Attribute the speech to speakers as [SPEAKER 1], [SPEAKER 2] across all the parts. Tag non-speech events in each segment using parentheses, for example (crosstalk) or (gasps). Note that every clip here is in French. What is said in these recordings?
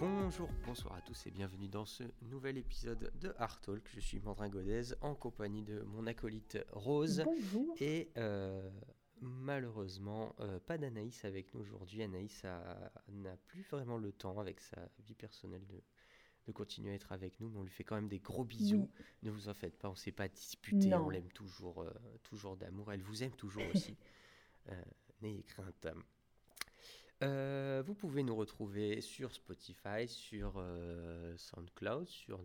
[SPEAKER 1] Bonjour, bonsoir à tous et bienvenue dans ce nouvel épisode de Art Talk. Je suis Mandrin Godez en compagnie de mon acolyte Rose
[SPEAKER 2] Bonjour.
[SPEAKER 1] et euh, malheureusement euh, pas d'Anaïs avec nous aujourd'hui. Anaïs n'a plus vraiment le temps avec sa vie personnelle de, de continuer à être avec nous, mais on lui fait quand même des gros bisous.
[SPEAKER 2] Oui.
[SPEAKER 1] Ne vous en faites pas, on s'est pas disputé,
[SPEAKER 2] Non.
[SPEAKER 1] on l'aime toujours, euh, toujours d'amour. Elle vous aime toujours aussi. (laughs) Euh, N'ayez crainte. Vous pouvez nous retrouver sur Spotify, sur SoundCloud, sur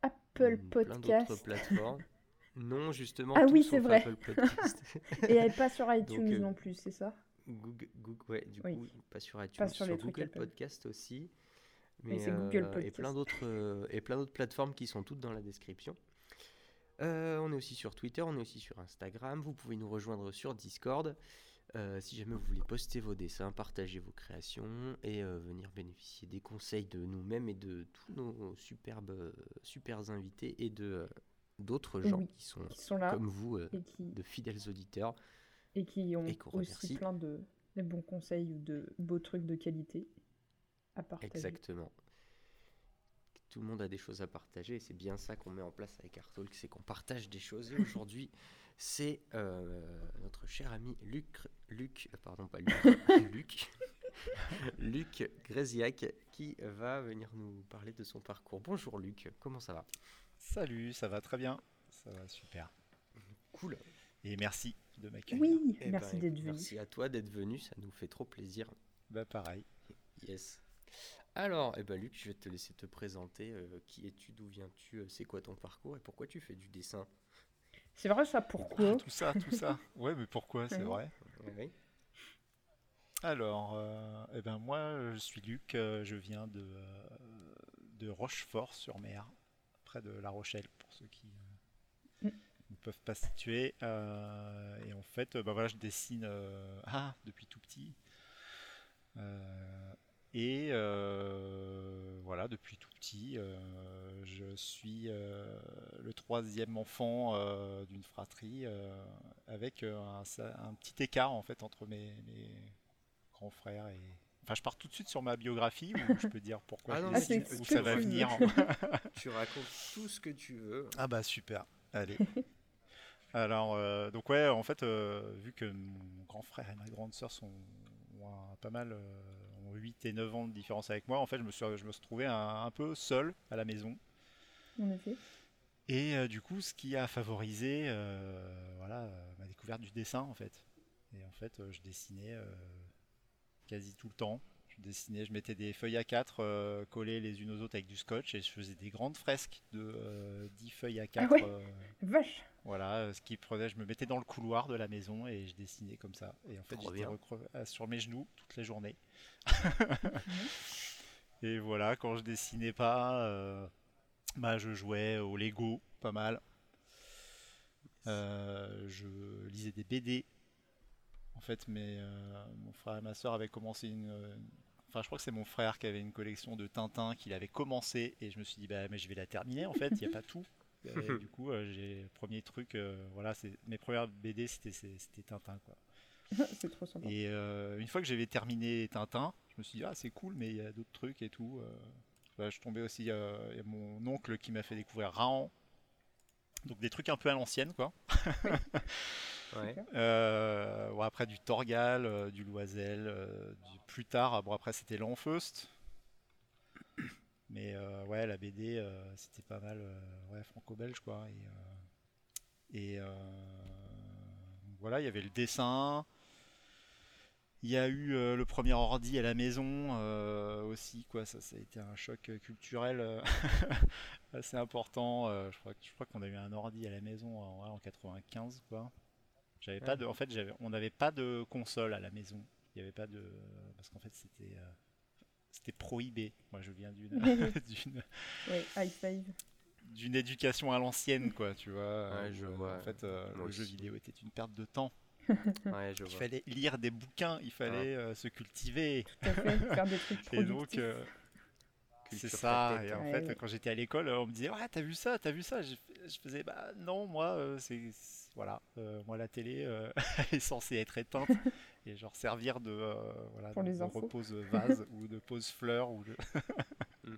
[SPEAKER 2] Apple
[SPEAKER 1] plein d'autres
[SPEAKER 2] Podcast.
[SPEAKER 1] plateformes. (laughs) Non, justement,
[SPEAKER 2] Ah
[SPEAKER 1] tout
[SPEAKER 2] oui, c'est vrai. (laughs) Et elle pas sur iTunes
[SPEAKER 1] euh,
[SPEAKER 2] non plus, c'est ça
[SPEAKER 1] Google, Google- ouais, du
[SPEAKER 2] Oui.
[SPEAKER 1] coup, pas sur iTunes,
[SPEAKER 2] Pas sur les trucs
[SPEAKER 1] Google
[SPEAKER 2] Apple.
[SPEAKER 1] Podcast aussi.
[SPEAKER 2] Mais c'est Google
[SPEAKER 1] Et
[SPEAKER 2] Podcast.
[SPEAKER 1] plein d'autres euh, et plein d'autres plateformes qui sont toutes dans la description. Euh, on est aussi sur Twitter, on est aussi sur Instagram. Vous pouvez nous rejoindre sur Discord. euh, si jamais vous voulez poster vos dessins, partager vos créations et euh, venir bénéficier des conseils de nous-mêmes et de tous nos superbes, euh, super invités et de euh, d'autres gens
[SPEAKER 2] Oui,
[SPEAKER 1] qui sont
[SPEAKER 2] Qui sont là
[SPEAKER 1] comme vous, euh,
[SPEAKER 2] et qui,
[SPEAKER 1] de fidèles auditeurs.
[SPEAKER 2] et qui ont
[SPEAKER 1] et
[SPEAKER 2] aussi plein de, de bons conseils ou de beaux trucs de qualité à partager.
[SPEAKER 1] Exactement. Tout le monde a des choses à partager et c'est bien ça qu'on met en place avec Artalk, c'est qu'on partage des choses. Et (laughs) aujourd'hui, c'est euh, notre cher ami Luc, Luc, euh, pardon pas Luc, (laughs) Luc, (laughs) Luc Gréziac qui va venir nous parler de son parcours. Bonjour Luc, comment ça va?
[SPEAKER 3] Salut, ça va très bien. Ça va super.
[SPEAKER 1] Cool.
[SPEAKER 3] Et merci de m'accueillir.
[SPEAKER 2] Oui,
[SPEAKER 1] Eh
[SPEAKER 2] merci
[SPEAKER 1] ben,
[SPEAKER 2] d'être
[SPEAKER 1] écoute,
[SPEAKER 2] venu.
[SPEAKER 1] Merci à toi d'être venu, ça nous fait trop plaisir.
[SPEAKER 3] Bah pareil.
[SPEAKER 1] Yes. Alors, eh ben Luc, je vais te laisser te présenter. euh, qui es-tu, d'où viens-tu, euh, c'est quoi ton parcours et pourquoi tu fais du dessin?
[SPEAKER 2] C'est vrai ça, pourquoi?
[SPEAKER 3] Ah, tout ça, tout ça. (laughs) Ouais, mais pourquoi, c'est
[SPEAKER 2] Ouais.
[SPEAKER 3] vrai?
[SPEAKER 1] Oui.
[SPEAKER 3] Alors, euh, eh ben moi, je suis Luc. euh, je viens de, euh, de Rochefort-sur-Mer, près de La Rochelle, pour ceux qui euh,
[SPEAKER 2] Mm.
[SPEAKER 3] ne peuvent pas se situer. Euh, et en fait, euh, bah voilà, je dessine ah, depuis tout petit. Et voilà, depuis tout petit, je suis le troisième enfant d'une fratrie avec un, petit écart en fait entre mes, mes grands frères et. Enfin, je pars tout de suite sur ma biographie où je peux dire pourquoi (laughs)
[SPEAKER 1] Ah
[SPEAKER 3] je
[SPEAKER 1] non,
[SPEAKER 2] mais c'est
[SPEAKER 3] où ça va venir. (laughs)
[SPEAKER 1] Tu racontes tout ce que tu veux.
[SPEAKER 3] Ah bah super, allez. (laughs) Alors, euh, donc ouais, en fait, euh, vu que mon grand frère et ma grande sœur sont ont un- pas mal, euh, ont 8 et 9 ans de différence avec moi, en fait, je me suis, je me suis trouvé un, un peu seul à la maison.
[SPEAKER 2] En effet.
[SPEAKER 3] Et euh, du coup, ce qui a favorisé voilà, ma découverte du dessin, en fait. Et en fait, je dessinais quasi tout le temps. Je dessinais, je mettais des feuilles A4 euh, collées les unes aux autres avec du scotch et je faisais des grandes fresques de euh, 10 feuilles A4.
[SPEAKER 2] Ah ouais
[SPEAKER 3] euh,
[SPEAKER 2] Vache
[SPEAKER 3] voilà, euh, ce qui prenait, je me mettais dans le couloir de la maison et je dessinais comme ça. Et en fait, j'étais euh, sur mes genoux toute la journée. (laughs) et voilà, quand je dessinais pas, euh, bah, je jouais au Lego, pas mal. Euh, je lisais des BD. En fait, mes, euh, mon frère et ma soeur avaient commencé une, euh, Enfin, je crois que c'est mon frère qui avait une collection de Tintin qu'il avait commencé et je me suis dit bah mais je vais la terminer en fait, il n'y a pas tout. (laughs) Et du coup, euh, j'ai le premier truc, euh, voilà, c'est mes premières BD c'était c'est- c'était Tintin quoi. (laughs)
[SPEAKER 2] C'est trop sympa.
[SPEAKER 3] Et euh, une fois que j'avais terminé Tintin, je me suis dit ah c'est cool mais il y a d'autres trucs et tout. euh. Bah, je tombais aussi, euh, il y a mon oncle qui m'a fait découvrir Rahan. Donc des trucs un peu à l'ancienne quoi. (laughs) Euh, bon, après du Torgal, euh, du Loisel, euh, plus tard, bon après c'était l'Enfeust. Mais ouais, la BD c'était pas mal, franco-belge quoi. Et, voilà, il y avait le dessin. Il y a eu le premier ordi à la maison aussi, quoi. Ça, a été un choc culturel (laughs) assez important. Je crois, qu'on a eu un ordi à la maison en, en 95, quoi. J'avais pas
[SPEAKER 1] Ouais.
[SPEAKER 3] de, en fait, j'avais, on n'avait pas de console à la maison. Il y avait pas de, parce qu'en fait, c'était, euh, c'était prohibé. Moi, je viens d'une, (laughs) (laughs) d'une,
[SPEAKER 2] five.
[SPEAKER 3] d'une éducation à l'ancienne, quoi, tu vois.
[SPEAKER 1] Ouais,
[SPEAKER 3] où,
[SPEAKER 1] je
[SPEAKER 3] euh,
[SPEAKER 1] vois.
[SPEAKER 3] En fait, euh, le jeu vidéo était une perte de temps. (laughs)
[SPEAKER 1] Ouais, je
[SPEAKER 3] Il
[SPEAKER 1] vois.
[SPEAKER 3] fallait lire des bouquins, il fallait euh, se cultiver.
[SPEAKER 2] Tout à fait, faire des trucs
[SPEAKER 3] Et donc, euh, c'est ça.
[SPEAKER 1] tête.
[SPEAKER 3] Et en
[SPEAKER 2] Ouais,
[SPEAKER 3] fait,
[SPEAKER 2] ouais.
[SPEAKER 3] quand j'étais à l'école, on me disait Ouais, t'as vu ça, t'as vu ça? Je, je faisais Bah non, moi, euh, c'est. Voilà, euh, moi, la télé euh, (laughs) elle est censée être éteinte (laughs) et genre servir de, euh, voilà,
[SPEAKER 2] Pour
[SPEAKER 3] de,
[SPEAKER 2] les
[SPEAKER 3] de
[SPEAKER 2] infos.
[SPEAKER 3] repose vase (laughs) ou de pose fleur. Ou de...
[SPEAKER 1] Mm.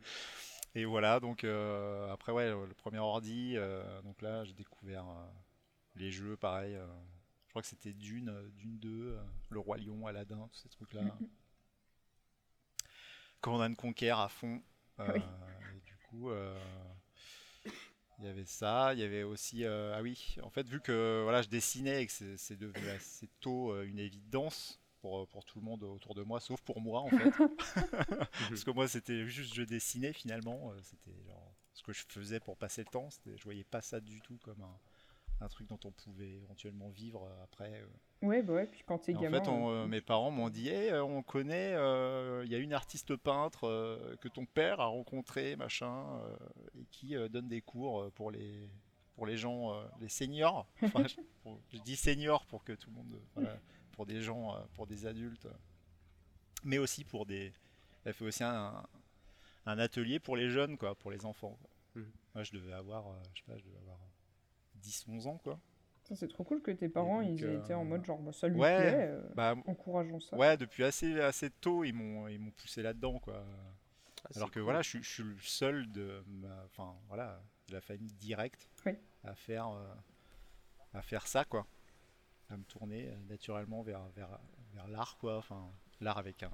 [SPEAKER 3] et voilà, donc euh, après, ouais, le, premier ordi, euh, donc là, j'ai découvert euh, les jeux, pareil. euh, je crois que c'était Dune, Dune 2, euh, Le Roi Lion, Aladdin, tous ces trucs-là.
[SPEAKER 2] Mhm.
[SPEAKER 3] Command Conquer à fond. Euh,
[SPEAKER 2] Oui.
[SPEAKER 3] et du coup, euh, il y avait ça. Il y avait aussi. euh, ah oui, en fait, vu que voilà, je dessinais et que c'est devenu assez tôt euh, une évidence pour, pour tout le monde autour de moi, sauf pour moi en fait. (laughs) Parce que moi, c'était juste je dessinais finalement. euh, C'était genre ce que je faisais pour passer le temps. Je voyais pas ça du tout comme un, un truc dont on pouvait éventuellement vivre euh, après. euh,
[SPEAKER 2] Ouais, bah ouais, puis quand t'es
[SPEAKER 3] et en
[SPEAKER 2] gamin.
[SPEAKER 3] fait, on,
[SPEAKER 2] euh,
[SPEAKER 3] mes parents m'ont dit Eh, on connaît, euh, il y a une artiste peintre euh, que ton père a rencontré, machin, euh, et qui euh, donne des cours pour les, pour les gens, euh, les seniors. (laughs) Enfin, je, pour- je dis seniors pour que tout le monde, voilà, pour des gens, euh, pour des adultes, mais aussi pour des. Elle fait aussi un, un atelier pour les jeunes, quoi, pour les enfants. quoi.
[SPEAKER 1] Mhm.
[SPEAKER 3] Moi, je devais avoir, euh, je sais pas, je devais avoir 10-11 ans, quoi.
[SPEAKER 2] ça, C'est trop cool que tes parents,
[SPEAKER 3] donc,
[SPEAKER 2] ils aient été en
[SPEAKER 3] euh,
[SPEAKER 2] mode genre, bah, ça lui
[SPEAKER 3] ouais,
[SPEAKER 2] plaît, euh,
[SPEAKER 3] Bah,
[SPEAKER 2] encourageons ça.
[SPEAKER 3] Ouais, depuis assez, assez tôt, ils m'ont ils m'ont poussé là-dedans, quoi.
[SPEAKER 1] Ah,
[SPEAKER 3] Alors que
[SPEAKER 1] cool.
[SPEAKER 3] voilà, je, suis- je suis le seul de ma, enfin voilà, de la famille directe
[SPEAKER 2] Oui.
[SPEAKER 3] à faire, euh, à faire ça, quoi. À me tourner euh, naturellement vers, vers, vers l'art, quoi. Enfin, l'art avec un,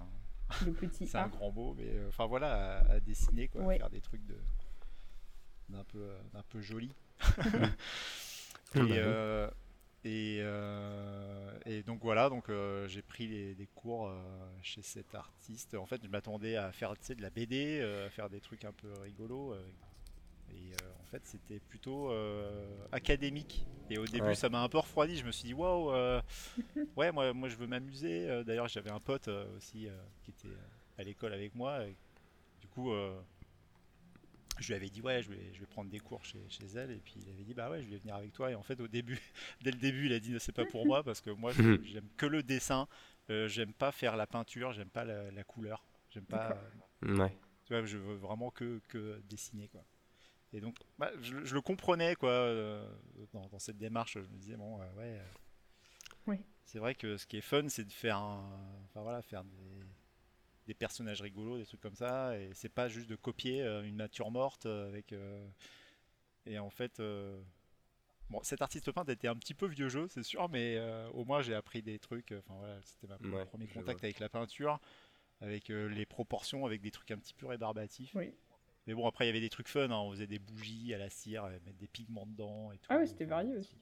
[SPEAKER 2] Le petit (laughs)
[SPEAKER 3] c'est un
[SPEAKER 2] A.
[SPEAKER 3] grand mot, mais euh, enfin voilà, à, à dessiner, quoi, à
[SPEAKER 2] Ouais.
[SPEAKER 3] faire des trucs de d'un peu, euh, d'un peu joli. (laughs)
[SPEAKER 1] Ah
[SPEAKER 3] et, euh, et, euh, et donc voilà, donc euh, j'ai pris les, des cours chez cet artiste. En fait, je m'attendais à faire tu sais, de la BD, à faire des trucs un peu rigolos. et en fait, c'était plutôt académique. Et au début,
[SPEAKER 1] Ouais.
[SPEAKER 3] ça m'a un peu refroidi. Je me suis dit, waouh, ouais, moi, moi je veux m'amuser. D'ailleurs, j'avais un pote aussi qui était à l'école avec moi. et du coup, je lui avais dit, ouais, je vais, je vais prendre des cours chez, chez elle. Et puis, il avait dit, bah ouais, je vais venir avec toi. Et en fait, au début, (laughs) dès le début, il a dit, c'est pas pour moi parce que moi, (laughs) j'aime que le dessin. Euh, j'aime pas faire la peinture, j'aime pas la, la couleur. J'aime pas.
[SPEAKER 1] Ouais.
[SPEAKER 3] Tu vois, je veux vraiment que, que dessiner, quoi. Et donc, bah, je, je le comprenais, quoi, euh, dans, dans cette démarche. Je me disais, bon, euh, ouais. euh,
[SPEAKER 2] Oui.
[SPEAKER 3] C'est vrai que ce qui est fun, c'est de faire, un- enfin voilà, faire des, des personnages rigolos, des trucs comme ça. Et c'est pas juste de copier euh, une nature morte euh, avec. euh, et en fait. euh, Bon, cet artiste peintre était un petit peu vieux jeu, c'est sûr, mais euh, au moins j'ai appris des trucs. Enfin voilà, c'était ma- mon
[SPEAKER 1] Ouais,
[SPEAKER 3] premier contact avec la peinture, avec euh, les proportions, avec des trucs un petit peu rébarbatifs.
[SPEAKER 2] Oui.
[SPEAKER 3] Mais bon, après, il y avait des trucs fun. hein. On faisait des bougies à la cire, mettre des pigments dedans et tout.
[SPEAKER 2] Ah ouais, c'était varié aussi.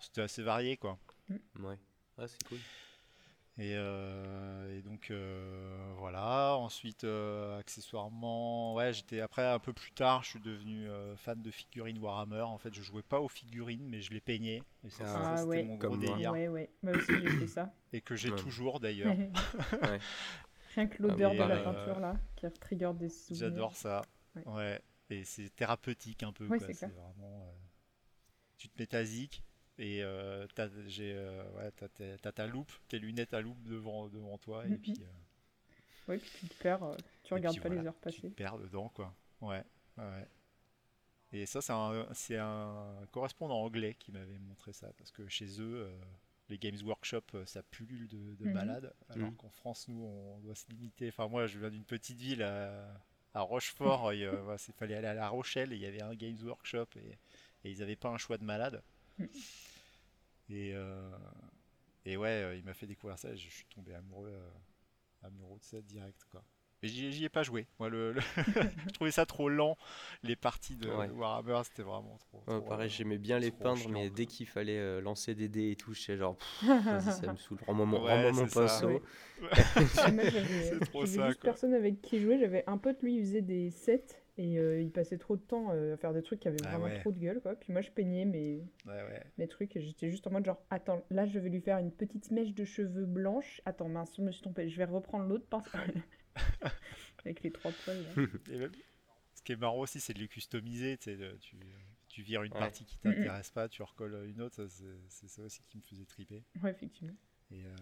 [SPEAKER 2] C'était,
[SPEAKER 3] assez varié, quoi.
[SPEAKER 1] Ouais. Ah, c'est cool.
[SPEAKER 3] Et, euh, et donc, euh, voilà. Ensuite, euh, accessoirement, ouais, j'étais après, un peu plus tard, je suis devenu euh, fan de figurines Warhammer. En fait, je jouais pas aux figurines, mais je les peignais. Et ça,
[SPEAKER 1] Ah.
[SPEAKER 3] ça,
[SPEAKER 2] Ah
[SPEAKER 3] c'était
[SPEAKER 2] ouais.
[SPEAKER 3] mon gros
[SPEAKER 1] Comme
[SPEAKER 3] délire.
[SPEAKER 2] Ouais, ouais. Moi aussi, j'ai fait ça. (coughs)
[SPEAKER 3] Et que j'ai
[SPEAKER 1] Ouais.
[SPEAKER 3] toujours, d'ailleurs. (laughs)
[SPEAKER 2] Rien que l'odeur
[SPEAKER 1] oui,
[SPEAKER 2] de la
[SPEAKER 3] euh,
[SPEAKER 2] peinture là, qui trigger des souvenirs.
[SPEAKER 3] J'adore ça.
[SPEAKER 2] Ouais.
[SPEAKER 3] Ouais. Et c'est thérapeutique un peu.
[SPEAKER 2] Ouais,
[SPEAKER 3] quoi.
[SPEAKER 2] c'est
[SPEAKER 3] C'est
[SPEAKER 2] clair.
[SPEAKER 3] vraiment. euh, Tu te mets ta zik et euh, t'as j'ai, euh, ouais, t'as tes- t'as ta loupe, tes lunettes à loupe devant, devant toi. Et
[SPEAKER 2] Mhm.
[SPEAKER 3] puis, euh,
[SPEAKER 2] Ouais, puis tu te perds, euh, tu
[SPEAKER 3] et
[SPEAKER 2] regardes
[SPEAKER 3] puis
[SPEAKER 2] pas les heures
[SPEAKER 3] Tu
[SPEAKER 2] passer.
[SPEAKER 3] te perds dedans, quoi. Ouais. ouais. Et ça, c'est un, c'est un correspondant anglais qui m'avait montré ça. Parce que chez eux, euh, les Games Workshop, ça pullule de, de
[SPEAKER 2] Mhm.
[SPEAKER 3] malades. Alors
[SPEAKER 1] Mhm.
[SPEAKER 3] qu'en France, nous, on doit se limiter. Enfin, moi, je viens d'une petite ville à, à Rochefort. (laughs) Il fallait aller à La Rochelle et il y avait un Games Workshop et, et ils n'avaient pas un choix de malades. Et, euh, et ouais, euh, il m'a fait découvrir ça et je suis tombé amoureux, euh, amoureux de ça direct. Quoi. Mais j'y j'y ai pas joué. Moi, le, le- (laughs) je trouvais ça trop lent. Les parties de,
[SPEAKER 1] Ouais.
[SPEAKER 3] de Warhammer, c'était vraiment trop.
[SPEAKER 1] Ouais, pareil,
[SPEAKER 3] euh,
[SPEAKER 1] j'aimais bien les peindre, mais dès qu'il fallait euh, lancer des dés et tout, j'étais genre, (laughs) ça me saoule. Rends-moi mon,
[SPEAKER 3] Ouais,
[SPEAKER 1] pinceau. (laughs)
[SPEAKER 3] C'est trop ça,
[SPEAKER 2] juste personne avec qui jouer. J'avais un pote, lui, il faisait des sets et euh, il passait trop de temps euh, à faire des trucs qui avaient
[SPEAKER 3] Ah
[SPEAKER 2] vraiment
[SPEAKER 3] ouais.
[SPEAKER 2] trop de gueule, quoi. Puis moi, je peignais mes,
[SPEAKER 3] Ouais, ouais.
[SPEAKER 2] mes trucs et j'étais juste en mode genre, attends, là, je vais lui faire une petite mèche de cheveux blanche. Attends, mince, je me suis trompée. Je vais reprendre l'autre pinceau. (laughs) avec les trois poils. là. (laughs)
[SPEAKER 3] Et même- ce qui est marrant aussi, c'est de les customiser. de- Tu, tu vires une
[SPEAKER 1] Ouais.
[SPEAKER 3] partie qui t'intéresse pas, tu recolles une autre, c'est ça aussi qui me faisait triper.
[SPEAKER 2] Ouais, effectivement.
[SPEAKER 3] Et, euh,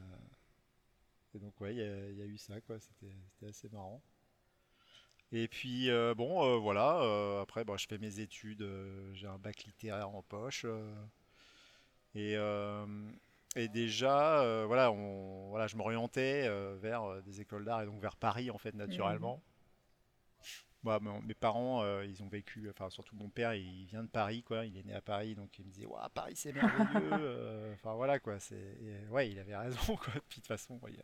[SPEAKER 3] et donc ouais, il y, a- il y a eu ça, quoi. C'était c'était assez marrant. Et puis euh, bon, euh, voilà. euh, après, bon, je fais mes études. j'ai un bac littéraire en poche. et, et déjà, voilà, on, voilà, je m'orientais vers des écoles d'art et donc vers Paris en fait naturellement. Moi, mon- mes parents, ils ont vécu, enfin surtout mon père, il vient de Paris, quoi. Il est né à Paris, donc il me disait, Ouah, Paris c'est merveilleux. (laughs) Enfin voilà, quoi. C'est, ouais, il avait raison, quoi. Puis de toute façon, il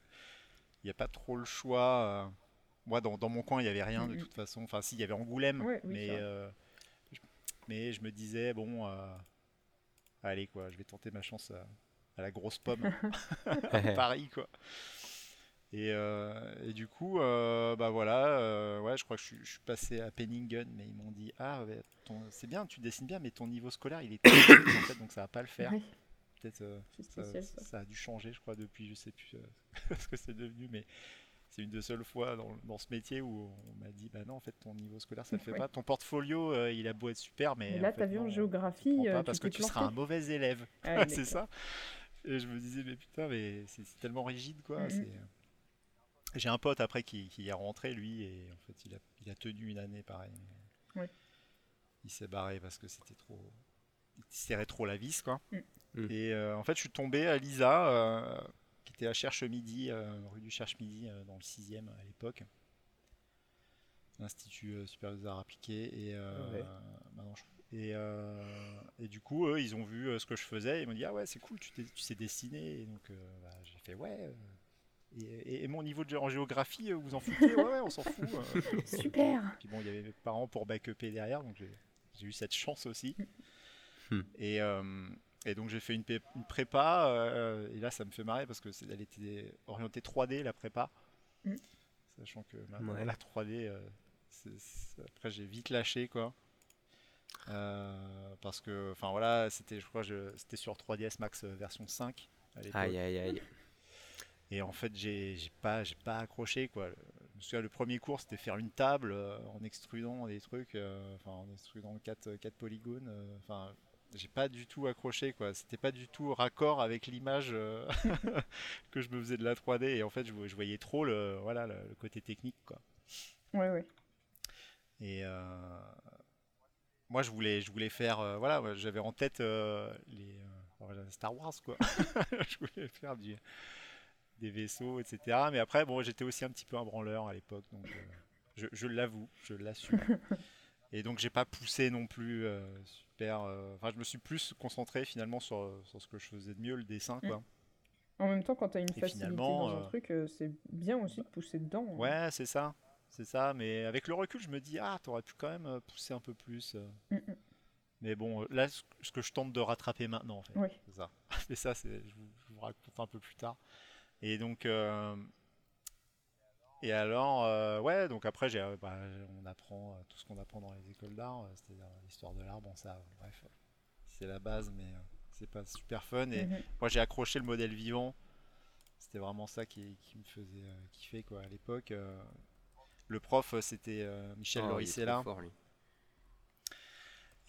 [SPEAKER 3] n'y a pas trop le choix. Moi, dans, dans mon coin, il n'y avait rien de
[SPEAKER 2] Mhm.
[SPEAKER 3] toute façon. Enfin, si, il y avait Angoulême,
[SPEAKER 2] Ouais, oui,
[SPEAKER 3] mais, euh, je, mais je me disais, bon, euh, allez, quoi, je vais tenter ma chance à, à la grosse pomme. (laughs) (laughs) Paris quoi. Et, euh, et du coup, bah voilà, ouais, je crois que je suis, je suis passé à Penningen, mais ils m'ont dit ah c'est bien, tu dessines bien, mais ton niveau scolaire il est très (coughs) en fait, donc ça va pas le faire. Peut-être euh, ça a dû changer, je crois, depuis, je sais plus euh, (laughs) ce que c'est devenu, mais c'est une des seules fois dans, dans ce métier où on m'a dit bah non, en fait ton niveau scolaire ça le fait
[SPEAKER 2] Ouais.
[SPEAKER 3] pas, ton portfolio euh, il a beau être super, mais
[SPEAKER 2] là,
[SPEAKER 3] fait,
[SPEAKER 2] t'as vu en géographie, euh,
[SPEAKER 3] pas
[SPEAKER 2] tu
[SPEAKER 3] parce que tu seras un mauvais élève.
[SPEAKER 2] Ah, (laughs)
[SPEAKER 3] c'est ça. Et je me disais, mais putain, mais c'est tellement rigide, quoi. C'est- J'ai un pote après qui, qui est rentré, lui, et en fait, il a, il a tenu une année pareil. mais
[SPEAKER 2] Ouais.
[SPEAKER 3] Il s'est barré parce que c'était trop. Il serrait trop la vis, quoi.
[SPEAKER 2] Mhm.
[SPEAKER 1] Mhm.
[SPEAKER 3] Et euh, en fait, je suis tombé à Lisa, euh, qui était à Cherche Midi, euh, rue du Cherche Midi, euh, dans le 6 à l'époque. L'Institut euh, supérieur des arts appliqués. Et, euh, je- et, euh, et du coup, eux, ils ont vu euh, ce que je faisais. Ils m'ont dit Ah ouais, c'est cool, tu, t'es- tu sais dessiner. Et donc, euh, bah, j'ai fait Ouais. et, et- et mon niveau de, en géographie, vous en foutez? Ouais, ouais, on s'en fout. euh. (laughs)
[SPEAKER 2] Super
[SPEAKER 3] Puis bon, il y avait mes parents pour backuper derrière, donc j'ai j'ai eu cette chance aussi.
[SPEAKER 1] Hmm.
[SPEAKER 3] Et, euh, et donc j'ai fait une, prépa, euh, et là ça me fait marrer parce que c'est- elle était orientée 3D la prépa,
[SPEAKER 2] Hmm.
[SPEAKER 3] sachant que maintenant
[SPEAKER 1] Ouais.
[SPEAKER 3] la 3D, euh, après j'ai vite lâché quoi. Euh, parce que, enfin voilà, c'était, je crois, je- c'était sur 3ds Max version 5 à.
[SPEAKER 1] Aïe aïe aïe.
[SPEAKER 3] Et en fait, j'ai j'ai pas, j'ai pas accroché quoi. Le- Je me souviens, le premier cours, c'était faire une table euh, en extrudant des trucs, euh, enfin en extrudant 4, quatre polygones. euh, Enfin, j'ai pas du tout accroché quoi. C'était pas du tout raccord avec l'image euh, (laughs) que je me faisais de la 3D. Et en fait, je, vo- je voyais trop le, voilà, le, le côté technique quoi.
[SPEAKER 2] Ouais, ouais.
[SPEAKER 3] Et euh, moi, je voulais, je voulais faire, euh, voilà, j'avais en tête les Star Wars, quoi. (laughs) je voulais faire du, des vaisseaux, etc. Mais après, bon, j'étais aussi un petit peu un branleur à l'époque, donc je, l'avoue, je l'assume. (laughs) Et donc, j'ai pas poussé non plus euh, Enfin, je me suis plus concentré finalement sur, sur ce que je faisais de mieux, le dessin, quoi.
[SPEAKER 2] En même temps, quand t'as une
[SPEAKER 3] Et
[SPEAKER 2] facilité dans un
[SPEAKER 3] euh,
[SPEAKER 2] truc, euh, c'est bien aussi de pousser dedans. hein.
[SPEAKER 3] Ouais, c'est ça. C'est ça, mais avec le recul, je me dis, ah, t'aurais pu quand même pousser un peu plus.
[SPEAKER 2] Mm, mm.
[SPEAKER 3] Mais bon, là, ce que je tente de rattraper maintenant, en fait,
[SPEAKER 2] Oui.
[SPEAKER 3] c'est ça. (laughs) Mais ça, je vous, je vous raconte un peu plus tard. Et donc, euh, et alors, euh, ouais, donc après, j'ai, euh, bah, on apprend euh, tout ce qu'on apprend dans les écoles d'art, euh, c'est-à-dire l'histoire de l'art, bon, ça, bref, c'est la base, mais euh, c'est pas super fun. Et
[SPEAKER 2] Mhm.
[SPEAKER 3] moi, j'ai accroché le modèle vivant. C'était vraiment ça qui, qui me faisait euh, kiffer quoi, à l'époque. euh. le prof, c'était euh, Michel
[SPEAKER 1] Oh,
[SPEAKER 3] Loricella.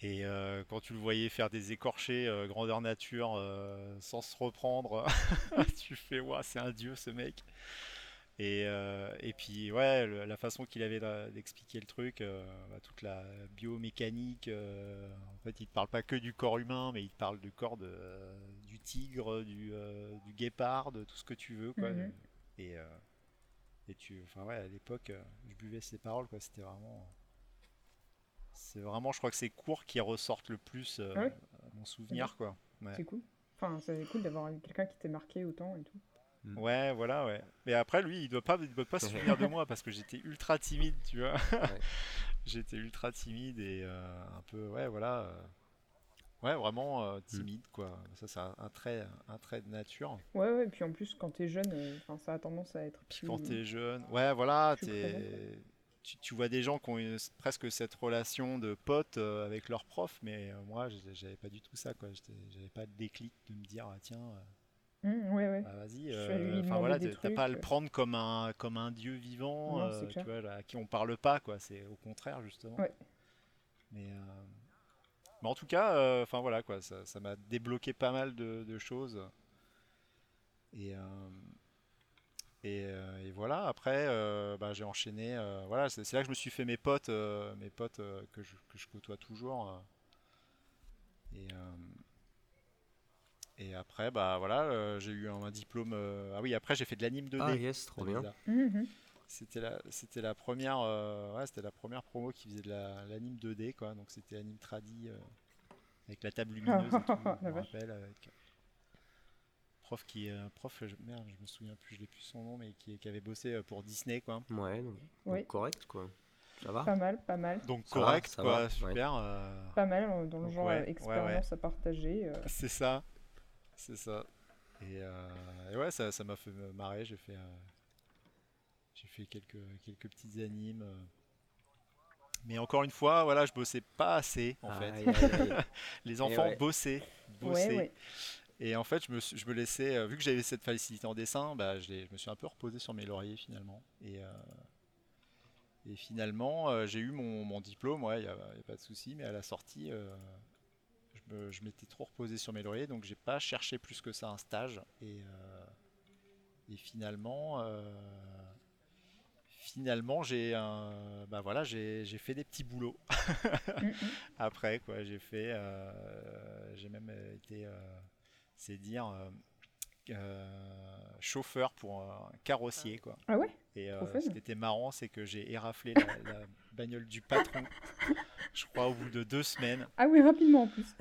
[SPEAKER 3] Et euh, quand tu le voyais faire des écorchés euh, grandeur nature euh, sans se reprendre, (laughs) tu fais Ouah, c'est un dieu ce mec. Et, euh, et puis ouais, le- la façon qu'il avait d'expliquer le truc, euh, bah, toute la biomécanique, euh, en fait il te parle pas que du corps humain, mais il te parle du corps de, du tigre, du, du guépard, de tout ce que tu veux. Quoi.
[SPEAKER 2] Mhm.
[SPEAKER 3] Et, et tu, enfin ouais, à l'époque, je buvais ses paroles, quoi. C'était vraiment, c'est vraiment, je crois que c'est cours qui ressortent le plus
[SPEAKER 2] Ah ouais
[SPEAKER 3] à mon souvenir, quoi. Ouais.
[SPEAKER 2] C'est cool. Enfin, c'est cool d'avoir quelqu'un qui t'ait marqué autant et tout.
[SPEAKER 3] Ouais, voilà, ouais. Mais après, lui, il doit pas, il doit pas se (laughs) souvenir de moi parce que j'étais ultra timide, tu vois. (laughs) j'étais ultra timide et euh, un peu, ouais, voilà. euh, ouais, vraiment euh, timide, quoi. Ça, c'est un, un trait, un trait de nature.
[SPEAKER 2] Ouais, ouais, et puis en plus, quand t'es jeune, euh, enfin, ça a tendance à être
[SPEAKER 3] Puis
[SPEAKER 2] plus...
[SPEAKER 3] quand t'es jeune, ouais, voilà, t'es- tu, tu vois des gens qui ont une- presque cette relation de pote euh, avec leur prof, mais euh, moi, j'avais pas du tout ça, quoi. J'avais pas de déclic de me dire, ah, tiens, euh,
[SPEAKER 2] Mmh, ouais, ouais.
[SPEAKER 3] bah, vas-y, euh, enfin voilà, t'as pas à le
[SPEAKER 2] trucs.
[SPEAKER 3] prendre comme un, comme un dieu vivant,
[SPEAKER 2] Non,
[SPEAKER 3] euh, tu à qui on parle pas, quoi. C'est au contraire, justement.
[SPEAKER 2] Ouais.
[SPEAKER 3] Mais, euh, Mais en tout cas, euh, enfin voilà quoi, ça ça m'a débloqué pas mal de, de choses. Et, euh, et, euh, et voilà, après, euh, bah, j'ai enchaîné. euh, voilà, c'est c'est là que je me suis fait mes potes, euh, mes potes euh, que je, que je côtoie toujours. euh. et, euh, et après, bah voilà, euh, j'ai eu un, un diplôme. euh, ah oui, après, j'ai fait de l'anime 2D.
[SPEAKER 1] Ah yes, trop bien.
[SPEAKER 2] Mhm.
[SPEAKER 3] C'était la, c'était la première, euh, ouais, c'était la première promo qui faisait de la- l'anime 2D, quoi. Donc c'était anime tradi euh, avec la table lumineuse et tout, (laughs) je me rappelle. Avec prof qui, prof, je, merde, je me souviens plus, je l'ai plus son nom, mais qui, qui avait bossé pour Disney, quoi.
[SPEAKER 1] Ouais, donc,
[SPEAKER 2] Oui.
[SPEAKER 1] donc correct quoi. Ça va
[SPEAKER 2] Pas mal, pas mal.
[SPEAKER 3] Donc
[SPEAKER 1] Ça
[SPEAKER 3] correct, quoi,
[SPEAKER 1] va, ouais.
[SPEAKER 3] super. euh,
[SPEAKER 2] Pas mal dans le
[SPEAKER 3] Donc,
[SPEAKER 2] genre
[SPEAKER 3] ouais, ouais,
[SPEAKER 2] expérience à partager. euh. (laughs)
[SPEAKER 3] c'est ça, c'est ça. Et, euh, et ouais, ça, ça m'a fait me marrer. J'ai fait, euh, j'ai fait quelques, quelques petites animes. euh. Mais encore une fois, voilà, je bossais pas assez en fait. (laughs) Les enfants
[SPEAKER 1] ouais.
[SPEAKER 3] bossaient, bossaient.
[SPEAKER 2] ouais.
[SPEAKER 3] Et en fait, je me, suis- je me laissais, vu que j'avais cette facilité en dessin, bah, je, me suis un peu reposé sur mes lauriers finalement. Et, euh, et finalement, euh, j'ai eu mon, mon diplôme, ouais, il n'y a, y a pas de souci, mais à la sortie, euh, me- je m'étais trop reposé sur mes lauriers, donc j'ai pas cherché plus que ça un stage. Et, euh, et finalement, euh, finalement, j'ai un- bah voilà, j'ai j'ai fait des petits boulots
[SPEAKER 2] Mhm. (laughs)
[SPEAKER 3] après quoi j'ai fait euh, j'ai même euh, été euh, c'est dire euh, chauffeur pour un carrossier quoi.
[SPEAKER 2] Ah ouais?
[SPEAKER 3] Et euh, ce qui était marrant c'est que j'ai éraflé la, la bagnole du patron (laughs) je crois au bout de deux semaines.
[SPEAKER 2] Ah oui, rapidement en plus.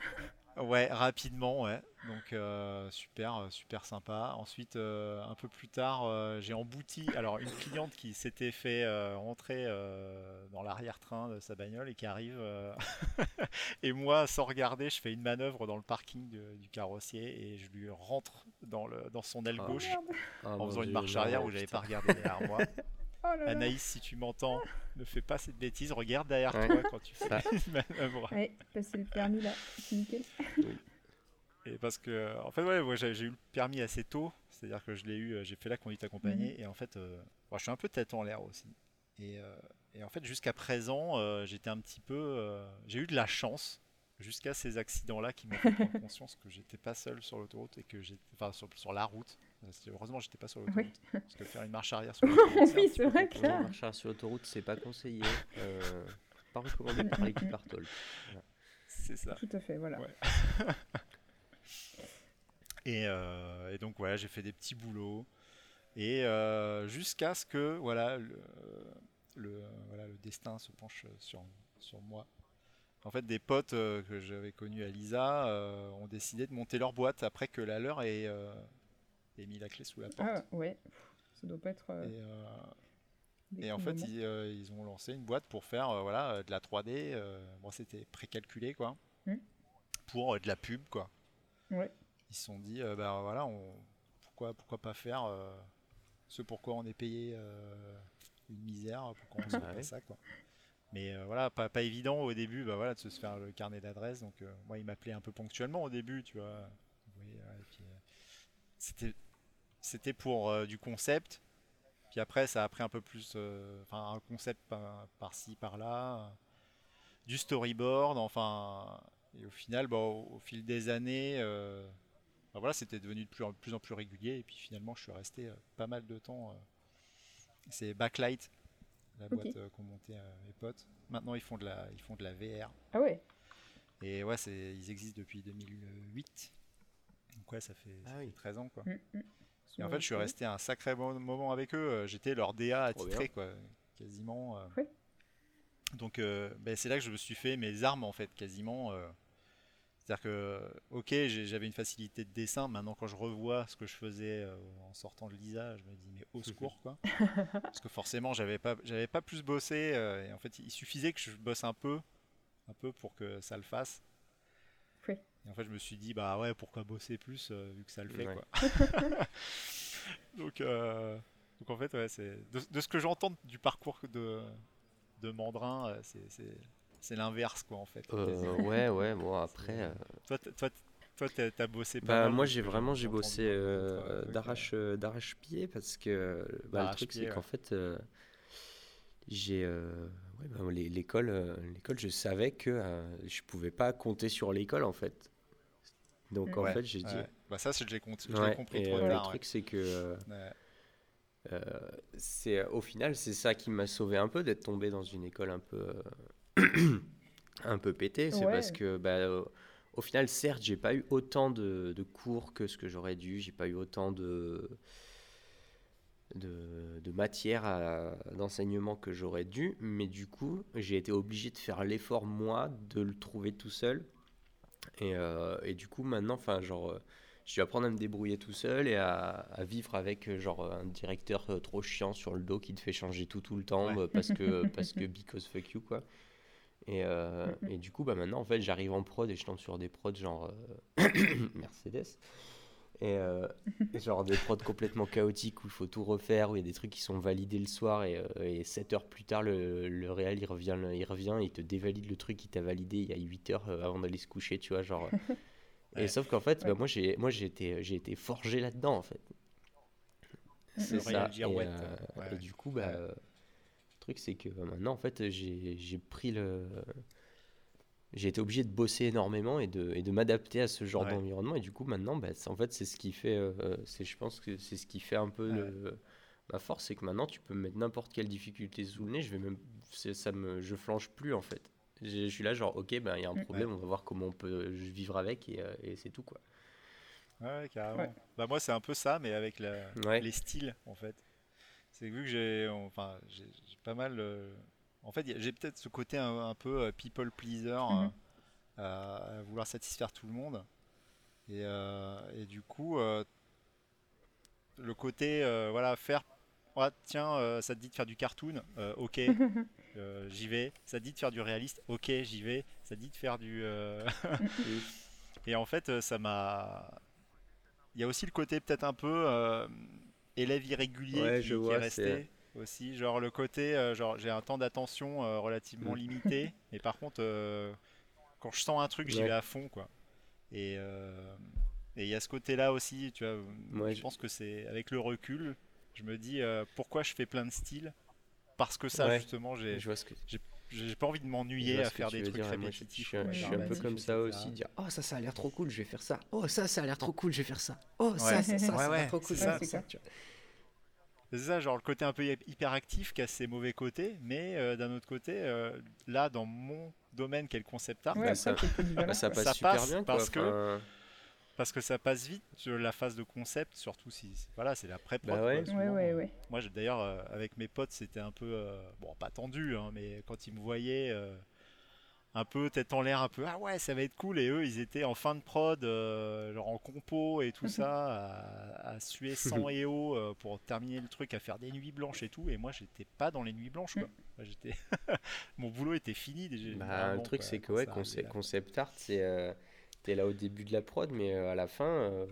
[SPEAKER 3] Ouais rapidement ouais. Donc euh, super euh, super sympa. Ensuite euh, un peu plus tard euh, j'ai embouti alors une cliente qui s'était fait rentrer dans l'arrière-train de sa bagnole et qui arrive (laughs) et moi sans regarder je fais une manœuvre dans le parking de- du carrossier et je lui rentre dans le dans son aile
[SPEAKER 1] Ah,
[SPEAKER 3] gauche.
[SPEAKER 1] Ah,
[SPEAKER 3] en faisant une marche arrière où j'avais pas regardé derrière moi (laughs)
[SPEAKER 2] Oh là là.
[SPEAKER 3] Anaïs si tu m'entends ne fais pas cette bêtise regarde derrière
[SPEAKER 1] Ouais.
[SPEAKER 3] toi quand tu fais
[SPEAKER 1] Ça. (laughs)
[SPEAKER 3] manœuvre
[SPEAKER 2] Ouais, passer le permis là, c'est nickel.
[SPEAKER 3] Et parce que, en fait, ouais, moi, j'ai j'ai eu le permis assez tôt, c'est-à-dire que je l'ai eu, euh, j'ai fait la conduite accompagnée, et en fait, euh, bon, je suis un peu tête en l'air aussi. Et, euh, et en fait, jusqu'à présent, euh, j'étais un petit peu, euh, j'ai eu de la chance jusqu'à ces accidents-là qui m'ont fait prendre (laughs) conscience que j'étais pas seul sur l'autoroute et que j'étais, enfin, sur, sur la route. Heureusement, j'étais pas sur l'autoroute, (laughs) parce que faire une marche arrière sur l'autoroute,
[SPEAKER 2] Oui, c'est vrai que là-
[SPEAKER 1] Non, marcher sur l'autoroute, c'est pas conseillé. euh, pas recommandé par l'équipe Artol.
[SPEAKER 3] C'est ça.
[SPEAKER 2] Tout à fait, voilà.
[SPEAKER 3] Ouais. (laughs) Et, euh, et donc voilà, j'ai fait des petits boulots. Et euh, jusqu'à ce que voilà le, le, voilà, le destin se penche sur, sur moi. En fait, des potes euh, que j'avais connus à Lisa euh, ont décidé de monter leur boîte après que la leur ait, euh, ait mis la clé sous la porte.
[SPEAKER 2] Ah ouais, ça doit pas être. euh,
[SPEAKER 3] Et, euh, et en fait, ils, euh, ils ont lancé une boîte pour faire euh, voilà, euh, de la 3D. euh, bon, c'était précalculé, quoi.
[SPEAKER 2] Hmm.
[SPEAKER 3] Pour euh, de la pub, quoi.
[SPEAKER 2] Ouais.
[SPEAKER 3] Ils se sont dit, euh, ben voilà, on, pourquoi, pourquoi pas faire euh, ce pourquoi on est payé euh, une misère, pourquoi on (laughs) se fait
[SPEAKER 1] Ouais.
[SPEAKER 3] pas ça, quoi. Mais euh, voilà, pas, pas évident au début, bah, voilà, de se faire le carnet d'adresse. Donc, euh, moi, il m'appelait un peu ponctuellement au début, tu vois. Ouais, et euh, c'était, c'était pour euh, du concept. Puis après, ça a pris un peu plus, euh, enfin, un concept par, par-ci, par-là, euh, du storyboard, enfin, et au final, bah, au, au fil des années, euh, bah, voilà, c'était devenu de plus, en plus en plus régulier, et puis finalement, je suis resté euh, pas mal de temps. euh, c'est Backlight, la boîte euh, qu'ont monté euh, mes potes. Maintenant, ils font de la, ils font de la VR,
[SPEAKER 2] Ah ouais,
[SPEAKER 3] et ouais, c'est, ils existent depuis 2008. Donc ouais, ça fait, ça
[SPEAKER 1] Ah oui.
[SPEAKER 3] fait 13 ans, quoi.
[SPEAKER 2] Mm, mm.
[SPEAKER 3] Et en fait, je suis resté un sacré mo- moment avec eux. euh, J'étais leur DA attitré, quoi, quasiment. euh. Donc, euh, ben, c'est là que je me suis fait mes armes, en fait, quasiment. euh. C'est-à-dire que, ok, j'avais une facilité de dessin. Maintenant, quand je revois ce que je faisais euh, en sortant de l'ISA, je me dis, mais au secours, quoi. (laughs) Parce que forcément, j'avais pas, j'avais pas plus bossé. et en fait, il suffisait que je bosse un peu, un peu pour que ça le fasse. Et en fait, je me suis dit, bah ouais, pourquoi bosser plus euh, vu que ça le fait,
[SPEAKER 1] Ouais.
[SPEAKER 3] quoi. (laughs) (laughs) donc, euh, donc en fait, ouais, c'est de, de ce que j'entends du parcours de, de Mandrin, euh, c'est, c'est, c'est l'inverse, quoi, en fait.
[SPEAKER 1] Euh, (laughs) ouais, ouais, bon après. euh,
[SPEAKER 3] Toi, toi, toi, t'as, t'as bossé pas
[SPEAKER 1] Bah,
[SPEAKER 3] mal
[SPEAKER 1] moi j'ai vraiment j'ai bossé euh,
[SPEAKER 3] euh,
[SPEAKER 1] euh, d'arrache-pied parce que bah, le truc c'est qu'en fait euh, j'ai euh, Ouais, bah, l'école, l'école, je savais que euh, je pouvais pas compter sur l'école en fait. Donc en
[SPEAKER 3] Ouais,
[SPEAKER 1] fait, j'ai dit.
[SPEAKER 3] ouais. Bah ça, l'ai
[SPEAKER 1] Ouais,
[SPEAKER 3] compris trop
[SPEAKER 1] euh, le truc, c'est que euh,
[SPEAKER 3] Ouais.
[SPEAKER 1] euh, c'est au final, c'est ça qui m'a sauvé un peu d'être tombé dans une école un peu euh, (coughs) un peu pétée. C'est
[SPEAKER 2] Ouais.
[SPEAKER 1] parce que bah, au final, certes, j'ai pas eu autant de, de cours que ce que j'aurais dû. J'ai pas eu autant de de, de matière d'enseignement que j'aurais dû, mais du coup, j'ai été obligé de faire l'effort, moi, de le trouver tout seul. Et, euh, et du coup, maintenant, enfin, genre, euh, je vais apprendre à me débrouiller tout seul et à, à vivre avec, euh, genre, un directeur trop chiant sur le dos qui te fait changer tout tout le temps
[SPEAKER 3] Ouais.
[SPEAKER 1] parce que, (laughs) parce que because fuck you, quoi. Et, euh,
[SPEAKER 2] Mhm.
[SPEAKER 1] et du coup, bah maintenant, en fait, j'arrive en prod et je tombe sur des prods genre (coughs) Mercedes. Et, euh, (laughs) et genre des prods complètement chaotiques où il faut tout refaire, où il y a des trucs qui sont validés le soir et, euh, et 7 heures plus tard, le, le réel il revient, il revient il te dévalide le truc qu'il t'a validé il y a 8 heures euh, avant d'aller se coucher, tu vois. Genre, (laughs) et
[SPEAKER 3] Ouais.
[SPEAKER 1] sauf qu'en fait, bah,
[SPEAKER 2] Ouais.
[SPEAKER 1] moi j'ai moi j'ai été, j'ai été forgé là-dedans en fait. C'est ça. Et,
[SPEAKER 3] Girouette,
[SPEAKER 1] euh,
[SPEAKER 3] ouais.
[SPEAKER 1] et du coup, bah,
[SPEAKER 3] Ouais.
[SPEAKER 1] le truc c'est que bah, maintenant en fait j'ai j'ai pris le. J'ai été obligé de bosser énormément et de, et de m'adapter à ce genre
[SPEAKER 3] Ouais.
[SPEAKER 1] d'environnement. Et du coup, maintenant, bah, en fait, c'est ce qui fait. euh, c'est, je pense que c'est ce qui fait un peu
[SPEAKER 3] Ouais.
[SPEAKER 1] le- ma force, c'est que maintenant, tu peux me mettre n'importe quelle difficulté sous le nez. Je vais même, ça me, je flanche plus en fait. Je suis là, genre, ok, ben il y a un
[SPEAKER 2] Mm.
[SPEAKER 1] problème, on va voir comment on peut vivre avec et, euh, et c'est tout quoi.
[SPEAKER 3] Ouais, carrément.
[SPEAKER 2] Ouais.
[SPEAKER 3] Bah moi c'est un peu ça, mais avec la-
[SPEAKER 1] Ouais.
[SPEAKER 3] les styles en fait. C'est vu que j'ai, enfin, j'ai j'ai pas mal. euh, En fait, j'ai peut-être ce côté un, un peu euh, people pleaser,
[SPEAKER 2] Mhm.
[SPEAKER 3] euh, à, vouloir satisfaire tout le monde. Et, euh, et du coup, euh, le côté, voilà, faire. Ah, tiens, ça te dit de faire du cartoon, ok, (laughs) j'y vais. Ça te dit de faire du réaliste, ok, j'y vais. Ça te dit de faire du. (laughs) (laughs) Et en fait, ça m'a. Il y a aussi le côté peut-être un peu élève irrégulier
[SPEAKER 1] Ouais,
[SPEAKER 3] qui,
[SPEAKER 1] je
[SPEAKER 3] qui
[SPEAKER 1] vois,
[SPEAKER 3] est resté aussi. Genre le côté, euh, genre j'ai un temps d'attention euh, relativement
[SPEAKER 1] Mm.
[SPEAKER 3] limité, (laughs) mais par contre, euh, quand je sens un truc, j'y
[SPEAKER 1] Ouais.
[SPEAKER 3] vais à fond, quoi. Et euh, et il y a ce côté-là aussi, tu vois.
[SPEAKER 1] Ouais,
[SPEAKER 3] je pense que c'est avec le recul, je me dis euh, pourquoi je fais plein de styles? Parce que ça,
[SPEAKER 1] Ouais.
[SPEAKER 3] justement, j'ai pas envie de m'ennuyer à faire des trucs
[SPEAKER 1] dire, et moi, je,
[SPEAKER 3] répétitifs.
[SPEAKER 1] suis, un-
[SPEAKER 3] ouais,
[SPEAKER 1] je suis un peu comme ça aussi, dire oh ça ça a l'air trop cool, je vais faire ça. Oh ça ça a l'air trop cool, je vais faire ça. Oh ça
[SPEAKER 3] Ouais.
[SPEAKER 1] ça, ça,
[SPEAKER 3] Ouais,
[SPEAKER 1] ça a l'air trop cool,
[SPEAKER 3] c'est
[SPEAKER 1] je vais
[SPEAKER 2] ça.
[SPEAKER 1] faire
[SPEAKER 2] C'est
[SPEAKER 1] ça.
[SPEAKER 3] C'est ça, genre le côté un peu hy- hyperactif qui a ses mauvais côtés, mais euh, d'un autre côté, euh, là, dans mon domaine qui est le concept art,
[SPEAKER 2] Ouais,
[SPEAKER 1] Bah, ça- Bah, ça passe
[SPEAKER 3] Ça
[SPEAKER 1] super
[SPEAKER 3] passe
[SPEAKER 1] bien quoi.
[SPEAKER 3] parce que-
[SPEAKER 1] enfin,
[SPEAKER 3] parce que ça passe vite sur la phase de concept, surtout si c'est- voilà, c'est la pré-prod.
[SPEAKER 1] Bah ouais.
[SPEAKER 2] Ouais, ouais, ouais.
[SPEAKER 3] Moi, j'ai- d'ailleurs, euh, avec mes potes, c'était un peu, euh, bon, pas tendu, hein, mais quand ils me voyaient euh, un peu tête en l'air, un peu, ah ouais, ça va être cool, et eux, ils étaient en fin de prod, euh, genre en compo et tout ça, à, à suer (laughs) sang et eau euh, pour terminer le truc, à faire des nuits blanches et tout, et moi, j'étais pas dans les nuits blanches, quoi. Moi, j'étais, (laughs) mon boulot était fini déjà.
[SPEAKER 1] Bah,
[SPEAKER 3] vraiment,
[SPEAKER 1] le truc,
[SPEAKER 3] quoi,
[SPEAKER 1] c'est que ouais, concept,
[SPEAKER 3] arrivait là.
[SPEAKER 1] concept art, c'est. euh, T'es là au début de la prod, mais euh, à la fin, euh,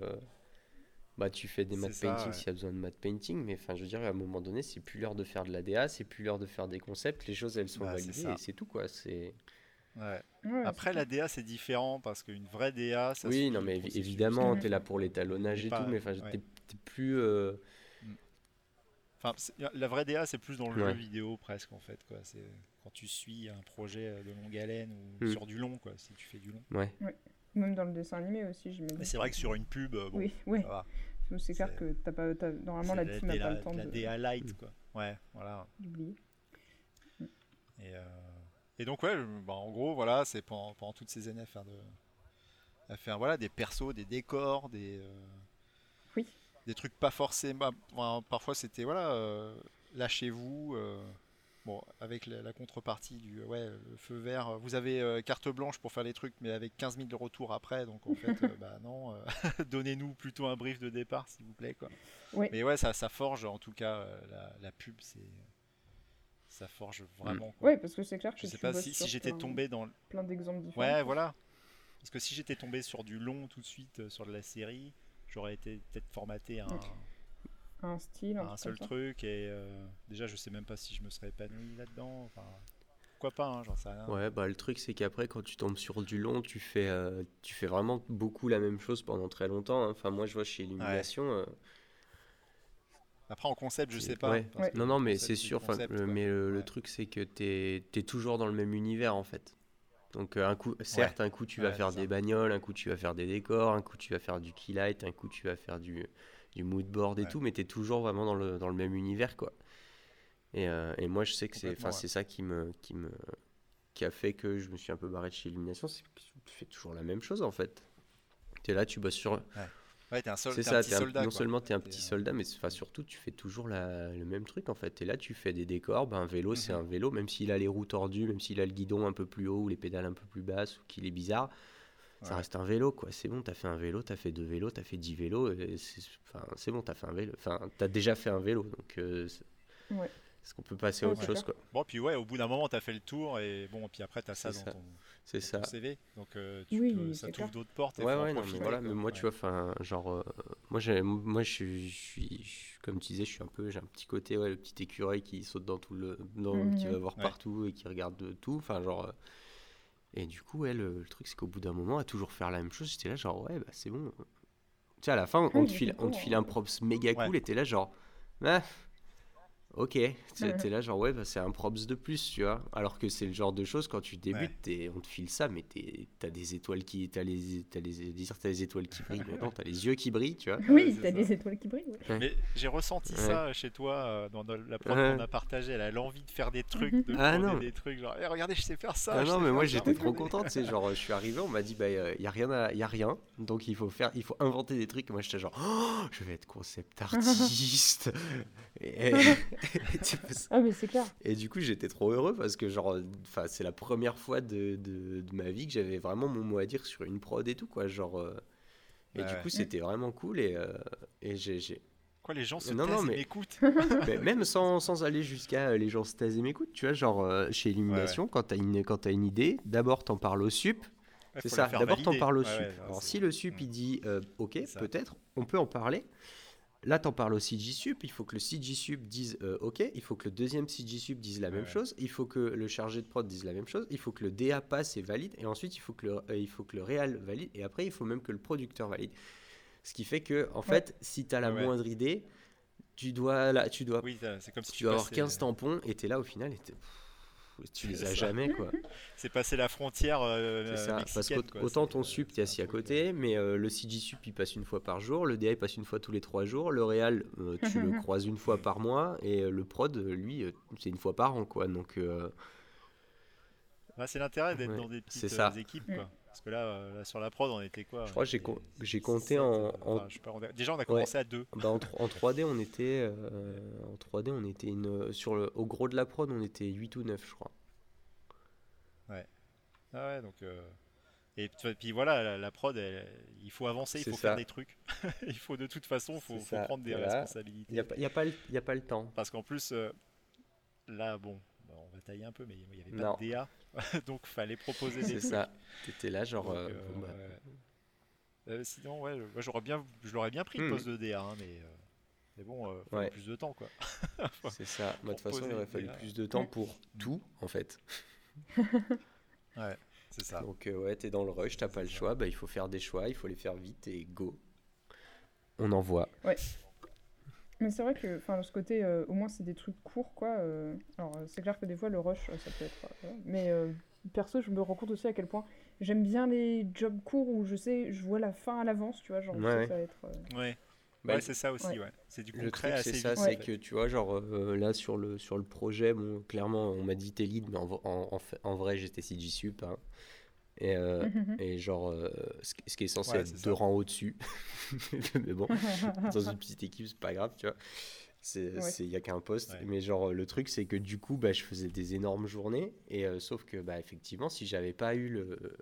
[SPEAKER 1] bah, tu fais des
[SPEAKER 3] C'est
[SPEAKER 1] matte
[SPEAKER 3] ça,
[SPEAKER 1] painting
[SPEAKER 3] ouais.
[SPEAKER 1] s'il y a besoin de matte painting, mais enfin, je veux dire, à un moment donné, c'est plus l'heure de faire de la DA, c'est plus l'heure de faire des concepts, les choses, elles sont
[SPEAKER 3] Bah,
[SPEAKER 1] validées et c'est tout, quoi. C'est.
[SPEAKER 3] Ouais.
[SPEAKER 2] Ouais,
[SPEAKER 3] Après, la DA, c'est différent, parce qu'une vraie DA, ça
[SPEAKER 1] oui, non, mais évidemment,
[SPEAKER 2] Mhm.
[SPEAKER 1] t'es là pour l'étalonnage et
[SPEAKER 3] pas-
[SPEAKER 1] tout, mais enfin,
[SPEAKER 3] ouais.
[SPEAKER 1] t'es plus. euh,
[SPEAKER 3] Enfin, c'est- la vraie DA, c'est plus dans le
[SPEAKER 1] Ouais.
[SPEAKER 3] jeu vidéo presque en fait. Quoi. C'est quand tu suis un projet de longue haleine ou
[SPEAKER 1] Mm.
[SPEAKER 3] sur du long, quoi, si tu fais du long.
[SPEAKER 1] Ouais.
[SPEAKER 2] Même dans le dessin animé aussi, je
[SPEAKER 3] Mais c'est vrai que sur une pub, euh, bon,
[SPEAKER 2] Oui, ouais.
[SPEAKER 3] ça va.
[SPEAKER 2] C'est clair que t'as pas, normalement la team n'a pas le temps
[SPEAKER 3] de la DA light,
[SPEAKER 1] Mm.
[SPEAKER 3] quoi. Ouais, voilà.
[SPEAKER 2] d'oublier.
[SPEAKER 3] Et, euh, et donc ouais, bah, en gros, voilà, c'est pendant, pendant toutes ces années à faire de, à faire voilà des persos, des décors, des euh,
[SPEAKER 2] Oui.
[SPEAKER 3] des trucs pas forcément. enfin, parfois c'était voilà, euh, lâchez-vous. euh, bon, avec la, la contrepartie du ouais, le feu vert. Vous avez carte blanche pour faire les trucs, mais avec 15 000 de retours après. Donc en fait, (laughs) bah non, (laughs) donnez-nous plutôt un brief de départ, s'il vous plaît, quoi.
[SPEAKER 2] Oui.
[SPEAKER 3] Mais ouais, ça, ça forge en tout cas la, la pub, c'est ça forge vraiment. quoi.
[SPEAKER 2] Ouais, parce que c'est clair que
[SPEAKER 3] Je sais
[SPEAKER 2] tu
[SPEAKER 3] pas si, j'étais tombé dans. le-
[SPEAKER 2] plein d'exemples différents.
[SPEAKER 3] Ouais, voilà. Parce que si j'étais tombé sur du long tout de suite, euh, sur de la série, j'aurais été peut-être formaté à un,
[SPEAKER 2] style, un,
[SPEAKER 3] seul truc. Et euh, déjà, je sais même pas si je me serais épanoui là-dedans. Enfin, pourquoi pas, hein, j'en sais rien.
[SPEAKER 1] Ouais, bah le truc c'est qu'après quand tu tombes sur du long, tu fais, euh, tu fais vraiment beaucoup la même chose pendant très longtemps. hein. Enfin moi je vois chez Illumination, euh,
[SPEAKER 3] Après, en concept, je sais pas.
[SPEAKER 1] Ouais. Non, non, mais c'est sûr.
[SPEAKER 3] concept,
[SPEAKER 1] le- mais le, truc, c'est que t'es es toujours dans le même univers en fait. Donc, euh, un coup, certes, un coup, tu vas faire des
[SPEAKER 3] ça.
[SPEAKER 1] bagnoles, un coup, tu vas faire des décors, un coup, tu vas faire du keylight, un coup, tu vas faire du, du mood board et
[SPEAKER 3] Ouais.
[SPEAKER 1] tout, mais t'es toujours vraiment dans le, dans le même univers, quoi. Et, euh, et moi, je sais que c'est c'est ça qui me, qui me qui a fait que je me suis un peu barré de chez Illumination, c'est que tu fais toujours la même chose en fait. T'es là, tu bosses sur,
[SPEAKER 3] Ouais, t'es un, sol...
[SPEAKER 1] c'est
[SPEAKER 3] t'es
[SPEAKER 1] ça,
[SPEAKER 3] un petit
[SPEAKER 1] t'es un-
[SPEAKER 3] soldat.
[SPEAKER 1] non
[SPEAKER 3] quoi.
[SPEAKER 1] seulement tu es un
[SPEAKER 3] T'es,
[SPEAKER 1] petit
[SPEAKER 3] euh,
[SPEAKER 1] soldat, mais surtout tu fais toujours la- le même truc en fait. Et là, tu fais des décors, ben, un vélo c'est
[SPEAKER 3] Mhm.
[SPEAKER 1] un vélo, même s'il a les roues tordues, même s'il a le guidon un peu plus haut ou les pédales un peu plus basses ou qu'il est bizarre, ça
[SPEAKER 3] Ouais.
[SPEAKER 1] reste un vélo quoi. C'est bon, t'as fait un vélo, t'as fait deux vélos, t'as fait dix vélos, et c'est enfin, c'est bon, t'as fait un vélo. Enfin, t'as déjà fait un vélo, donc euh,
[SPEAKER 2] Ouais.
[SPEAKER 1] Est-ce qu'on peut passer à
[SPEAKER 2] Ouais,
[SPEAKER 1] autre chose quoi
[SPEAKER 3] Bon, puis ouais, au bout d'un moment, t'as fait le tour et bon, puis après, t'as ça
[SPEAKER 1] C'est
[SPEAKER 3] dans
[SPEAKER 1] ça.
[SPEAKER 3] ton,
[SPEAKER 1] C'est
[SPEAKER 3] dans
[SPEAKER 1] ça.
[SPEAKER 3] ton CV. Donc, euh, tu
[SPEAKER 2] Oui,
[SPEAKER 3] peux-
[SPEAKER 2] c'est
[SPEAKER 3] ça t'ouvre d'autres portes. et
[SPEAKER 1] Ouais, ouais, non, mais voilà, mais moi, tu
[SPEAKER 3] Ouais.
[SPEAKER 1] vois, enfin, genre, euh, moi, j'ai, moi, je suis, je suis, je- comme tu disais, je suis un peu, j'ai un petit côté, ouais, le petit écureuil qui saute dans tout le, dans, qui
[SPEAKER 2] Mhm.
[SPEAKER 1] va voir
[SPEAKER 3] Ouais.
[SPEAKER 1] partout et qui regarde de tout, enfin, genre, euh, et du coup, elle, le, le truc, c'est qu'au bout d'un moment, à toujours faire la même chose, j'étais là, genre, ouais, bah, c'est bon. Tu sais, à la fin, on
[SPEAKER 2] Oui,
[SPEAKER 1] te file,
[SPEAKER 2] c'est
[SPEAKER 1] on te file un props méga
[SPEAKER 3] Ouais.
[SPEAKER 1] cool, et t'es là, genre, ah, ok, t'es là, genre, ouais, bah, c'est un props de plus, tu vois, alors que c'est le genre de choses, quand tu débutes,
[SPEAKER 3] Ouais.
[SPEAKER 1] on te file ça, mais t'es- t'as des étoiles qui, t'as les, t'as les, dire t'as les étoiles qui brillent, mais non, t'as les yeux qui brillent, tu vois.
[SPEAKER 2] Oui, t'as des étoiles qui brillent. ouais.
[SPEAKER 3] Mais j'ai ressenti
[SPEAKER 1] Ouais.
[SPEAKER 3] ça chez toi euh, dans la prod
[SPEAKER 1] Ouais.
[SPEAKER 3] qu'on a partagé. Elle a l'envie de faire des trucs, de
[SPEAKER 1] Ah, non.
[SPEAKER 3] des trucs. Genre, Eh, regardez, je sais faire ça.
[SPEAKER 1] Ah non, mais moi j'étais trop content, tu sais, genre je suis arrivé, on m'a dit bah il y a rien à, y a rien, donc il faut faire, il faut inventer des trucs. Moi j'étais genre Oh, je vais être concept artiste. (laughs) et- (laughs)
[SPEAKER 2] Ah, mais c'est clair.
[SPEAKER 1] et du coup j'étais trop heureux parce que genre, enfin c'est la première fois de, de, de ma vie que j'avais vraiment mon mot à dire sur une prod et tout quoi, genre. euh, et
[SPEAKER 3] Ouais,
[SPEAKER 1] du
[SPEAKER 3] ouais.
[SPEAKER 1] coup c'était vraiment cool et, euh, et j'ai,
[SPEAKER 3] Quoi, les gens se
[SPEAKER 1] Non,
[SPEAKER 3] taisent
[SPEAKER 1] non,
[SPEAKER 3] et
[SPEAKER 1] mais-
[SPEAKER 3] m'écoutent. (laughs)
[SPEAKER 1] mais même sans, sans aller jusqu'à euh, les gens se taisent et m'écoutent, tu vois, genre euh, chez Illumination, quand t'as une, quand t'as une idée, d'abord t'en parles au sup, c'est ça, d'abord t'en parles au
[SPEAKER 3] Ouais,
[SPEAKER 1] sup.
[SPEAKER 3] ouais,
[SPEAKER 1] Alors si le sup
[SPEAKER 3] Mm.
[SPEAKER 1] il dit euh, ok, peut-être, on peut en parler. Là t'en parles au CG sup, il faut que le CG sup dise euh, ok, il faut que le deuxième CG sup dise la
[SPEAKER 3] Ouais,
[SPEAKER 1] même chose, il faut que le chargé de prod dise la même chose, il faut que le DA passe et valide, et ensuite il faut que le, euh, il faut que le réal valide, et après il faut même que le producteur valide. Ce qui fait que en fait, si t'as la
[SPEAKER 3] Ouais,
[SPEAKER 1] moindre idée, tu dois, là, tu dois
[SPEAKER 3] Oui, ça- c'est comme si
[SPEAKER 1] tu dois avoir
[SPEAKER 3] passais-
[SPEAKER 1] 15 tampons et t'es là au final et tu les
[SPEAKER 3] C'est
[SPEAKER 1] as
[SPEAKER 3] ça.
[SPEAKER 1] jamais quoi. (laughs)
[SPEAKER 3] C'est passer la frontière euh,
[SPEAKER 1] C'est ça. Parce
[SPEAKER 3] mexicaine,
[SPEAKER 1] que
[SPEAKER 3] quoi.
[SPEAKER 1] autant
[SPEAKER 3] C'est-
[SPEAKER 1] ton sup t'es assis à côté, mais euh, le CG sup il passe une fois par jour, le DA il passe une fois tous les trois jours, le réal euh, tu le (laughs) croises une fois par mois et euh, le prod lui euh, c'est une fois par an quoi. Donc euh,
[SPEAKER 3] c'est l'intérêt d'être
[SPEAKER 1] Ouais,
[SPEAKER 3] dans des petites
[SPEAKER 1] ça.
[SPEAKER 3] euh, équipes,
[SPEAKER 2] Mm.
[SPEAKER 3] quoi. Parce que là, euh, là, sur la prod, on était quoi
[SPEAKER 1] Je crois que j'ai com- compté en- en-
[SPEAKER 3] enfin, je sais pas, on a- Déjà, on a commencé à deux.
[SPEAKER 1] bah, en, tro- en (laughs) 3D on était euh, en 3D on était une sur le au gros de la prod on était 8 ou 9 je crois.
[SPEAKER 3] Ah ouais, donc. euh, Et puis- voilà, la, la prod, elle- il faut avancer, il faut
[SPEAKER 1] ça.
[SPEAKER 3] faire des trucs. (laughs) il faut de toute façon, faut,
[SPEAKER 1] C'est
[SPEAKER 3] faut prendre des
[SPEAKER 1] voilà.
[SPEAKER 3] responsabilités.
[SPEAKER 1] Il y a, pas- il y a pas le- il y a pas le temps.
[SPEAKER 3] Parce qu'en plus, euh, là, bon, bah, on va tailler un peu, mais il n'y avait pas
[SPEAKER 1] Non.
[SPEAKER 3] de DA, (laughs) donc fallait proposer des
[SPEAKER 1] C'est ça. T'étais là genre
[SPEAKER 3] Donc,
[SPEAKER 1] euh,
[SPEAKER 3] euh,
[SPEAKER 1] bon, bah,
[SPEAKER 3] ouais. Euh, sinon, ouais, moi, j'aurais bien, je l'aurais bien pris le
[SPEAKER 1] Hmm.
[SPEAKER 3] poste de DA, hein, mais, euh, mais bon, euh,
[SPEAKER 1] Ouais.
[SPEAKER 3] plus de temps, quoi. (laughs)
[SPEAKER 1] C'est ça. Moi, de toute façon, il aurait fallu plus de temps
[SPEAKER 2] Ouais.
[SPEAKER 1] pour tout, en fait. (laughs)
[SPEAKER 3] Ouais, c'est ça.
[SPEAKER 1] Donc, euh, ouais, t'es dans le rush, t'as pas le
[SPEAKER 3] ça.
[SPEAKER 1] choix. Bah, il faut faire des choix, il faut les faire vite et go. On envoie.
[SPEAKER 2] Mais c'est vrai que, enfin, ce côté, euh, au moins, c'est des trucs courts, quoi. euh, alors, euh, c'est clair que des fois, le rush, euh, ça peut être. euh, mais euh, perso, je me rends compte aussi à quel point j'aime bien les jobs courts où je sais, je vois la fin à l'avance, tu vois. Genre, je
[SPEAKER 1] Ouais,
[SPEAKER 2] sais
[SPEAKER 1] ouais.
[SPEAKER 2] que ça va être. euh,
[SPEAKER 3] Ouais,
[SPEAKER 1] Bah,
[SPEAKER 3] ouais c'est ça aussi,
[SPEAKER 2] ouais.
[SPEAKER 3] ouais. C'est du
[SPEAKER 1] Le
[SPEAKER 3] concret
[SPEAKER 1] truc,
[SPEAKER 3] assez
[SPEAKER 1] c'est ça, c'est que tu vois, genre euh, là sur le, sur le projet, bon, clairement, on m'a dit t'es lead, mais en, en, en vrai, j'étais CG Sup. hein. Et, euh,
[SPEAKER 2] Mhm.
[SPEAKER 1] et genre, euh, ce, qui- ce qui est censé
[SPEAKER 3] Ouais,
[SPEAKER 1] être deux
[SPEAKER 3] ça.
[SPEAKER 1] rangs au-dessus. (laughs) mais bon, (laughs) dans une petite équipe, c'est pas grave, tu vois. C'est,
[SPEAKER 2] Ouais.
[SPEAKER 1] c'est- y a qu'un poste.
[SPEAKER 3] Ouais.
[SPEAKER 1] Mais genre, le truc, c'est que du coup, bah, je faisais des énormes journées. Et euh, sauf que, bah, effectivement, si j'avais pas eu le.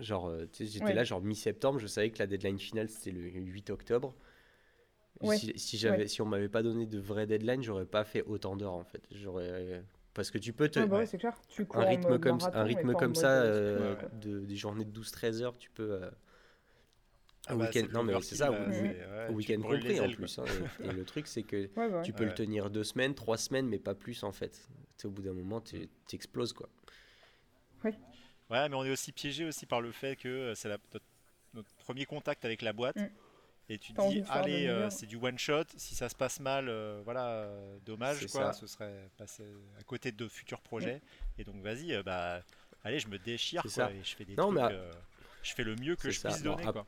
[SPEAKER 1] Genre, tu sais, j'étais
[SPEAKER 2] Ouais.
[SPEAKER 1] là, genre mi-septembre, je savais que la deadline finale, c'était le 8 octobre.
[SPEAKER 2] Ouais.
[SPEAKER 1] Si, si j'avais,
[SPEAKER 2] Ouais.
[SPEAKER 1] si on m'avait pas donné de vraie deadline, j'aurais pas fait autant d'heures, en fait. J'aurais. Parce que tu peux te.
[SPEAKER 2] Ouais, bah ouais,
[SPEAKER 3] ouais.
[SPEAKER 2] c'est clair. Tu cours
[SPEAKER 1] un rythme comme,
[SPEAKER 2] marathon
[SPEAKER 1] un rythme comme ça,
[SPEAKER 2] euh,
[SPEAKER 1] euh, de, des journées de 12-13 heures, tu peux. euh,
[SPEAKER 3] Ah
[SPEAKER 1] un
[SPEAKER 3] bah,
[SPEAKER 1] week-end, non mais c'est ça,
[SPEAKER 3] là,
[SPEAKER 1] au-
[SPEAKER 2] oui.
[SPEAKER 1] week-end compris en plus. hein, et, et le truc, c'est que (laughs)
[SPEAKER 2] Ouais, bah ouais.
[SPEAKER 1] tu peux
[SPEAKER 3] Ouais.
[SPEAKER 1] le tenir deux semaines, trois semaines, mais pas plus en fait. Au bout d'un moment, tu exploses quoi.
[SPEAKER 3] Ouais, mais on est aussi piégé aussi par le fait que euh, c'est la- notre, notre premier contact avec la boîte.
[SPEAKER 2] Mm.
[SPEAKER 3] Et tu te dis, allez, euh, c'est du one shot. Si ça se passe mal, euh, voilà, euh, dommage, quoi.
[SPEAKER 1] ça.
[SPEAKER 3] Ce serait passer à côté de futurs projets. Et donc, vas-y, euh, bah, allez, je me déchire,
[SPEAKER 1] C'est
[SPEAKER 3] quoi,
[SPEAKER 1] ça.
[SPEAKER 3] et je fais des
[SPEAKER 1] Non,
[SPEAKER 3] trucs.
[SPEAKER 1] mais
[SPEAKER 3] euh, je fais le mieux que je
[SPEAKER 1] ça.
[SPEAKER 3] puisse
[SPEAKER 1] Bon,
[SPEAKER 3] donner,
[SPEAKER 1] ap-
[SPEAKER 3] quoi.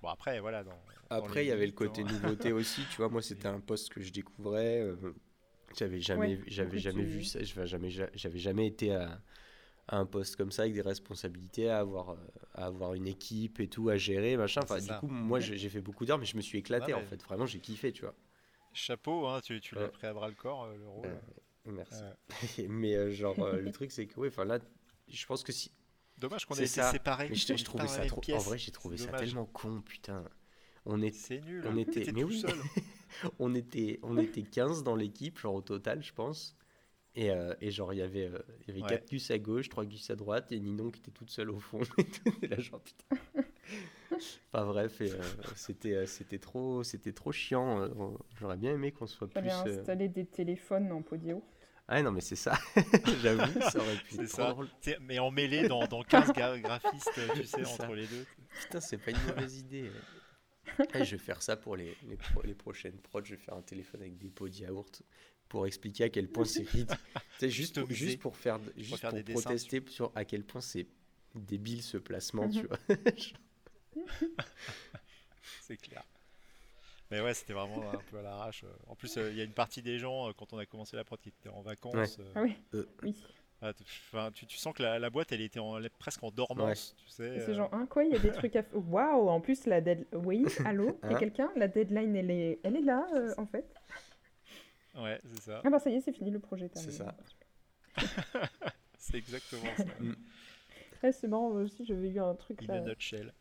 [SPEAKER 3] Bon, après, voilà. Dans,
[SPEAKER 1] Après,
[SPEAKER 3] les
[SPEAKER 1] il y avait le côté (laughs) nouveauté aussi, tu vois. Moi, c'était un poste que je découvrais. euh, J'avais jamais,
[SPEAKER 2] Ouais,
[SPEAKER 1] j'avais jamais
[SPEAKER 2] tu-
[SPEAKER 1] vu ça. J'avais jamais, j'avais jamais été à, à un poste comme ça avec des responsabilités, à avoir, euh, à avoir une équipe et tout à gérer, machin. Enfin, du
[SPEAKER 3] ça.
[SPEAKER 1] coup, moi, j'ai fait beaucoup d'heures, mais je me suis éclaté
[SPEAKER 3] Ouais,
[SPEAKER 1] en fait. Vraiment, j'ai kiffé, tu vois.
[SPEAKER 3] Chapeau, hein, tu, tu l'as
[SPEAKER 1] Ouais.
[SPEAKER 3] pris à bras le corps, euh, le rôle.
[SPEAKER 1] Ouais. Merci.
[SPEAKER 3] Ouais. (laughs)
[SPEAKER 1] mais euh, genre, euh, le truc, c'est que, ouais, enfin là, je pense que si.
[SPEAKER 3] Dommage qu'on ait été
[SPEAKER 1] ça.
[SPEAKER 3] séparés.
[SPEAKER 1] Mais je, je trouvais ça trop. En vrai, j'ai trouvé ça tellement con, putain. On est,
[SPEAKER 3] C'est nul.
[SPEAKER 1] on était-
[SPEAKER 3] T'étais
[SPEAKER 1] mais oui.
[SPEAKER 3] seul. (laughs)
[SPEAKER 1] on était, on était 15 dans l'équipe, genre au total, je pense. Et, euh, et genre, il y avait, euh, il y avait
[SPEAKER 3] Ouais.
[SPEAKER 1] 4 gus à gauche, 3 gus à droite, et Ninon qui était toute seule au fond. (laughs) Et là, genre, putain. (laughs) Enfin bref, euh, c'était, euh, c'était, trop, c'était trop chiant. J'aurais bien aimé qu'on soit plus.
[SPEAKER 2] Fallait
[SPEAKER 1] euh,
[SPEAKER 2] installer des téléphones en yaourt.
[SPEAKER 1] Ah non, mais c'est ça. (laughs) J'avoue, ça aurait pu
[SPEAKER 3] C'est
[SPEAKER 1] être
[SPEAKER 3] ça.
[SPEAKER 1] drôle.
[SPEAKER 3] Mais en mêlée dans, dans 15 gra- graphistes, tu sais,
[SPEAKER 1] ça.
[SPEAKER 3] entre les deux.
[SPEAKER 1] Putain, c'est pas une mauvaise idée. Eh, je vais faire ça pour les, les, pro- les prochaines prods. Je vais faire un téléphone avec des pots de yaourt pour expliquer à quel point c'est ridicule. (laughs) C'est juste, pour- juste pour faire, juste
[SPEAKER 3] faire
[SPEAKER 1] pour
[SPEAKER 3] des dessins
[SPEAKER 1] protester sur à quel point c'est débile ce placement, tu
[SPEAKER 2] Mhm.
[SPEAKER 1] vois. (laughs)
[SPEAKER 3] C'est clair. Mais ouais, c'était vraiment un peu à l'arrache. En plus, euh, il y a une partie des gens, euh, quand on a commencé la prod, qui étaient en vacances. euh,
[SPEAKER 2] Ah oui,
[SPEAKER 1] Euh.
[SPEAKER 2] oui.
[SPEAKER 3] ah, enfin, tu, tu sens que la, la boîte, elle était en- elle est presque en dormance, tu sais. Euh,
[SPEAKER 2] C'est genre, hein, quoi, il y a des trucs à faire. Waouh, en plus, la dead... Oui, allô, il y a
[SPEAKER 1] Hein
[SPEAKER 2] quelqu'un? La deadline, elle est, elle est là, euh, en fait.
[SPEAKER 3] Ouais, c'est ça.
[SPEAKER 2] Ah bah ça y est, c'est fini, le projet. est
[SPEAKER 1] C'est ça. (laughs)
[SPEAKER 3] C'est exactement ça.
[SPEAKER 2] Ouais, c'est marrant, moi aussi, j'avais eu un truc là,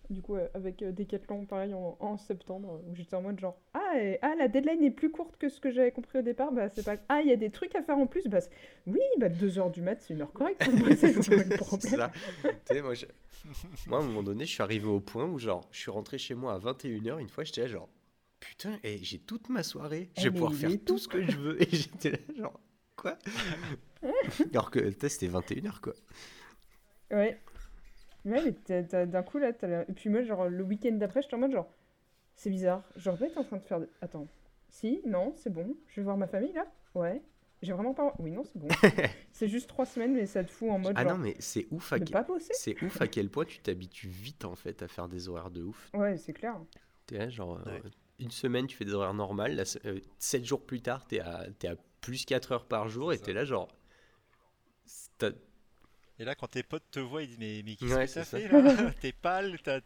[SPEAKER 2] du coup, euh, avec euh, Decathlon, pareil, en, en septembre, où j'étais en mode genre, ah, et- ah, la deadline est plus courte que ce que j'avais compris au départ, bah c'est pas... Ah, il y a des trucs à faire en plus, bah oui, bah 2h du mat, c'est une heure correcte pour c'est pas le (laughs)
[SPEAKER 1] C'est
[SPEAKER 2] problème.
[SPEAKER 1] ça. Moi, je- moi, à un moment donné, je suis arrivé au point où, genre, je suis rentré chez moi à 21h. Une fois, j'étais là, genre, putain, et j'ai toute ma soirée. Je
[SPEAKER 2] Eh,
[SPEAKER 1] vais pouvoir faire tout
[SPEAKER 2] tout.
[SPEAKER 1] ce que je veux. Et (laughs) j'étais là, genre, quoi? Alors que, tu sais, c'était 21h, quoi.
[SPEAKER 2] Ouais. Ouais, mais d'un coup, là, t'as la- Et puis moi, genre, le week-end d'après, j'étais en mode genre, c'est bizarre, j'aurais pas été en train de faire... de- Attends. Si, non, c'est bon. Je vais voir ma famille, là? Ouais. J'ai vraiment pas... Oui, non, c'est bon. (laughs) c'est juste trois semaines, mais ça te fout en mode
[SPEAKER 1] Ah
[SPEAKER 2] genre,
[SPEAKER 1] non, mais c'est ouf à quel...
[SPEAKER 2] pas bosser.
[SPEAKER 1] C'est ouf à quel point tu t'habitues vite en fait à faire des horaires de ouf.
[SPEAKER 2] Ouais, c'est clair.
[SPEAKER 1] T'es là, genre, euh,
[SPEAKER 3] Ouais.
[SPEAKER 1] Une semaine tu fais des horaires normales, la se- euh, sept jours plus tard t'es à, t'es à plus 4 heures par jour et t'es
[SPEAKER 3] ça.
[SPEAKER 1] là, genre.
[SPEAKER 3] Et là, quand tes potes te voient, ils disent Mais, mais qu'est-ce
[SPEAKER 1] Ouais,
[SPEAKER 3] que t'as fait là (laughs) T'es pâle, t'as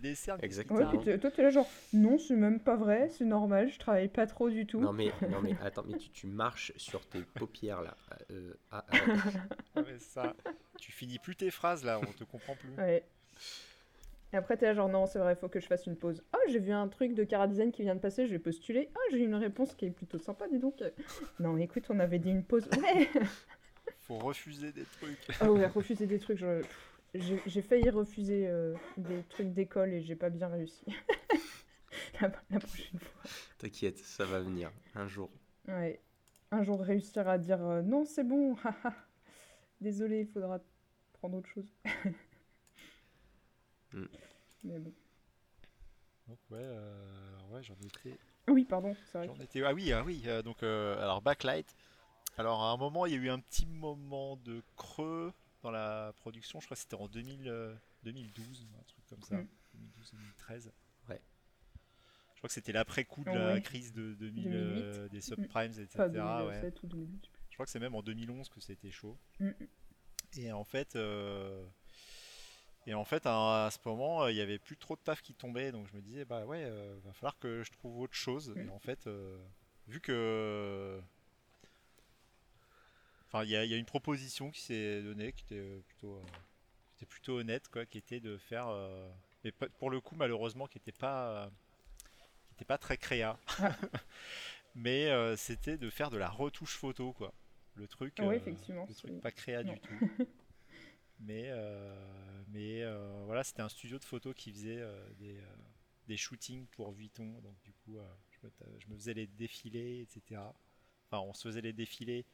[SPEAKER 3] des, cernes.
[SPEAKER 2] Ouais,
[SPEAKER 1] Exactement.
[SPEAKER 2] t'es- toi, t'es là genre, non, c'est même pas vrai, c'est normal, je travaille pas trop du tout.
[SPEAKER 1] Non mais, non mais (laughs) attends, mais tu, tu marches sur tes paupières là. Euh, ah, (laughs) ah,
[SPEAKER 3] Ouais, ça. Tu finis plus tes phrases là, on te comprend plus.
[SPEAKER 2] Ouais. Et après, t'es là genre, non, c'est vrai, faut que je fasse une pause. Oh, j'ai vu un truc de Cara Design qui vient de passer, je vais postuler. Oh, j'ai une réponse qui est plutôt sympa, dis donc. (laughs) Non, écoute, on avait dit une pause. Ouais (laughs)
[SPEAKER 3] Faut refuser des trucs.
[SPEAKER 2] Oh ouais, refuser des trucs. je- J'ai failli refuser euh, des trucs d'école et j'ai pas bien réussi. (laughs) la, la prochaine fois.
[SPEAKER 1] T'inquiète, ça va venir un jour.
[SPEAKER 2] Ouais. Un jour réussir à dire euh, non, c'est bon. haha. Désolé, il faudra prendre autre chose.
[SPEAKER 1] Mm.
[SPEAKER 2] Mais bon.
[SPEAKER 3] Donc, ouais, euh, alors ouais, j'en étais.
[SPEAKER 2] Oui, pardon, c'est vrai.
[SPEAKER 3] J'en étais. Ah oui, ah oui. euh, donc, euh, alors Backlight. Alors, à un moment, il y a eu un petit moment de creux dans la production. Je crois que c'était en 2000, euh, 2012, un truc comme ça.
[SPEAKER 2] Mm.
[SPEAKER 3] 2012-2013.
[SPEAKER 1] Ouais.
[SPEAKER 3] Je crois que c'était l'après-coup de
[SPEAKER 2] Ah
[SPEAKER 3] la crise de 2000,
[SPEAKER 2] 2008.
[SPEAKER 3] euh, des subprimes, etc.
[SPEAKER 2] Pas
[SPEAKER 3] ouais.
[SPEAKER 2] 2007 ou 2008.
[SPEAKER 3] Je crois que c'est même en 2011 que c'était chaud.
[SPEAKER 2] Mm.
[SPEAKER 3] Et en fait, euh, et en fait, à, à ce moment, euh, il y avait plus trop de taf qui tombait, donc je me disais, bah ouais, euh, va falloir que je trouve autre chose. Et en fait, euh, vu que, enfin, il y, a- il y a une proposition qui s'est donnée, qui était euh, plutôt, euh, qui était plutôt honnête, quoi, qui était de faire, mais pour le coup, malheureusement, qui n'était pas, qui était pas très créa.
[SPEAKER 2] Ah. (laughs)
[SPEAKER 3] mais c'était de faire de la retouche photo, quoi. Le truc,
[SPEAKER 2] Ah
[SPEAKER 3] euh,
[SPEAKER 2] effectivement,
[SPEAKER 3] le truc pas créa
[SPEAKER 2] non.
[SPEAKER 3] du tout. (laughs) mais euh, mais euh, voilà, c'était un studio de photo qui faisait euh, des, euh, des shootings pour Vuitton. Donc du coup, euh, je, me, ta- je me faisais les défilés, etc. Enfin, on se faisait les défilés.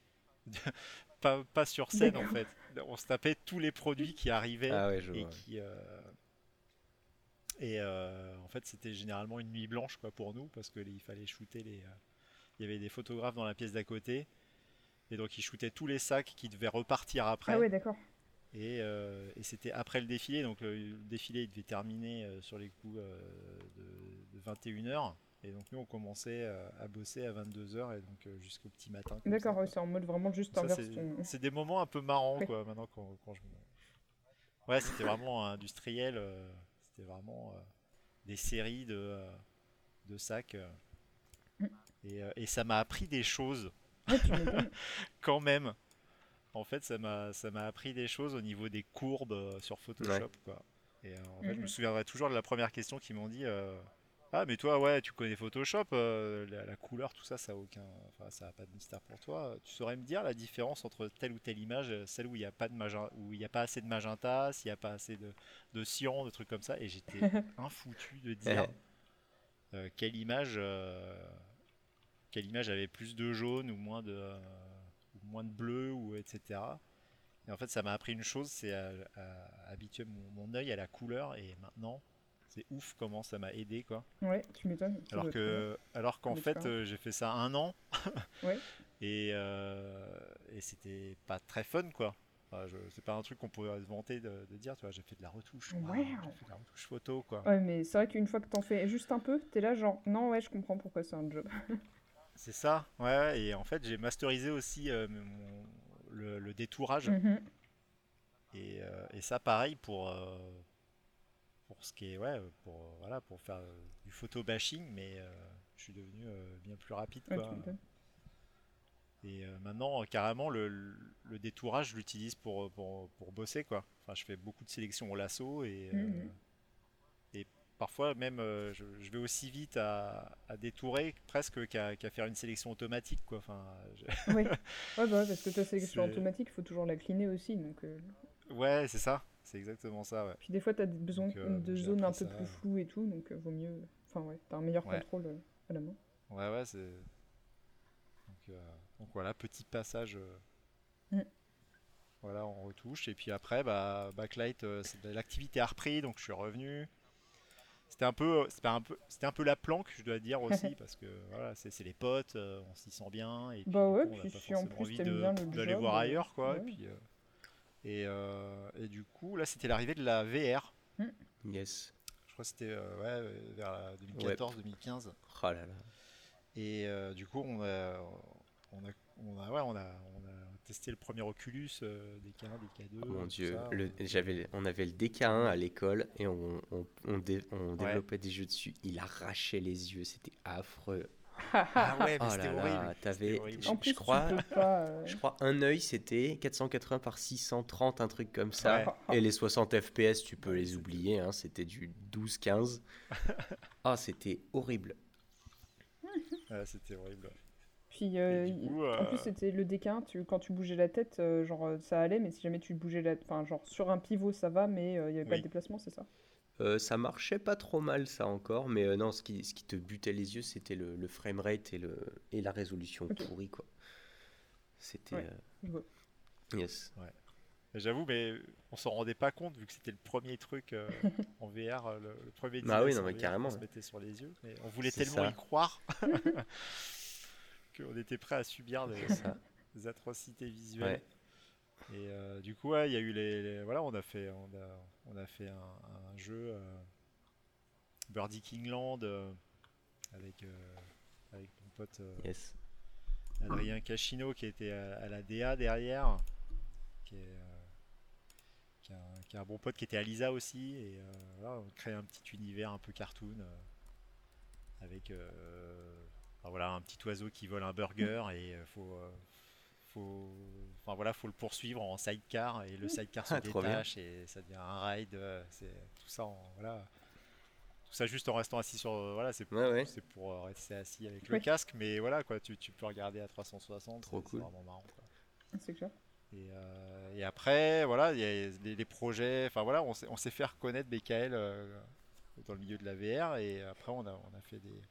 [SPEAKER 3] (laughs) pas, pas sur scène en fait. On se tapait tous les produits qui arrivaient
[SPEAKER 1] Ah ouais, je
[SPEAKER 3] et
[SPEAKER 1] vois.
[SPEAKER 3] qui euh, et euh, en fait, c'était généralement une nuit blanche quoi pour nous parce qu'il fallait shooter les. Il y avait des photographes dans la pièce d'à côté et donc ils shootaient tous les sacs qui devaient repartir après.
[SPEAKER 2] Ah ouais, d'accord.
[SPEAKER 3] Et, et c'était après le défilé, donc le, défilé il devait terminer sur les coups de, de 21h. Et donc nous on commençait euh, à bosser à 22h et donc euh, jusqu'au petit matin.
[SPEAKER 2] D'accord, c'est en mode vraiment juste inverse.
[SPEAKER 3] C'est des moments un peu marrants quoi maintenant quand, quand je... Ouais c'était vraiment industriel, euh, c'était vraiment des séries de, de sacs. Mm. Et, et, ça m'a appris des choses. (laughs) quand même. En fait, ça m'a ça m'a appris des choses au niveau des courbes sur Photoshop quoi. Et en fait, je me mm-hmm. souviendrai toujours de la première question qu'ils m'ont dit ah, mais toi, ouais, tu connais Photoshop, euh, la, couleur, tout ça, ça a aucun, enfin, ça a pas de mystère pour toi. Tu saurais me dire la différence entre telle ou telle image, euh, celle où il n'y a pas de magenta, où il n'y a pas assez de magenta, s'il n'y a pas assez de, de cyan, de trucs comme ça, et j'étais (laughs) infoutu de dire euh, quelle image, quelle image avait plus de jaune ou moins de, moins de bleu ou etc. Et en fait, ça m'a appris une chose, c'est à, habituer mon, mon œil à la couleur, et maintenant c'est ouf comment ça m'a aidé quoi.
[SPEAKER 2] Ouais, tu m'étonnes.
[SPEAKER 3] Alors que, alors qu'en fait, euh, j'ai fait ça un an. ouais. (laughs) Et, euh, et c'était pas très fun quoi. Enfin, c'est pas un truc qu'on pourrait se vanter de, dire, tu vois, j'ai fait de la retouche. Ouais. J'ai fait de la retouche photo quoi.
[SPEAKER 2] Ouais, mais c'est vrai qu'une fois que t'en fais juste un peu, t'es là genre, non, ouais, je comprends pourquoi c'est un job. (laughs)
[SPEAKER 3] c'est ça, ouais, et en fait, j'ai masterisé aussi euh, le, détourage. Mhm. et, et, ça, pareil, pour pour ce qui est ouais pour voilà pour faire euh, du photo bashing mais euh, je suis devenu euh, bien plus rapide quoi. et maintenant carrément le, le, détourage je l'utilise pour, pour, pour, bosser quoi enfin je fais beaucoup de sélections au lasso et et parfois même je, vais aussi vite à, à détourer presque qu'à faire une sélection automatique quoi enfin (laughs)
[SPEAKER 2] oui (laughs) ouais, bah, parce que ta sélection automatique il faut toujours la cleaner aussi donc
[SPEAKER 3] ouais c'est ça c'est exactement ça, ouais.
[SPEAKER 2] Puis des fois, tu as besoin euh, de zones un peu plus floues et tout, donc euh, vaut mieux. Enfin, ouais, tu as un meilleur contrôle euh, à la main.
[SPEAKER 3] Ouais, ouais, c'est. Donc, donc, voilà, petit passage. Mm. Voilà, on retouche. Et puis après, bah, Backlight, l'activité a repris, donc je suis revenu. C'était un peu, c'était un peu, c'était un peu la planque, je dois dire aussi, (laughs) parce que voilà, c'est les potes, on s'y sent bien. Et puis,
[SPEAKER 2] bah ouais, puis si en plus t'aimes bien le job.
[SPEAKER 3] D'aller voir ailleurs, quoi. Et puis, euh, et, du coup, là, c'était l'arrivée de la VR.
[SPEAKER 1] Hmm. Yes.
[SPEAKER 3] Je crois que c'était euh, ouais, vers 2014-2015.
[SPEAKER 1] Oh là là.
[SPEAKER 3] Et euh, du coup, on a, on a, on a, ouais, on a, testé le premier Oculus, DK1, DK2.
[SPEAKER 1] Oh mon dieu, j'avais, on avait le DK1 à l'école et on, on, on, développait des jeux dessus. Il arrachait les yeux, c'était affreux.
[SPEAKER 3] ah ouais, mais oh c'était horrible.
[SPEAKER 1] Je, je, crois, euh, je crois un œil c'était 480 par 630, un truc comme ça. Et les 60 FPS, tu peux les oublier, hein, c'était du 12-15. (laughs) ah, c'était horrible.
[SPEAKER 3] c'était horrible.
[SPEAKER 2] Puis euh, en plus euh, c'était le déclin, tu, quand tu bougeais la tête, genre ça allait, mais si jamais tu bougeais la, enfin genre sur un pivot ça va, mais il n'y avait pas de déplacement, c'est ça?
[SPEAKER 1] Euh, ça marchait pas trop mal ça encore, mais euh, non, ce qui, ce qui te butait les yeux, c'était le, le framerate et, le, et la résolution pourrie, quoi. C'était... Euh, yes.
[SPEAKER 3] Ouais. J'avoue, mais on s'en rendait pas compte vu que c'était le premier truc (laughs) en VR, le, premier
[SPEAKER 1] bah oui, non, mais carrément.
[SPEAKER 3] se mettait sur les yeux. Mais on voulait tellement y croire (laughs) qu'on était prêt à subir des, atrocités visuelles. Et euh, du coup, il y a eu les, voilà, on a fait, on a, on a fait un, jeu euh, Birdie Kingland euh, avec avec mon pote Adrien Cachino qui était à, la DA derrière, qui est qui, un, bon pote qui était à Lisa aussi. Et voilà, on crée un petit univers un peu cartoon avec voilà un petit oiseau qui vole un burger et il faut enfin voilà, faut le poursuivre en sidecar et le sidecar se ah, détache et ça devient un ride. Euh, c'est tout ça, en, voilà, tout ça juste en restant assis sur, euh, voilà, c'est pour, c'est pour euh, rester assis avec le casque, mais voilà quoi, tu, tu peux regarder à 360.
[SPEAKER 1] Trop cool.
[SPEAKER 3] vraiment marrant.
[SPEAKER 2] C'est clair.
[SPEAKER 3] Et, et, après, voilà, il y a les, projets. Enfin voilà, on s'est, on s'est fait reconnaître BKL dans le milieu de la VR et après on a, on a fait des.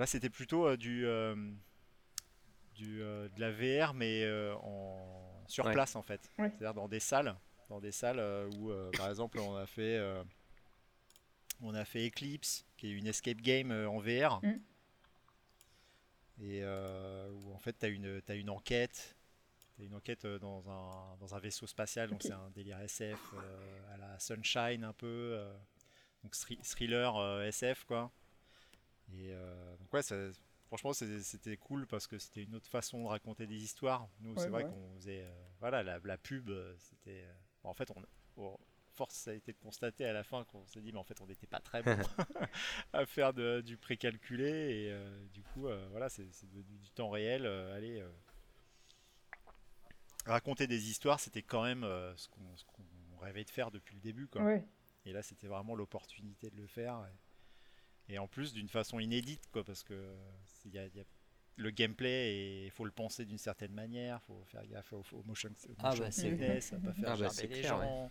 [SPEAKER 3] Là, c'était plutôt du euh, de la VR, mais euh, en, sur place en fait. C'est-à-dire dans des salles, dans des salles euh, où, par exemple, on a fait On a fait Eclipse, qui est une escape game euh, en VR.
[SPEAKER 2] Mm.
[SPEAKER 3] Et euh, où en fait, tu as une, t'as une enquête. Une enquête euh, dans un, dans un vaisseau spatial, donc c'est un délire SF euh, à la Sunshine un peu. euh, donc thri- thriller euh, SF quoi. Et euh, donc ouais, ça- franchement c'était cool parce que c'était une autre façon de raconter des histoires. Nous
[SPEAKER 2] Ouais,
[SPEAKER 3] c'est vrai
[SPEAKER 2] ouais.
[SPEAKER 3] qu'on faisait euh, voilà la, la pub, euh, c'était en fait on, on- force ça a été de constater à la fin qu'on s'est dit mais en fait on n'était pas très bon (laughs) (laughs) à faire de- du précalculé et euh, du coup euh, voilà c'est devenu du temps réel. euh, allez raconter des histoires c'était quand même ce qu'on rêvait de faire depuis le début quoi. Et là, c'était vraiment l'opportunité de le faire. Et, et en plus, d'une façon inédite, quoi, parce que il y a, il y a- le gameplay, il faut le penser d'une certaine manière, il faut faire gaffe au, au motion, au
[SPEAKER 1] Ah
[SPEAKER 3] motion
[SPEAKER 1] bah,
[SPEAKER 2] c'est-
[SPEAKER 3] sickness, à pas faire
[SPEAKER 1] Ah bah,
[SPEAKER 3] gerber les gens.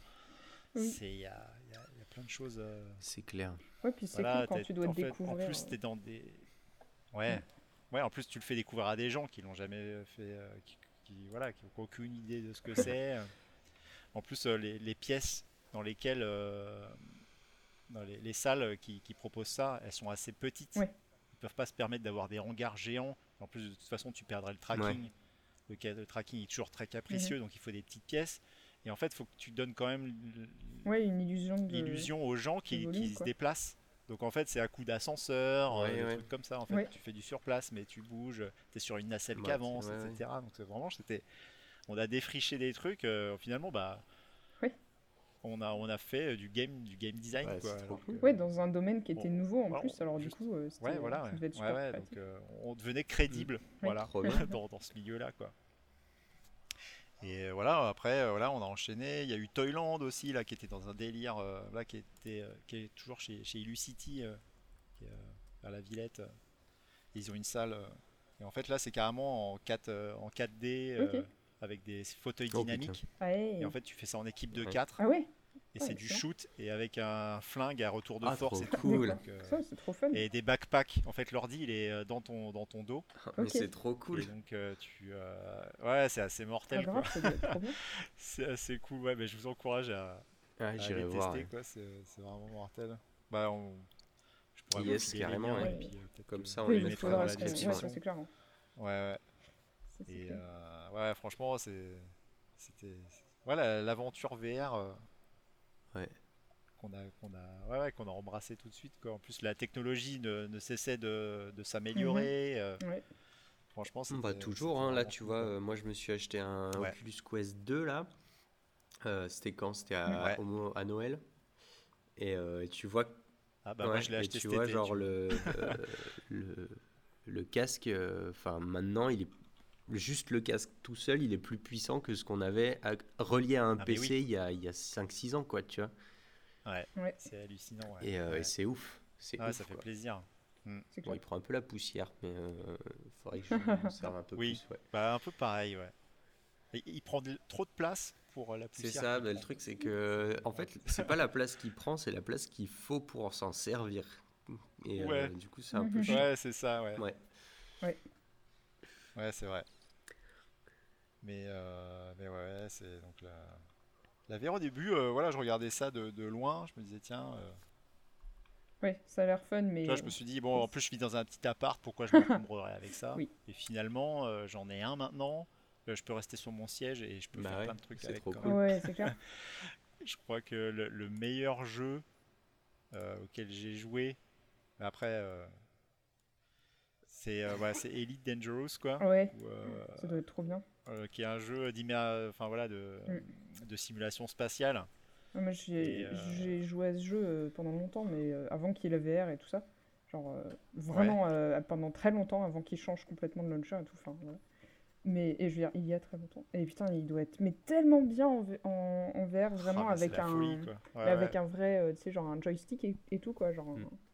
[SPEAKER 2] Oui.
[SPEAKER 3] Il y a, y y plein de choses. euh,
[SPEAKER 1] C'est clair.
[SPEAKER 2] Ouais, puis c'est
[SPEAKER 3] voilà,
[SPEAKER 2] cool quand tu dois
[SPEAKER 3] en fait,
[SPEAKER 2] découvrir.
[SPEAKER 3] En plus,
[SPEAKER 2] euh,
[SPEAKER 3] t'es dans des. Ouais. Ouais, en plus, tu le fais découvrir à des gens qui l'ont jamais fait, euh, qui, qui- voilà, qui n'ont aucune idée de ce que (laughs) c'est. En plus, euh, les, les pièces dans lesquelles. Euh, les, les salles qui, qui proposent ça, elles sont assez petites.
[SPEAKER 2] Ouais.
[SPEAKER 3] Ils peuvent pas se permettre d'avoir des hangars géants. En plus, de toute façon, tu perdrais le tracking. Le, tracking est toujours très capricieux,
[SPEAKER 2] Mhm.
[SPEAKER 3] donc il faut des petites pièces. Et en fait, il faut que tu donnes quand même
[SPEAKER 2] Ouais, une illusion de.
[SPEAKER 3] l'illusion aux gens qui, qui se déplacent. Donc en fait, c'est à coup d'ascenseur, euh,
[SPEAKER 1] Ouais,
[SPEAKER 3] des
[SPEAKER 1] ouais.
[SPEAKER 3] trucs comme ça. En fait,
[SPEAKER 2] Ouais.
[SPEAKER 3] tu fais du surplace, mais tu bouges, tu es sur une nacelle
[SPEAKER 1] Ouais,
[SPEAKER 3] qui avance,
[SPEAKER 1] ouais, ouais.
[SPEAKER 3] etc. Donc c'est vraiment, c'était, on a défriché des trucs. euh, finalement, bah,
[SPEAKER 2] Oui.
[SPEAKER 3] On a, on a fait euh, du game, du game design,
[SPEAKER 1] Ouais,
[SPEAKER 3] quoi. alors
[SPEAKER 1] cool.
[SPEAKER 3] que-
[SPEAKER 2] Ouais, dans un domaine qui était
[SPEAKER 3] Bon,
[SPEAKER 2] nouveau en
[SPEAKER 3] voilà,
[SPEAKER 2] plus, alors du
[SPEAKER 3] juste-
[SPEAKER 2] coup, euh, c'était-
[SPEAKER 3] Ouais, voilà.
[SPEAKER 2] ça devait être super
[SPEAKER 3] ouais,
[SPEAKER 2] pratique.
[SPEAKER 3] donc euh, on devenait crédible, voilà,
[SPEAKER 1] Trop bien. (laughs)
[SPEAKER 3] dans, dans ce milieu-là, quoi. Et euh, voilà, après, euh, voilà, on a enchaîné. Il y a eu Toyland aussi, là, qui était dans un délire, euh, là, qui était, euh, qui est toujours chez, chez Illucity, euh, qui est euh, à la Villette. Ils ont une salle. euh, et en fait, là, c'est carrément en 4, euh, en 4D, euh,
[SPEAKER 2] Ok.
[SPEAKER 3] Avec des fauteuils
[SPEAKER 1] Oh,
[SPEAKER 3] dynamiques.
[SPEAKER 2] Ouais.
[SPEAKER 3] Et en fait, tu fais ça en équipe de
[SPEAKER 1] Ouais.
[SPEAKER 3] 4
[SPEAKER 2] Ah ouais
[SPEAKER 3] et
[SPEAKER 2] ouais,
[SPEAKER 3] c'est du shoot et avec un flingue à retour de
[SPEAKER 1] Ah,
[SPEAKER 3] force et
[SPEAKER 1] cool.
[SPEAKER 3] Donc, euh,
[SPEAKER 2] Ça, c'est trop fun.
[SPEAKER 3] et des backpacks. En fait, l'ordi, il est euh, dans ton, dans ton dos.
[SPEAKER 1] Mais
[SPEAKER 2] Ok.
[SPEAKER 1] c'est trop cool.
[SPEAKER 3] Et donc, euh, tu. euh, Ouais, c'est assez
[SPEAKER 2] Ah,
[SPEAKER 3] mortel.
[SPEAKER 2] bien. (laughs)
[SPEAKER 3] C'est assez cool. Ouais, mais je vous encourage à,
[SPEAKER 1] Ah,
[SPEAKER 3] à
[SPEAKER 1] J'irai
[SPEAKER 3] aller
[SPEAKER 1] voir.
[SPEAKER 3] tester.
[SPEAKER 1] ouais.
[SPEAKER 3] quoi. C'est c'est vraiment mortel. Bah, on... Je pourrais vous
[SPEAKER 1] Yes, carrément,
[SPEAKER 3] liens,
[SPEAKER 2] ouais.
[SPEAKER 3] et puis, euh, peut-être
[SPEAKER 1] Comme
[SPEAKER 3] que
[SPEAKER 1] ça, on
[SPEAKER 2] Oui,
[SPEAKER 1] les mettra dans la
[SPEAKER 2] ouais,
[SPEAKER 1] description.
[SPEAKER 2] ça, c'est clair. hein.
[SPEAKER 3] Ouais, ouais.
[SPEAKER 2] Ça, c'est
[SPEAKER 3] Et euh, ouais, franchement, c'est. C'était. Voilà, l'aventure VR. euh,
[SPEAKER 1] Ouais.
[SPEAKER 3] Qu'on a, qu'on a, ouais, ouais, qu'on a embrassé tout de suite. Quoi. En plus, la technologie ne, ne cessait de, de s'améliorer. euh,
[SPEAKER 2] Ouais.
[SPEAKER 3] Franchement,
[SPEAKER 1] Bah,
[SPEAKER 3] c'était-
[SPEAKER 1] toujours, hein, là tu vois, euh, moi je me suis acheté un
[SPEAKER 3] Ouais.
[SPEAKER 1] Oculus Quest 2 là. Euh, C'était quand? C'était à, à Noël. Et euh, tu vois,
[SPEAKER 3] Ah bah moi je l'ai
[SPEAKER 1] et
[SPEAKER 3] acheté
[SPEAKER 1] tu
[SPEAKER 3] cet
[SPEAKER 1] vois
[SPEAKER 3] été,
[SPEAKER 1] genre
[SPEAKER 3] tu
[SPEAKER 1] le, le, (laughs) le, le casque, euh, enfin maintenant il est juste le casque tout seul, il est plus puissant que ce qu'on avait à- relié à un
[SPEAKER 3] Ah,
[SPEAKER 1] PC
[SPEAKER 3] oui.
[SPEAKER 1] il y a, il y a 5-6 ans quoi, tu vois.
[SPEAKER 2] Ouais,
[SPEAKER 3] C'est hallucinant. ouais.
[SPEAKER 1] Et, euh,
[SPEAKER 3] Ouais.
[SPEAKER 1] et c'est ouf. C'est
[SPEAKER 3] Ouais,
[SPEAKER 1] ouf,
[SPEAKER 3] ça fait
[SPEAKER 1] quoi.
[SPEAKER 3] plaisir.
[SPEAKER 2] c'est
[SPEAKER 1] Bon, il prend un peu la poussière, mais euh, faudrait que je (laughs) serve un peu
[SPEAKER 3] Oui.
[SPEAKER 1] plus. ouais.
[SPEAKER 3] Bah, un peu pareil, ouais. Et il prend de- trop de place pour euh, la
[SPEAKER 1] C'est
[SPEAKER 3] poussière.
[SPEAKER 1] ça,
[SPEAKER 3] qu'il
[SPEAKER 1] mais le truc c'est que en fait c'est pas la place qu'il prend, c'est la place qu'il faut pour s'en servir. Et euh, du coup c'est un peu chiant.
[SPEAKER 3] Ouais, c'est ça, ouais.
[SPEAKER 1] Ouais.
[SPEAKER 3] Ouais, c'est vrai. Mais, euh, mais ouais, c'est donc la. La VR au début, euh, voilà, je regardais ça de, de loin, je me disais tiens, euh,
[SPEAKER 2] Ouais, ça a l'air fun, mais.
[SPEAKER 3] je me suis dit bon, en plus je vis dans un petit appart, pourquoi je m'encombrerais (laughs) avec ça?
[SPEAKER 2] Oui.
[SPEAKER 3] Et finalement, euh, j'en ai un maintenant, euh, je peux rester sur mon siège et je peux
[SPEAKER 1] Bah
[SPEAKER 3] faire
[SPEAKER 1] ouais,
[SPEAKER 3] plein de trucs
[SPEAKER 1] c'est
[SPEAKER 3] avec.
[SPEAKER 1] trop
[SPEAKER 3] quand
[SPEAKER 1] cool.
[SPEAKER 3] même.
[SPEAKER 2] Ouais, c'est clair. (laughs)
[SPEAKER 3] Je crois que le, le meilleur jeu euh, auquel j'ai joué, mais après, euh, c'est euh, voilà, c'est Elite Dangerous, quoi.
[SPEAKER 2] Ouais,
[SPEAKER 3] où, euh,
[SPEAKER 2] ça doit être trop bien.
[SPEAKER 3] euh, qui est un jeu enfin voilà, de, de simulation spatiale.
[SPEAKER 2] Moi, j'ai
[SPEAKER 3] Et, euh,
[SPEAKER 2] j'ai joué à ce jeu pendant longtemps, mais avant qu'il ait la VR et tout ça. Genre, vraiment, pendant très longtemps, avant qu'il change complètement de launcher et tout. Enfin, voilà. Mais, et je veux dire, il y a très longtemps. Et putain, il doit être mais tellement bien en, en, en VR, vraiment,
[SPEAKER 3] Ah,
[SPEAKER 2] avec, un,
[SPEAKER 3] folie. Ouais,
[SPEAKER 2] avec
[SPEAKER 3] ouais.
[SPEAKER 2] un vrai, tu sais, genre un joystick et, et tout, quoi. Genre,
[SPEAKER 1] Mm.
[SPEAKER 2] un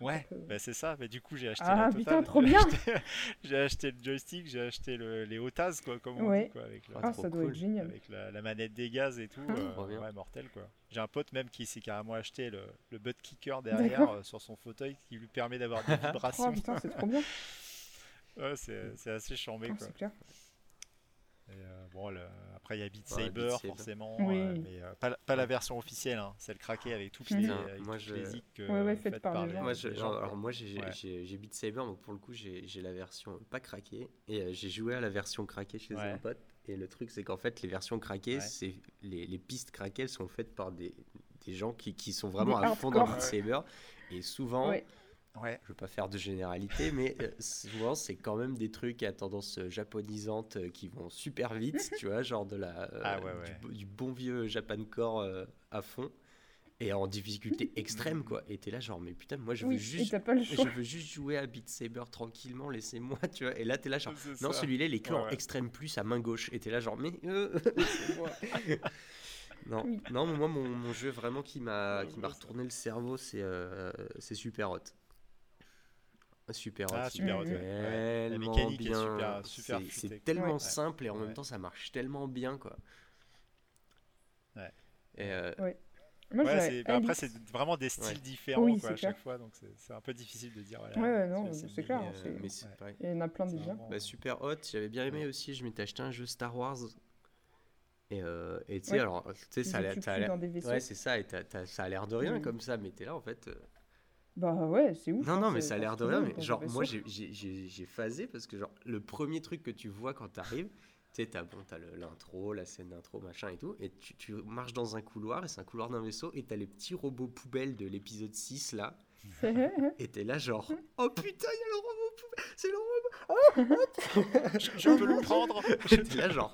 [SPEAKER 3] Ouais, bah, c'est ça. Mais du coup, j'ai acheté
[SPEAKER 2] Ah,
[SPEAKER 3] la
[SPEAKER 2] putain, trop bien
[SPEAKER 3] acheté- (laughs) J'ai acheté le joystick, j'ai acheté le- les OTAS, quoi, comme on
[SPEAKER 2] Ouais.
[SPEAKER 3] dit, quoi, avec, le-
[SPEAKER 1] Ah,
[SPEAKER 2] Ah, ça doit
[SPEAKER 1] cool.
[SPEAKER 2] être génial.
[SPEAKER 3] avec la, la manette des gaz et tout.
[SPEAKER 2] Ah.
[SPEAKER 3] euh,
[SPEAKER 1] Trop bien.
[SPEAKER 3] ouais, mortel, quoi. J'ai un pote même qui s'est carrément acheté le, le butt kicker derrière euh, sur son fauteuil qui lui permet d'avoir des (laughs)
[SPEAKER 2] Oh
[SPEAKER 3] vibrations.
[SPEAKER 2] putain, c'est trop bien. (laughs)
[SPEAKER 3] Ouais, c'est c'est assez charmé,
[SPEAKER 2] Ah,
[SPEAKER 3] quoi.
[SPEAKER 2] c'est clair.
[SPEAKER 3] Et, euh, bon, le- après, il y a Beat
[SPEAKER 1] Ouais, Beat
[SPEAKER 3] Saber, forcément,
[SPEAKER 2] Oui.
[SPEAKER 3] euh, mais euh, pas, la- pas la version officielle, hein, celle craquée avec toutes les,
[SPEAKER 2] Putain,
[SPEAKER 3] avec
[SPEAKER 1] moi,
[SPEAKER 3] toutes
[SPEAKER 1] je-
[SPEAKER 3] les
[SPEAKER 2] Ouais, ouais, faites par les gens.
[SPEAKER 1] Moi, je-
[SPEAKER 3] les
[SPEAKER 1] genre,
[SPEAKER 3] gens,
[SPEAKER 1] alors
[SPEAKER 3] quoi.
[SPEAKER 1] moi j'ai
[SPEAKER 3] Ouais.
[SPEAKER 1] j'ai- j'ai Beat Saber, donc pour le coup j'ai j'ai la version pas craquée et euh, j'ai joué à la version craquée chez
[SPEAKER 3] Ouais.
[SPEAKER 1] un pote. Et le truc c'est qu'en fait les versions craquées,
[SPEAKER 3] Ouais.
[SPEAKER 1] c'est les, les pistes craquées elles sont faites par des, des gens qui, qui sont vraiment
[SPEAKER 2] Des
[SPEAKER 1] à fond dans. Beat Saber. Et souvent,
[SPEAKER 2] Ouais.
[SPEAKER 1] Je veux pas faire de généralité, mais euh, souvent c'est quand même des trucs à tendance euh, japonisante euh, qui vont super vite, (laughs) tu vois, genre de la euh,
[SPEAKER 3] Ah ouais,
[SPEAKER 1] du
[SPEAKER 3] ouais.
[SPEAKER 1] bo- Du, bon vieux Japancore euh, à fond et en difficulté (laughs) extrême quoi. Et t'es là genre mais putain moi je veux
[SPEAKER 2] Oui,
[SPEAKER 1] juste je veux jouer à Beat Saber tranquillement, laissez-moi, tu vois. Et là t'es là genre non celui-là il est que en extrême plus à main gauche et t'es là genre mais euh, (laughs) laissez-moi. Non,
[SPEAKER 2] Oui.
[SPEAKER 1] non, moi mon, mon jeu vraiment qui m'a qui retourné le cerveau, c'est euh, c'est Super Hot. Super Hot,
[SPEAKER 3] Ah, Super
[SPEAKER 1] est
[SPEAKER 2] Hot, ouais.
[SPEAKER 3] Ouais. La mécanique est
[SPEAKER 1] bien.
[SPEAKER 3] super- super
[SPEAKER 1] C'est- tellement
[SPEAKER 2] Ouais.
[SPEAKER 1] simple et en
[SPEAKER 3] Ouais.
[SPEAKER 1] même temps ça marche tellement bien quoi.
[SPEAKER 3] Ouais.
[SPEAKER 1] Et euh,
[SPEAKER 2] Moi,
[SPEAKER 3] Ouais,
[SPEAKER 2] j'ai
[SPEAKER 3] c'est- bah, après, c'est vraiment des styles
[SPEAKER 1] Ouais.
[SPEAKER 3] différents
[SPEAKER 2] Oui,
[SPEAKER 3] quoi, à chaque
[SPEAKER 2] clair.
[SPEAKER 3] fois, donc c'est c'est un peu difficile de dire. Voilà,
[SPEAKER 2] Ouais, ouais, non, c'est clair,
[SPEAKER 3] meilleur.
[SPEAKER 1] mais,
[SPEAKER 2] c'est-
[SPEAKER 1] euh, mais c'est
[SPEAKER 3] Ouais.
[SPEAKER 2] Il y en a plein biens.
[SPEAKER 3] vraiment-
[SPEAKER 1] Bah, super hot, j'avais bien aimé
[SPEAKER 3] Ouais.
[SPEAKER 1] aussi, je m'étais acheté un jeu Star Wars. Et euh, tu sais,
[SPEAKER 2] Ouais.
[SPEAKER 1] alors, tu sais, ça a l'air. Ouais, c'est ça, et t'as- t'as- ça a l'air de rien
[SPEAKER 2] Mhm.
[SPEAKER 1] comme ça, mais t'es là en fait. euh,
[SPEAKER 2] Bah ouais, c'est ouf.
[SPEAKER 1] Non,
[SPEAKER 2] hein,
[SPEAKER 1] non, mais ça a l'air de rien, mais genre, moi j'ai- phasé parce que, genre, le premier truc que tu vois quand t'arrives, tu sais, t'as bon, l'intro, la scène d'intro, machin et tout, et tu, tu marches dans un couloir, et c'est un couloir d'un vaisseau, et t'as les petits robots poubelles de l'épisode 6 là, (laughs) et t'es là, genre, (laughs) oh putain, il y a le robot (laughs) c'est le robot,
[SPEAKER 3] Je, je peux le prendre (laughs)
[SPEAKER 1] J'étais là genre.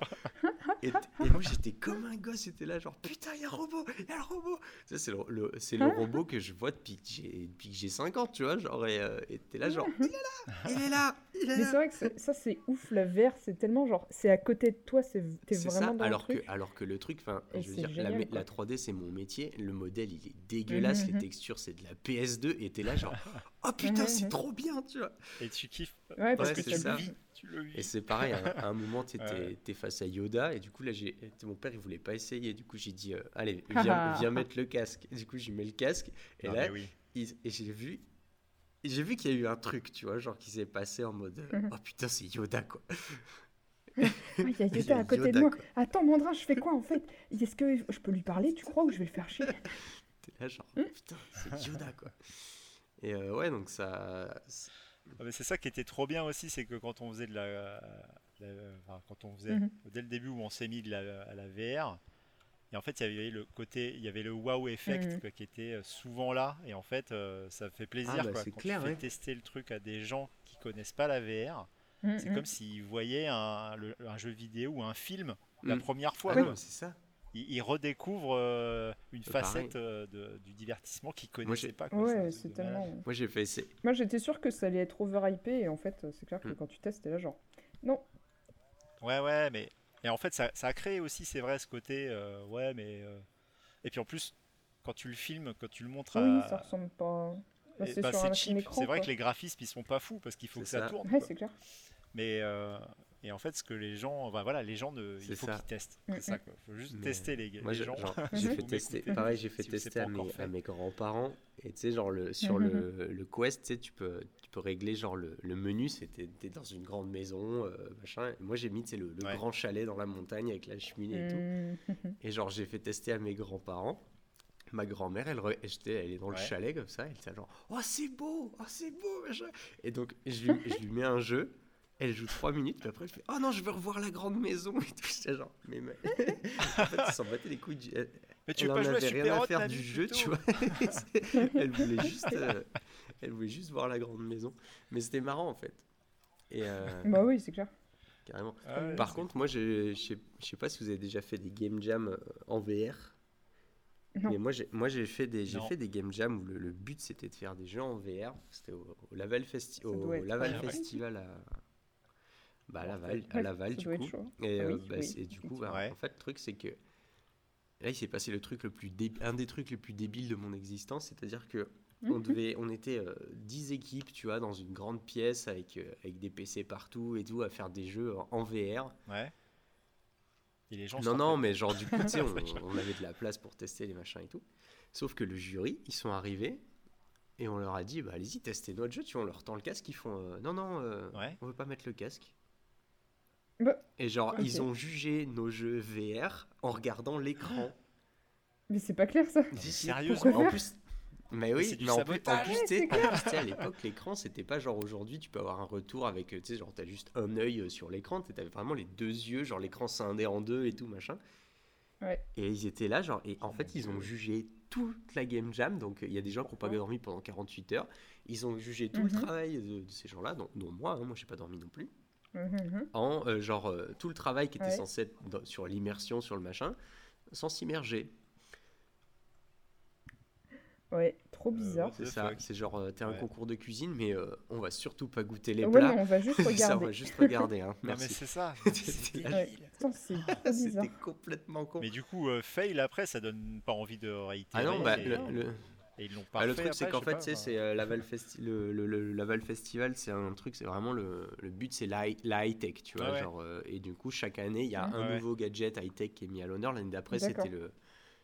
[SPEAKER 1] Et, et moi j'étais comme un gosse, j'étais là genre putain il y a un robot, il y a le robot. Ça c'est le, le- c'est le robot que je vois depuis que j'ai depuis que j'ai 5 ans, tu vois, genre et euh, et t'es là genre il est là, il est là, il est
[SPEAKER 2] Mais c'est vrai que c'est- ça, c'est ouf, la VR, c'est tellement genre, c'est à côté de toi, c'est t'es
[SPEAKER 1] C'est
[SPEAKER 2] vraiment
[SPEAKER 1] ça,
[SPEAKER 2] dans
[SPEAKER 1] alors
[SPEAKER 2] le
[SPEAKER 1] que
[SPEAKER 2] truc.
[SPEAKER 1] alors que le truc enfin je veux dire la,
[SPEAKER 2] génial,
[SPEAKER 1] mé-
[SPEAKER 2] quoi.
[SPEAKER 1] la 3D c'est mon métier, le modèle il est dégueulasse,
[SPEAKER 2] Mhm,
[SPEAKER 1] les
[SPEAKER 2] mhm.
[SPEAKER 1] textures c'est de la PS2 et t'es là genre (laughs) oh putain c'est
[SPEAKER 2] mhm.
[SPEAKER 1] trop bien, tu vois.
[SPEAKER 3] et tu kiffes
[SPEAKER 2] Ouais,
[SPEAKER 3] parce
[SPEAKER 1] Ouais,
[SPEAKER 3] que
[SPEAKER 1] c'est
[SPEAKER 3] tu
[SPEAKER 1] ça.
[SPEAKER 3] le vis. Tu le vis.
[SPEAKER 1] Et c'est pareil, à, à un moment, (laughs) tu es, face à Yoda, et du coup, là, j'ai mon père, il voulait pas essayer. Du coup, j'ai dit, euh, allez, (laughs) viens, viens mettre le casque. Et du coup, j'ai mis le casque, et
[SPEAKER 3] Non,
[SPEAKER 1] là,
[SPEAKER 3] mais oui.
[SPEAKER 1] il- et j'ai vu, j'ai vu qu'il y a eu un truc, tu vois, genre qui s'est passé en mode,
[SPEAKER 2] Mhm.
[SPEAKER 1] oh putain, c'est Yoda, quoi. (laughs)
[SPEAKER 2] Ah, il y a Yoda à côté de moi.
[SPEAKER 1] quoi.
[SPEAKER 2] Attends, Mandrin, je fais quoi en fait? Est-ce que je peux lui parler, tu crois, ou je vais le faire chier?
[SPEAKER 1] T'es là, genre,
[SPEAKER 2] Hmm.
[SPEAKER 1] putain, c'est Yoda, quoi. Et euh, ouais, donc ça. C'est-
[SPEAKER 3] Ah, mais c'est ça qui était trop bien aussi, c'est que quand on faisait de la, la- enfin, quand on faisait
[SPEAKER 2] Mhm.
[SPEAKER 3] dès le début où on s'est mis de la, à la VR, et en fait il y avait le côté, il y avait le wow effect
[SPEAKER 2] Mhm.
[SPEAKER 3] quoi, qui était euh, souvent là, et en fait euh, ça fait plaisir
[SPEAKER 1] Ah, bah,
[SPEAKER 3] quoi, quand
[SPEAKER 1] clair,
[SPEAKER 3] tu fais
[SPEAKER 1] ouais.
[SPEAKER 3] tester le truc à des gens qui connaissent pas la VR,
[SPEAKER 2] Mm,
[SPEAKER 3] c'est
[SPEAKER 2] mm.
[SPEAKER 3] comme s'ils voyaient un, le- un jeu vidéo ou un film la première fois.
[SPEAKER 1] Ah c'est ça.
[SPEAKER 3] Ils redécouvrent euh, une
[SPEAKER 1] Pareil.
[SPEAKER 3] facette euh, de- du divertissement
[SPEAKER 1] Moi,
[SPEAKER 3] connaissaient
[SPEAKER 1] j'ai-
[SPEAKER 3] pas. quoi.
[SPEAKER 2] Ouais, c'est tellement.
[SPEAKER 1] Moi, j'ai fait essayer.
[SPEAKER 2] Moi, j'étais sûre que ça allait être overhypé, et en fait, c'est clair que
[SPEAKER 1] Mm.
[SPEAKER 2] quand tu testes, t'es là genre, non.
[SPEAKER 3] Ouais, ouais, mais. Et en fait, ça, ça a créé aussi, c'est vrai, ce côté. euh, ouais, mais. euh, Et puis en plus, quand tu le filmes, quand tu le montres à.
[SPEAKER 2] Oui, ça ressemble pas. Bah, c'est
[SPEAKER 3] bah,
[SPEAKER 2] sur
[SPEAKER 3] c'est
[SPEAKER 2] un,
[SPEAKER 3] cheap.
[SPEAKER 2] écran.
[SPEAKER 3] C'est vrai que les graphismes, ils sont pas fous parce qu'il faut
[SPEAKER 1] C'est
[SPEAKER 3] que ça,
[SPEAKER 1] ça.
[SPEAKER 3] tourne.
[SPEAKER 2] Ouais,
[SPEAKER 3] quoi.
[SPEAKER 2] c'est clair.
[SPEAKER 3] Mais. Et en fait, ce que les gens. bah, voilà, les gens, ne...
[SPEAKER 1] C'est
[SPEAKER 3] il faut
[SPEAKER 1] ça.
[SPEAKER 3] qu'ils testent.
[SPEAKER 2] Mm,
[SPEAKER 3] C'est ça, quoi. faut juste
[SPEAKER 1] Mais
[SPEAKER 3] tester les,
[SPEAKER 1] Moi,
[SPEAKER 3] les gens. (laughs)
[SPEAKER 1] j'ai fait tester, pareil, j'ai fait
[SPEAKER 3] si
[SPEAKER 1] tester à mes, à grands-parents. Et tu sais, genre, le, sur
[SPEAKER 2] Mhm.
[SPEAKER 1] le, le Quest, tu sais, tu peux, tu peux régler, genre, le, le menu, c'était t'es dans une grande maison, euh, machin. Et moi, j'ai mis, tu sais, le, le
[SPEAKER 3] Ouais.
[SPEAKER 1] grand chalet dans la montagne avec la cheminée et tout.
[SPEAKER 2] Mm.
[SPEAKER 1] Et genre, j'ai fait tester à mes grands-parents. Ma grand-mère, elle, elle est dans le chalet comme ça, elle était genre, oh c'est beau, oh c'est beau, machin. Et donc, je lui, je lui mets un jeu, elle joue 3 minutes, puis après, elle fait, oh non, je veux revoir la grande maison. Et tout, (laughs) j'étais genre, mais, mais... (laughs) en fait, elle s'en battait les couilles. du- Elle,
[SPEAKER 3] Mais tu
[SPEAKER 1] elle
[SPEAKER 3] veux
[SPEAKER 1] en
[SPEAKER 3] pas jouer à
[SPEAKER 1] avait rien à faire du jeu, tu vois. (laughs) elle voulait juste, euh, elle voulait juste voir la grande maison. Mais c'était marrant en fait. Et euh,
[SPEAKER 2] Bah oui, c'est clair.
[SPEAKER 1] carrément.
[SPEAKER 3] Ah ouais,
[SPEAKER 1] Par contre, moi, je je sais je sais pas si vous avez déjà fait des game jams euh, en VR.
[SPEAKER 2] Non.
[SPEAKER 1] Mais moi, j'ai moi j'ai fait des j'ai fait des game jams où le, le but c'était de faire des jeux en VR. C'était au, au Laval, Festi- au
[SPEAKER 2] être
[SPEAKER 1] Laval. Festival à bah, à Laval, à (laughs) Laval
[SPEAKER 2] ça
[SPEAKER 1] du
[SPEAKER 2] doit être
[SPEAKER 1] coup. Et
[SPEAKER 2] Ah
[SPEAKER 1] euh,
[SPEAKER 2] oui,
[SPEAKER 1] bah,
[SPEAKER 2] oui,
[SPEAKER 1] du coup, bah, en fait, le truc c'est que là, il s'est passé le truc le plus dé- un des trucs les plus débiles de mon existence, c'est-à-dire que on (laughs) devait on était euh, 10 équipes, tu vois, dans une grande pièce avec euh, avec des PC partout et tout à faire des jeux en- VR.
[SPEAKER 3] Ouais. Et les gens
[SPEAKER 1] Non, non, mais genre, du coup, tu sais, (laughs) on, on avait de la place pour tester les machins et tout. Sauf que le jury, ils sont arrivés et on leur a dit, bah, allez-y, testez notre jeu. Tu vois, on leur tend le casque, ils font, euh, non, non, euh,
[SPEAKER 3] Ouais.
[SPEAKER 1] on veut pas mettre le casque.
[SPEAKER 2] Bah,
[SPEAKER 1] Et genre, ils ont jugé nos jeux VR en regardant l'écran.
[SPEAKER 2] Mais c'est pas clair ça.
[SPEAKER 3] Sérieusement
[SPEAKER 2] Pourquoi
[SPEAKER 1] En plus. Mais oui, mais en plus, à l'époque, l'écran, c'était pas genre aujourd'hui, tu peux avoir un retour avec, tu sais, genre, t'as juste un œil euh, sur l'écran, tu avais vraiment les deux yeux, genre, l'écran scindé en deux et tout, machin.
[SPEAKER 2] Ouais.
[SPEAKER 1] Et ils étaient là, genre, et en fait, ils ont jugé toute la game jam, donc euh, il y a des gens qui n'ont pas
[SPEAKER 2] Ouais.
[SPEAKER 1] dormi pendant 48 heures, ils ont jugé tout le
[SPEAKER 2] Mhm.
[SPEAKER 1] travail de, de ces gens-là, dont, dont moi, hein, moi, j'ai pas dormi non plus,
[SPEAKER 2] Mhm, mhm.
[SPEAKER 1] en, euh, genre, euh, tout le travail qui était
[SPEAKER 2] Ouais.
[SPEAKER 1] censé être dans- sur l'immersion, sur le machin, sans s'immerger.
[SPEAKER 2] Ouais, trop
[SPEAKER 3] Euh,
[SPEAKER 2] bizarre.
[SPEAKER 1] C'est
[SPEAKER 3] the
[SPEAKER 1] ça, c'est genre, t'es un
[SPEAKER 3] Ouais.
[SPEAKER 1] concours de cuisine, mais euh, on va surtout pas goûter les
[SPEAKER 2] ouais,
[SPEAKER 1] plats.
[SPEAKER 2] mais on va juste (laughs)
[SPEAKER 1] Ça, on
[SPEAKER 2] regarder.
[SPEAKER 1] va juste regarder, hein.
[SPEAKER 3] Non mais
[SPEAKER 1] Merci.
[SPEAKER 3] c'est ça. (laughs) (laughs)
[SPEAKER 1] C'était complètement con.
[SPEAKER 3] Mais du coup, euh, fail après, ça donne pas envie de réitérer.
[SPEAKER 1] Ah non, bah,
[SPEAKER 3] et,
[SPEAKER 1] le, le-
[SPEAKER 3] et ils l'ont pas
[SPEAKER 1] bah, le
[SPEAKER 3] fait
[SPEAKER 1] truc, c'est qu'en fait,
[SPEAKER 3] enfin.
[SPEAKER 1] c'est euh, Laval Festi- le, le- le- Laval Festival, c'est un truc, c'est vraiment le, le but, c'est la, hi- la high-tech, tu vois.
[SPEAKER 3] Ah ouais.
[SPEAKER 1] genre, euh, et du coup, chaque année, il y a un
[SPEAKER 3] Ouais.
[SPEAKER 1] nouveau gadget high-tech qui est mis à l'honneur. L'année d'après, c'était le.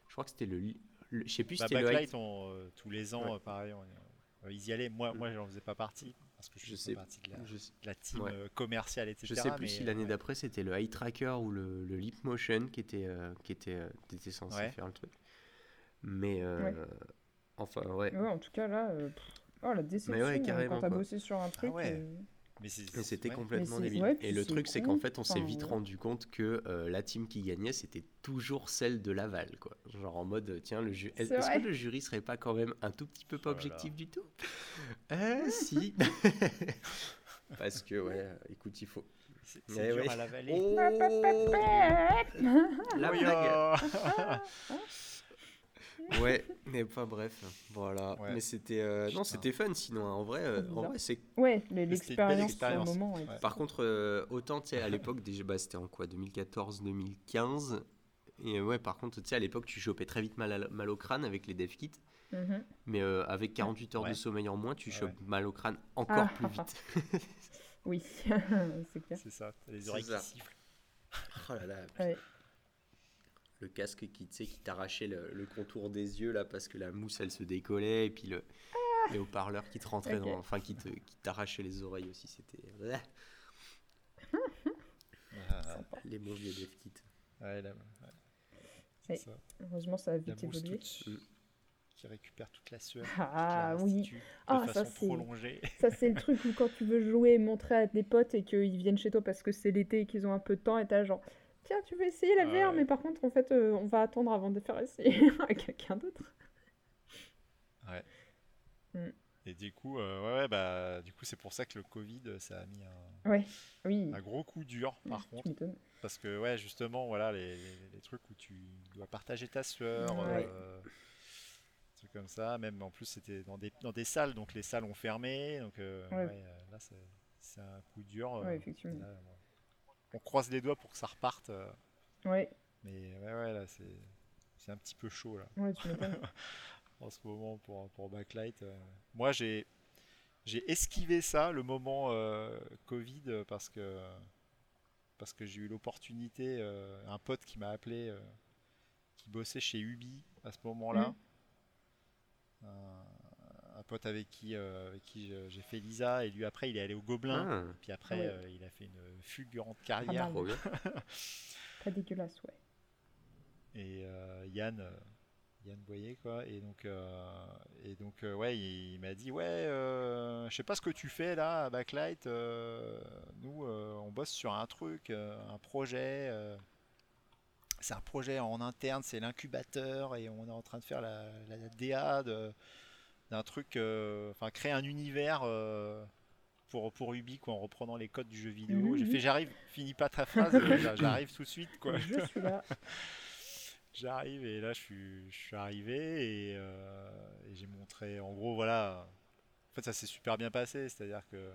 [SPEAKER 1] Je crois que c'était le. je sais plus si
[SPEAKER 3] Bah,
[SPEAKER 1] c'était le. High-
[SPEAKER 3] on, euh, tous les ans,
[SPEAKER 1] Ouais.
[SPEAKER 3] euh, pareil, on- euh, ils y allaient. Moi, moi, j'en faisais pas partie parce que je,
[SPEAKER 1] Je
[SPEAKER 3] faisais
[SPEAKER 1] sais-
[SPEAKER 3] partie de la,
[SPEAKER 1] Je,
[SPEAKER 3] de la team
[SPEAKER 1] Ouais.
[SPEAKER 3] euh, commerciale, etc.
[SPEAKER 1] je sais plus
[SPEAKER 3] mais,
[SPEAKER 1] si l'année
[SPEAKER 3] ouais.
[SPEAKER 1] d'après, c'était le Eye Tracker ou le, le Leap Motion qui était, euh, qui était, euh, était censé
[SPEAKER 3] Ouais.
[SPEAKER 1] faire le truc. Mais. euh,
[SPEAKER 2] Ouais.
[SPEAKER 1] Enfin, ouais.
[SPEAKER 2] Ouais, en tout cas, là, euh, oh, la déception
[SPEAKER 1] Mais ouais,
[SPEAKER 2] euh,
[SPEAKER 1] carrément,
[SPEAKER 2] quand t'as bossé sur un truc.
[SPEAKER 3] ouais.
[SPEAKER 2] euh,
[SPEAKER 3] Mais
[SPEAKER 1] c'était
[SPEAKER 3] ouais.
[SPEAKER 1] complètement
[SPEAKER 2] c'est-
[SPEAKER 1] débile.
[SPEAKER 2] ouais,
[SPEAKER 1] et le truc, c'est qu'en fait, on s'est vite
[SPEAKER 2] ouais.
[SPEAKER 1] rendu compte que euh, la team qui gagnait, c'était toujours celle de Laval, quoi. Genre en mode, tiens, le ju- est-ce que le jury serait pas quand même un tout petit peu pas
[SPEAKER 3] Oh
[SPEAKER 1] objectif du tout? (laughs) Euh, si. (laughs) Parce que, ouais, euh, écoute, il faut.
[SPEAKER 3] C'est
[SPEAKER 1] Eh
[SPEAKER 3] dur
[SPEAKER 1] ouais.
[SPEAKER 3] à.
[SPEAKER 1] Oh (laughs) La
[SPEAKER 3] Oui,
[SPEAKER 1] blague
[SPEAKER 3] oh. (laughs)
[SPEAKER 1] Ouais, mais pas bref, voilà.
[SPEAKER 3] Ouais.
[SPEAKER 1] Mais c'était. euh, Non, c'était fun sinon, hein. en vrai, euh, en vrai c'est
[SPEAKER 2] Ouais, l'expérience moment.
[SPEAKER 3] Ouais.
[SPEAKER 1] Par contre, euh, autant, tu sais, à l'époque, déjà, bah, c'était en quoi 2014-2015 Et euh, ouais, par contre, tu sais, à l'époque, tu chopais très vite mal, à- mal au crâne avec les dev kits.
[SPEAKER 2] Mhm.
[SPEAKER 1] Mais euh, avec 48 heures
[SPEAKER 3] Ouais.
[SPEAKER 1] de sommeil en moins, tu chopes
[SPEAKER 3] ouais.
[SPEAKER 1] mal au crâne encore
[SPEAKER 2] Ah.
[SPEAKER 1] plus vite. (laughs)
[SPEAKER 2] Oui, (laughs) c'est clair.
[SPEAKER 3] C'est ça, t'as les oreilles qui sifflent.
[SPEAKER 1] oh là là. Le casque qui, qui t'arrachait le, le contour des yeux là parce que la mousse elle se décollait et puis le, les haut-parleurs qui te rentraient dans, enfin qui te, qui t'arrachaient les oreilles aussi, c'était
[SPEAKER 3] Ah,
[SPEAKER 2] Sympa.
[SPEAKER 1] les bons vieux dev kits.
[SPEAKER 3] ouais, là, ouais. C'est
[SPEAKER 2] Ouais.
[SPEAKER 3] ça.
[SPEAKER 2] Heureusement, ça a
[SPEAKER 3] La
[SPEAKER 2] vite
[SPEAKER 3] mousse
[SPEAKER 2] évolué.
[SPEAKER 3] toute- qui récupère toute la sueur.
[SPEAKER 2] Ah
[SPEAKER 3] la
[SPEAKER 2] oui,
[SPEAKER 3] de
[SPEAKER 2] Ah, ça, c'est- ça c'est le truc où quand tu veux jouer et montrer à tes potes et qu'ils viennent chez toi parce que c'est l'été et qu'ils ont un peu de temps et t'as genre tiens tu veux essayer la
[SPEAKER 3] ouais.
[SPEAKER 2] mais par contre en fait euh, on va attendre avant de faire essayer (laughs) à quelqu'un d'autre.
[SPEAKER 3] Et du coup, euh, ouais, ouais, bah, du coup, c'est pour ça que le Covid, ça a mis un,
[SPEAKER 2] Ouais, oui.
[SPEAKER 3] un gros coup dur, par contre. Parce que, ouais, justement, voilà, les, les- les trucs où tu dois partager ta sueur,
[SPEAKER 2] Ouais.
[SPEAKER 3] euh, trucs comme ça. Même en plus, c'était dans des, dans des salles, donc les salles ont fermé. Donc, euh,
[SPEAKER 2] Ouais.
[SPEAKER 3] ouais, là, c'est un coup dur.
[SPEAKER 2] Ouais, effectivement.
[SPEAKER 3] là, on- croise les doigts pour que ça reparte. euh,
[SPEAKER 2] Ouais,
[SPEAKER 3] mais ouais, ouais, là, c'est c'est un petit peu chaud, là,
[SPEAKER 2] ouais, tu (laughs)
[SPEAKER 3] en ce moment, pour, pour Backlight. euh. Moi, j'ai. J'ai esquivé ça le moment euh, Covid parce que parce que j'ai eu l'opportunité, euh, un pote qui m'a appelé, euh, qui bossait chez Ubi à ce moment-là, un pote avec qui, euh, avec qui je- j'ai fait Lisa et lui après il est allé au Gobelin,
[SPEAKER 1] Ah,
[SPEAKER 3] puis après
[SPEAKER 2] Ah ouais.
[SPEAKER 3] euh, il a fait une fulgurante carrière
[SPEAKER 1] trop bien. (laughs)
[SPEAKER 2] Pas dégueulasse, ouais.
[SPEAKER 3] et euh, Yann euh, Yann Boyer quoi et donc euh, et donc euh, ouais il, il m'a dit ouais euh, je sais pas ce que tu fais là à Backlight euh, nous euh, on bosse sur un truc euh, un projet euh, c'est un projet en interne c'est l'incubateur et on est en train de faire la, la DA de- d'un truc euh, enfin créer un univers euh, pour, pour Ubi quoi, en reprenant les codes du jeu vidéo. J'ai
[SPEAKER 2] mhm.
[SPEAKER 3] fait j'arrive, finis pas ta phrase, j'a- (laughs) j'arrive tout de suite quoi.
[SPEAKER 2] Je suis là. (laughs)
[SPEAKER 3] J'arrive et là je suis, je suis arrivé et, euh, et j'ai montré en gros voilà en fait ça s'est super bien passé c'est à dire que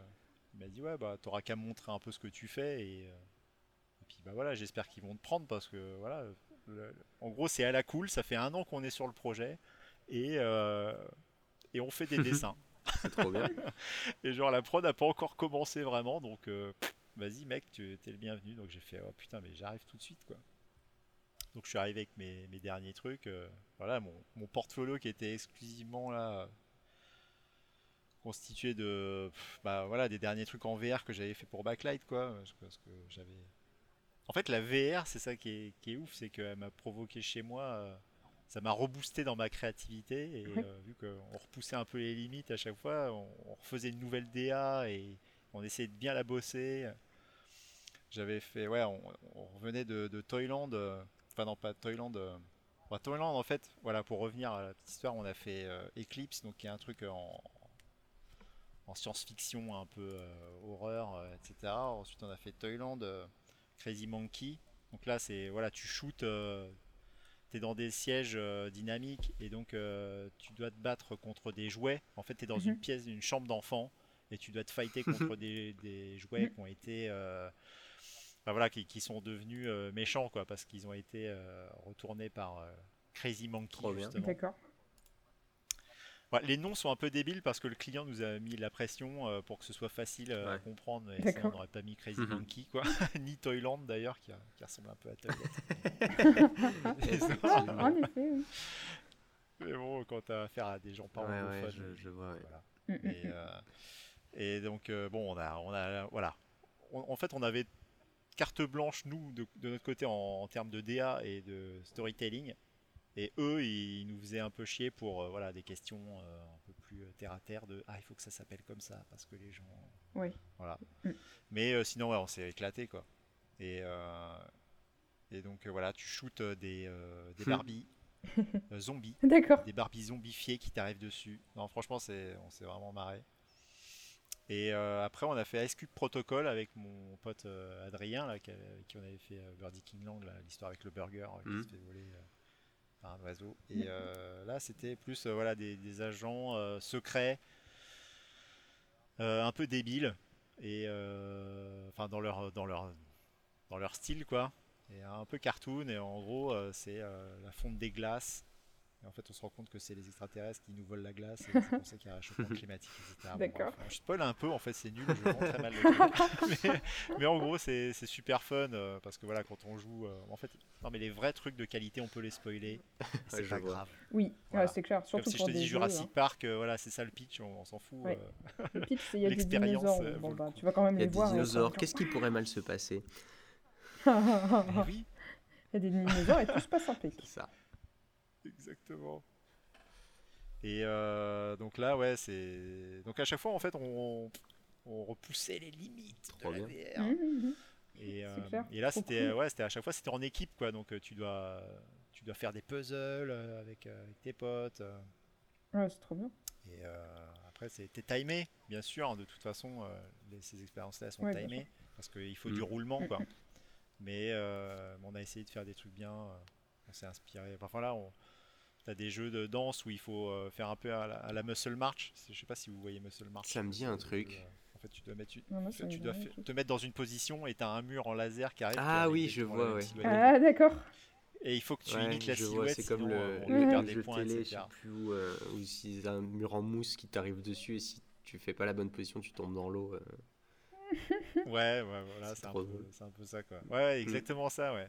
[SPEAKER 3] il m'a dit ouais bah t'auras qu'à montrer un peu ce que tu fais et, et puis bah voilà j'espère qu'ils vont te prendre parce que voilà le- en gros c'est à la cool ça fait un an qu'on est sur le projet et, euh, et on fait des (laughs) dessins
[SPEAKER 1] trop bien. (laughs)
[SPEAKER 3] et genre la prod n'a pas encore commencé vraiment donc euh, vas-y mec tu es le bienvenu donc j'ai fait oh putain mais j'arrive tout de suite quoi donc je suis arrivé avec mes, mes derniers trucs euh, voilà mon, mon portfolio qui était exclusivement là constitué de bah voilà des derniers trucs en VR que j'avais fait pour Backlight quoi parce que, parce que j'avais En fait, la VR, c'est ça qui est, qui est ouf, c'est qu'elle m'a provoqué chez moi. Ça m'a reboosté dans ma créativité. Et
[SPEAKER 2] Oui.
[SPEAKER 3] euh, vu qu'on repoussait un peu les limites à chaque fois, on, on refaisait une nouvelle DA et on essayait de bien la bosser. J'avais fait. Ouais, on, on revenait de, de Toyland. euh, Enfin, non, pas Toyland. euh, Toyland, en fait, voilà, pour revenir à la petite histoire, on a fait euh, Eclipse, donc qui est un truc en, en science-fiction, un peu horreur, etc. Ensuite, on a fait Toyland, euh, Crazy Monkey. Donc là, c'est voilà, tu shootes, t'es dans des sièges euh, dynamiques et donc euh, tu dois te battre contre des jouets. En fait, t'es dans une
[SPEAKER 2] Mhm.
[SPEAKER 3] pièce, une chambre d'enfant et tu dois te fighter contre (laughs) des, des jouets qui ont été, euh, bah voilà, qui, qui sont devenus euh, méchants quoi, parce qu'ils ont été euh, retournés par euh, Crazy Monkey.
[SPEAKER 2] D'accord.
[SPEAKER 3] Ouais, les noms sont un peu débiles parce que le client nous a mis la pression euh, pour que ce soit facile euh, à comprendre. Et on n'aurait pas mis Crazy
[SPEAKER 1] Mhm.
[SPEAKER 3] Monkey, quoi. (laughs) Ni Toyland d'ailleurs, qui, qui ressemble un peu à Toyland. (laughs) (laughs)
[SPEAKER 2] En effet, oui.
[SPEAKER 3] Mais bon, quand t'as affaire à des gens pas
[SPEAKER 1] Ouais, ouais, je, je vois. ouais.
[SPEAKER 3] voilà.
[SPEAKER 2] Mm, mm,
[SPEAKER 3] Et,
[SPEAKER 2] mm.
[SPEAKER 3] euh, et donc, euh, bon, on a, on a, voilà. On- en fait, on avait carte blanche, nous, de, de notre côté, en, en termes de DA et de storytelling. Et eux, ils nous faisaient un peu chier pour euh, voilà, des questions euh, un peu plus euh, terre à terre de Ah, il faut que ça s'appelle comme ça parce que les gens.
[SPEAKER 2] Oui.
[SPEAKER 3] Voilà.
[SPEAKER 2] Mm.
[SPEAKER 3] Mais euh, sinon, ouais, on s'est éclaté, quoi. Et, euh, et donc, euh, voilà, tu shootes des, euh, des
[SPEAKER 1] Hmm.
[SPEAKER 3] Barbies euh, zombies (laughs)
[SPEAKER 2] D'accord.
[SPEAKER 3] des Barbies zombifiés qui t'arrivent dessus. Non, franchement, c'est, on s'est vraiment marré. Et euh, après, on a fait Ice Cube Protocol avec mon pote euh, Adrien, là, qui, avec qui on avait fait euh, Birdie King Land, là, l'histoire avec le burger euh, qui
[SPEAKER 1] Mhm.
[SPEAKER 3] se fait voler euh, par un oiseau. Et euh, là, c'était plus euh, voilà, des, des agents euh, secrets, un peu débiles, et enfin dans leur, dans, leur, dans leur style, quoi. Et un peu cartoon, et en gros, c'est la fonte des glaces. Et en fait, on se rend compte que c'est les extraterrestres qui nous volent la glace, et c'est pour ça qu'il y a un réchauffement (laughs) climatique, etc. Bon,
[SPEAKER 2] D'accord.
[SPEAKER 3] bref, je spoil un peu, en fait, c'est nul, je vends très mal le truc. (laughs) mais, mais en gros, c'est c'est super fun, euh, parce que voilà, quand on joue, euh, en fait, non, mais les vrais trucs de qualité, on peut les spoiler, c'est
[SPEAKER 1] Ouais,
[SPEAKER 3] pas
[SPEAKER 1] vois.
[SPEAKER 3] grave.
[SPEAKER 2] Oui,
[SPEAKER 3] Voilà.
[SPEAKER 2] ouais, c'est clair.
[SPEAKER 3] Comme
[SPEAKER 2] Surtout
[SPEAKER 3] si je te
[SPEAKER 2] des
[SPEAKER 3] dis
[SPEAKER 2] jeux,
[SPEAKER 3] Jurassic
[SPEAKER 2] hein.
[SPEAKER 3] Park, euh, voilà, c'est ça le pitch, on, on s'en fout.
[SPEAKER 2] Ouais.
[SPEAKER 3] euh.
[SPEAKER 2] Le pitch, c'est il y a des
[SPEAKER 3] L'expérience,
[SPEAKER 2] dinosaures.
[SPEAKER 3] euh,
[SPEAKER 2] Bon, bah, tu vas quand même
[SPEAKER 1] Il y a
[SPEAKER 2] les
[SPEAKER 1] des
[SPEAKER 2] voir. et
[SPEAKER 1] dinosaures.
[SPEAKER 2] quand-
[SPEAKER 1] Qu'est-ce qui pourrait mal se passer?
[SPEAKER 3] Mais (laughs)
[SPEAKER 2] Il
[SPEAKER 3] oui,
[SPEAKER 2] y a des dinosaures et tout se passe impec.
[SPEAKER 1] C'est ça.
[SPEAKER 3] Exactement. Et euh, donc là, ouais, c'est. Donc à chaque fois, en fait, on, on repoussait les limites
[SPEAKER 1] Trop
[SPEAKER 3] de la. VR.
[SPEAKER 2] Mhm, mhm.
[SPEAKER 3] Et,
[SPEAKER 2] C'est
[SPEAKER 3] euh,
[SPEAKER 2] clair,
[SPEAKER 3] et là, c'était ouais, c'était à chaque fois, c'était en équipe, quoi. Donc euh, tu dois, tu dois faire des puzzles euh, avec, avec tes potes.
[SPEAKER 2] Ouais, c'est trop bien.
[SPEAKER 3] et euh, après, c'était timé, bien sûr. hein, de toute façon, euh, les- ces expériences-là elles sont
[SPEAKER 2] Ouais,
[SPEAKER 3] timées parce qu'il faut
[SPEAKER 1] Mm.
[SPEAKER 3] du roulement,
[SPEAKER 2] Mm,
[SPEAKER 3] quoi.
[SPEAKER 2] mm.
[SPEAKER 3] Mais euh, on a essayé de faire des trucs bien. on s'est inspiré. Enfin là, on. T'as des jeux de danse où il faut euh, faire un peu à la, à la muscle march. Je sais pas si vous voyez muscle march.
[SPEAKER 1] Ça me dit un
[SPEAKER 3] le
[SPEAKER 1] truc.
[SPEAKER 3] jeu, euh, en fait, tu dois mettre,
[SPEAKER 2] Non,
[SPEAKER 3] tu te mettre dans une position et t'as un mur en laser qui arrive.
[SPEAKER 1] Ah
[SPEAKER 3] a
[SPEAKER 1] oui, je vois, ouais.
[SPEAKER 2] Ah, d'accord.
[SPEAKER 3] Et il faut que tu
[SPEAKER 1] Ouais,
[SPEAKER 3] imites la
[SPEAKER 1] je
[SPEAKER 3] silhouette.
[SPEAKER 1] c'est comme
[SPEAKER 3] sinon,
[SPEAKER 1] le,
[SPEAKER 3] euh, on
[SPEAKER 1] le
[SPEAKER 3] perdre des
[SPEAKER 1] jeu
[SPEAKER 3] points,
[SPEAKER 1] télé, je
[SPEAKER 3] etc.
[SPEAKER 1] sais plus où, euh, où si un mur en mousse qui t'arrive dessus et si tu fais pas la bonne position, tu tombes dans l'eau. euh.
[SPEAKER 3] Ouais, ouais, voilà,
[SPEAKER 1] C'est
[SPEAKER 3] un, peu- un ça, quoi. Ouais, ouais, exactement ça, ouais.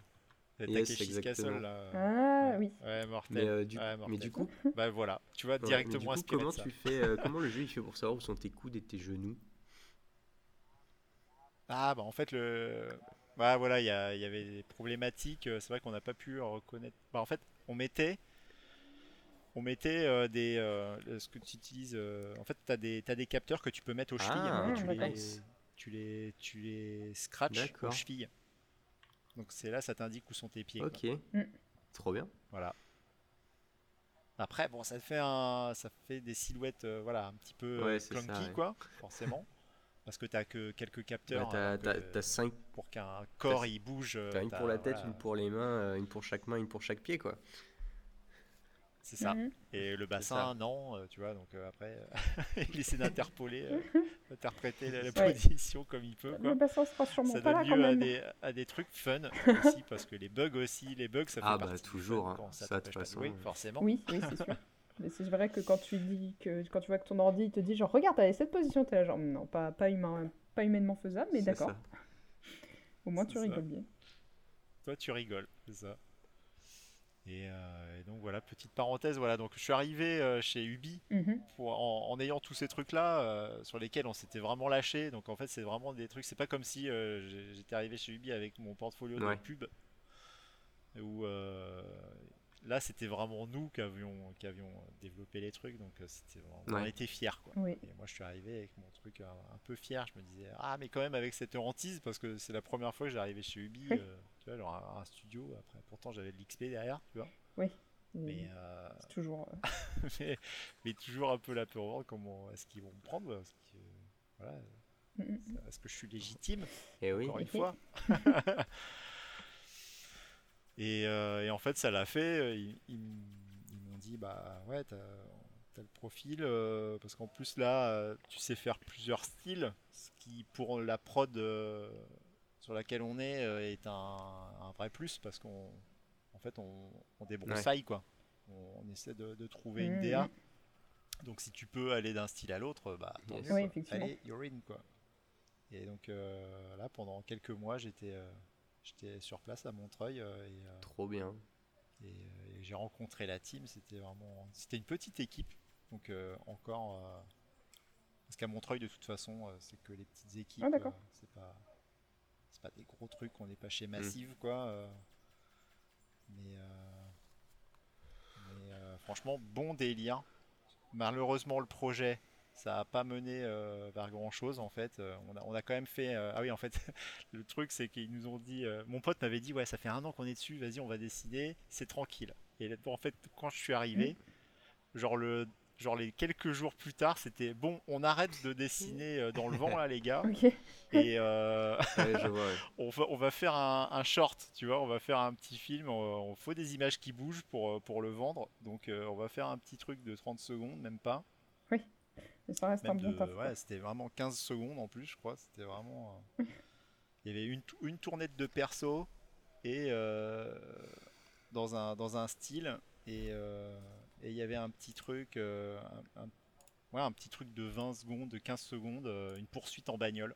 [SPEAKER 3] C'est
[SPEAKER 1] Yes.
[SPEAKER 3] Castle, là.
[SPEAKER 2] Ah,
[SPEAKER 3] ouais.
[SPEAKER 2] oui.
[SPEAKER 3] Ouais, mortel.
[SPEAKER 1] Mais, euh, du,
[SPEAKER 3] Ouais,
[SPEAKER 1] mais
[SPEAKER 3] mortel.
[SPEAKER 1] du coup, (laughs)
[SPEAKER 3] Bah voilà, tu vois,
[SPEAKER 1] mais
[SPEAKER 3] directement
[SPEAKER 1] du coup,
[SPEAKER 3] inspiré
[SPEAKER 1] comment
[SPEAKER 3] de ça.
[SPEAKER 1] tu fais euh, Comment le jeu il fait pour savoir où sont tes coudes et tes genoux?
[SPEAKER 3] Ah, bah en fait, le. Bah voilà, il y, avait des problématiques. euh, C'est vrai qu'on n'a pas pu reconnaître. Bah en fait, on mettait. On mettait euh, des. euh, ce que tu utilises. euh, En fait, tu as des, t'as des capteurs que tu peux mettre aux chevilles.
[SPEAKER 1] Ah,
[SPEAKER 3] tu, les, tu, les, tu les scratches aux chevilles. Donc c'est là, ça t'indique où sont tes pieds. quoi.
[SPEAKER 1] Ok,
[SPEAKER 2] Mm.
[SPEAKER 1] trop bien.
[SPEAKER 3] Voilà. Après, bon, ça fait un, ça fait des silhouettes, euh, voilà, un petit peu euh,
[SPEAKER 1] Ouais, ça,
[SPEAKER 3] clunky,
[SPEAKER 1] ouais.
[SPEAKER 3] quoi, forcément, parce que t'as que quelques
[SPEAKER 1] Bah,
[SPEAKER 3] capteurs.
[SPEAKER 1] t'as,
[SPEAKER 3] alors que,
[SPEAKER 1] t'as- cinq,
[SPEAKER 3] pour qu'un corps il bouge. euh,
[SPEAKER 1] t'as une pour la tête,
[SPEAKER 3] voilà,
[SPEAKER 1] une pour les mains, euh, une pour chaque main, une pour chaque pied quoi.
[SPEAKER 3] C'est ça.
[SPEAKER 2] Mhm.
[SPEAKER 3] Et le bassin, non, euh, tu vois. Donc euh, après, euh, (laughs) il essaie d'interpoler, euh, (laughs) d'interpréter la, la
[SPEAKER 2] Ouais.
[SPEAKER 3] position comme il peut. Quoi.
[SPEAKER 2] Le bassin sera sûrement
[SPEAKER 3] Ça
[SPEAKER 2] pas là
[SPEAKER 3] donne
[SPEAKER 2] quand
[SPEAKER 3] lieu à
[SPEAKER 2] même.
[SPEAKER 3] des, à des trucs fun (laughs) aussi, parce que les bugs aussi, les bugs, ça fait
[SPEAKER 1] Ah, bah,
[SPEAKER 3] partie
[SPEAKER 1] toujours,
[SPEAKER 3] fun
[SPEAKER 1] hein.
[SPEAKER 3] quand
[SPEAKER 1] Ça, de toute façon, euh.
[SPEAKER 3] forcément.
[SPEAKER 2] Oui, oui, c'est sûr. Mais c'est vrai que quand tu dis que quand tu vois que ton ordi il te dit genre regarde t'as cette position t'es là genre non pas pas humain pas humainement faisable mais
[SPEAKER 1] C'est
[SPEAKER 2] d'accord
[SPEAKER 1] ça.
[SPEAKER 2] au moins
[SPEAKER 3] C'est
[SPEAKER 2] tu
[SPEAKER 3] ça.
[SPEAKER 2] rigoles bien
[SPEAKER 3] Toi, tu rigoles, c'est ça. Et, euh, et donc voilà, petite parenthèse, voilà. Donc je suis arrivé euh, chez Ubi
[SPEAKER 2] Mhm.
[SPEAKER 3] pour, en, en ayant tous ces trucs-là euh, sur lesquels on s'était vraiment lâché. Donc en fait, c'est vraiment des trucs. C'est pas comme si euh, j'étais arrivé chez Ubi avec mon portfolio
[SPEAKER 1] Ouais.
[SPEAKER 3] de pub. Où euh, là, c'était vraiment nous qui avions, qui avions développé les trucs. Donc euh, c'était vraiment- on était fiers, quoi.
[SPEAKER 2] Oui.
[SPEAKER 3] Et moi, je suis arrivé avec mon truc un, un peu fier. Je me disais, ah, mais quand même avec cette hantise, parce que c'est la première fois que j'arrivais chez Ubi,
[SPEAKER 2] Oui.
[SPEAKER 3] euh, tu vois, genre un, un studio. Après, pourtant, j'avais de l'XP derrière, tu vois.
[SPEAKER 2] Oui.
[SPEAKER 3] Mais, euh,
[SPEAKER 2] C'est toujours. euh, (laughs)
[SPEAKER 3] mais, mais toujours un peu la peur comment est-ce qu'ils vont me prendre Est-ce que, voilà,
[SPEAKER 2] mm, mm.
[SPEAKER 3] est-ce que je suis légitime
[SPEAKER 1] Et Eh oui.
[SPEAKER 3] Encore une fois. (laughs) (laughs) et, euh, et en fait, ça l'a fait. Ils, ils m'ont dit, bah ouais, t'as t'as le profil, euh, parce qu'en plus là, euh, tu sais faire plusieurs styles, ce qui pour la prod euh, sur laquelle on est euh, est un, un vrai plus, parce qu'on en fait, on, on débroussaille quoi. On, on essaie de, de trouver une. DA. Donc si tu peux aller d'un style à l'autre, bah tant
[SPEAKER 1] Yes.
[SPEAKER 2] Oui.
[SPEAKER 3] Allez, you're in quoi. Et donc euh, là, pendant quelques mois, j'étais euh, j'étais sur place à Montreuil euh, et, euh,
[SPEAKER 1] Trop bien.
[SPEAKER 3] et, euh, et j'ai rencontré la team. C'était vraiment, c'était une petite équipe, donc euh, encore euh, parce qu'à Montreuil de toute façon, euh, c'est que les petites équipes.
[SPEAKER 2] Ah, d'accord.
[SPEAKER 3] euh, c'est pas c'est pas des gros trucs. On n'est pas chez Massive quoi. euh, mais euh, mais, euh, franchement, bon délire. Malheureusement, le projet, ça a pas mené euh, vers grand chose en fait. Euh, on, a, on a quand même fait. euh, ah oui, en fait, (laughs) le truc c'est qu'ils nous ont dit. euh, mon pote m'avait dit ouais, ça fait un an qu'on est dessus. Vas-y, on va décider. C'est tranquille. Et là, en fait, quand je suis arrivé, genre le genre les quelques jours plus tard, c'était bon, on arrête de dessiner euh, dans le vent là, les gars. (laughs) Et euh,
[SPEAKER 1] Ouais, je vois. ouais. (laughs)
[SPEAKER 3] on va, on va faire un, un short, tu vois, on va faire un petit film, on, on faut des images qui bougent pour, pour le vendre, donc euh, on va faire un petit truc de 30 secondes, même pas.
[SPEAKER 2] Mais ça reste un
[SPEAKER 3] Même
[SPEAKER 2] bon
[SPEAKER 3] de-
[SPEAKER 2] taf. quoi.
[SPEAKER 3] ouais, c'était vraiment 15 secondes en plus, je crois, c'était vraiment... euh, (laughs) Il y avait une, une tournette de perso, et euh, dans, un, dans un style, et euh, et il y avait un petit truc, euh, un, un- ouais, un petit truc de 20 secondes, de 15 secondes, euh, une poursuite en bagnole.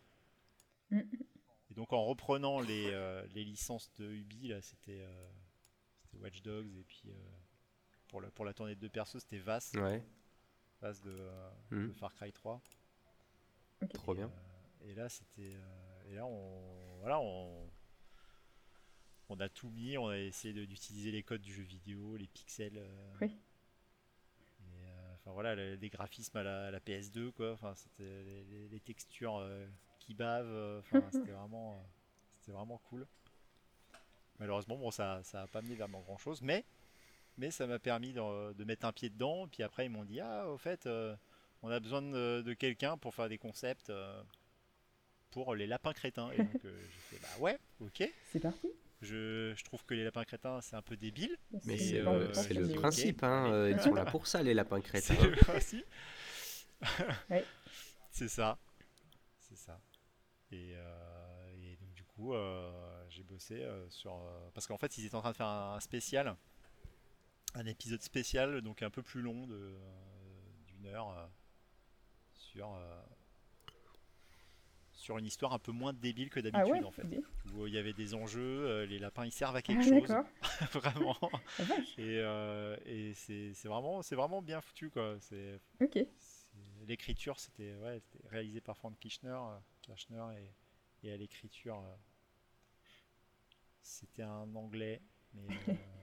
[SPEAKER 2] Mm.
[SPEAKER 3] Et donc en reprenant les, euh, les licences de Ubi, là c'était euh, c'était Watch Dogs et puis euh, pour, la, pour la tournée de perso c'était Vass,
[SPEAKER 1] Ouais,
[SPEAKER 3] Vass de, euh,
[SPEAKER 1] Mhm.
[SPEAKER 3] de Far Cry 3.
[SPEAKER 1] trop
[SPEAKER 3] Et,
[SPEAKER 1] bien.
[SPEAKER 3] euh, et là c'était euh, et là on voilà on on a tout mis, on a essayé de- d'utiliser les codes du jeu vidéo, les pixels. euh,
[SPEAKER 2] Oui.
[SPEAKER 3] et, euh, enfin voilà, le- des graphismes à la, à la PS2 quoi. Enfin c'était les, les- les textures euh, qui bavent. euh, Enfin (laughs) c'était vraiment euh, c'était vraiment cool. Malheureusement bon ça ça a pas mené vers grand chose, mais mais ça m'a permis de, de mettre un pied dedans. Puis après ils m'ont dit ah au fait euh, on a besoin de, de quelqu'un pour faire des concepts euh, pour les lapins crétins. Et donc euh, (laughs) j'ai fait bah ouais, ok.
[SPEAKER 2] C'est parti.
[SPEAKER 3] Je, je trouve que les lapins crétins c'est un peu débile.
[SPEAKER 1] Mais
[SPEAKER 2] C'est
[SPEAKER 1] euh, le principe, hein.
[SPEAKER 3] Ok.
[SPEAKER 1] euh, Ils sont là (laughs) pour ça, les lapins crétins.
[SPEAKER 3] C'est le principe. (laughs)
[SPEAKER 2] Ouais.
[SPEAKER 3] C'est ça. C'est ça. Et, euh, et donc du coup euh, j'ai bossé euh, sur... euh, parce qu'en fait ils étaient en train de faire un, un spécial. Un épisode spécial, donc un peu plus long de, d'une heure. euh, sur... euh, sur une histoire un peu moins débile que
[SPEAKER 2] Ah
[SPEAKER 3] d'habitude
[SPEAKER 2] ouais
[SPEAKER 3] en fait.
[SPEAKER 2] bien.
[SPEAKER 3] Où il y avait des enjeux, euh, les lapins ils servent à
[SPEAKER 2] Ah,
[SPEAKER 3] quelque chose, (laughs) vraiment.
[SPEAKER 2] Vache.
[SPEAKER 3] Et, et c'est c'est vraiment, c'est vraiment bien foutu quoi. C'est
[SPEAKER 2] Ok.
[SPEAKER 3] c'est- l'écriture, c'était ouais, c'était réalisé par Frank Kirchner, Kirchner et, et à l'écriture, c'était un anglais, mais euh,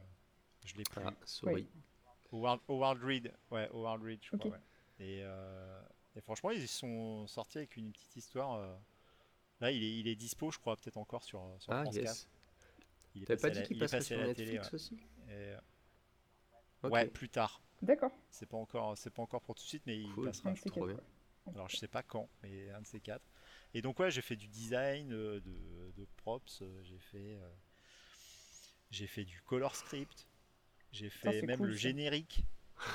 [SPEAKER 3] je l'ai plus.
[SPEAKER 1] Ah, sorry.
[SPEAKER 3] Howard, Howard Reed, ouais, Howard Reed, je crois.
[SPEAKER 2] Ok.
[SPEAKER 3] ouais. Et, euh, et franchement, ils sont sortis avec une petite histoire. euh, Là, il est, il est dispo, je crois, peut-être encore sur, sur
[SPEAKER 1] Ah,
[SPEAKER 3] France 4.
[SPEAKER 1] yes.
[SPEAKER 3] Il est
[SPEAKER 1] T'avais pas dit qu'il
[SPEAKER 3] il passé
[SPEAKER 1] sur
[SPEAKER 3] la
[SPEAKER 1] Netflix
[SPEAKER 3] télé, ouais.
[SPEAKER 1] aussi
[SPEAKER 3] Et, euh, Ouais, plus tard.
[SPEAKER 2] D'accord.
[SPEAKER 3] C'est pas encore, c'est pas encore pour tout de suite, mais il passera.
[SPEAKER 2] Un de ces
[SPEAKER 1] trop
[SPEAKER 2] quatre,
[SPEAKER 1] bien.
[SPEAKER 3] Alors je sais pas quand, mais un de ces quatre. Et donc ouais, j'ai fait du design, de, de props, j'ai fait, euh, j'ai fait du color script, j'ai fait même
[SPEAKER 2] cool,
[SPEAKER 3] le
[SPEAKER 2] ça.
[SPEAKER 3] générique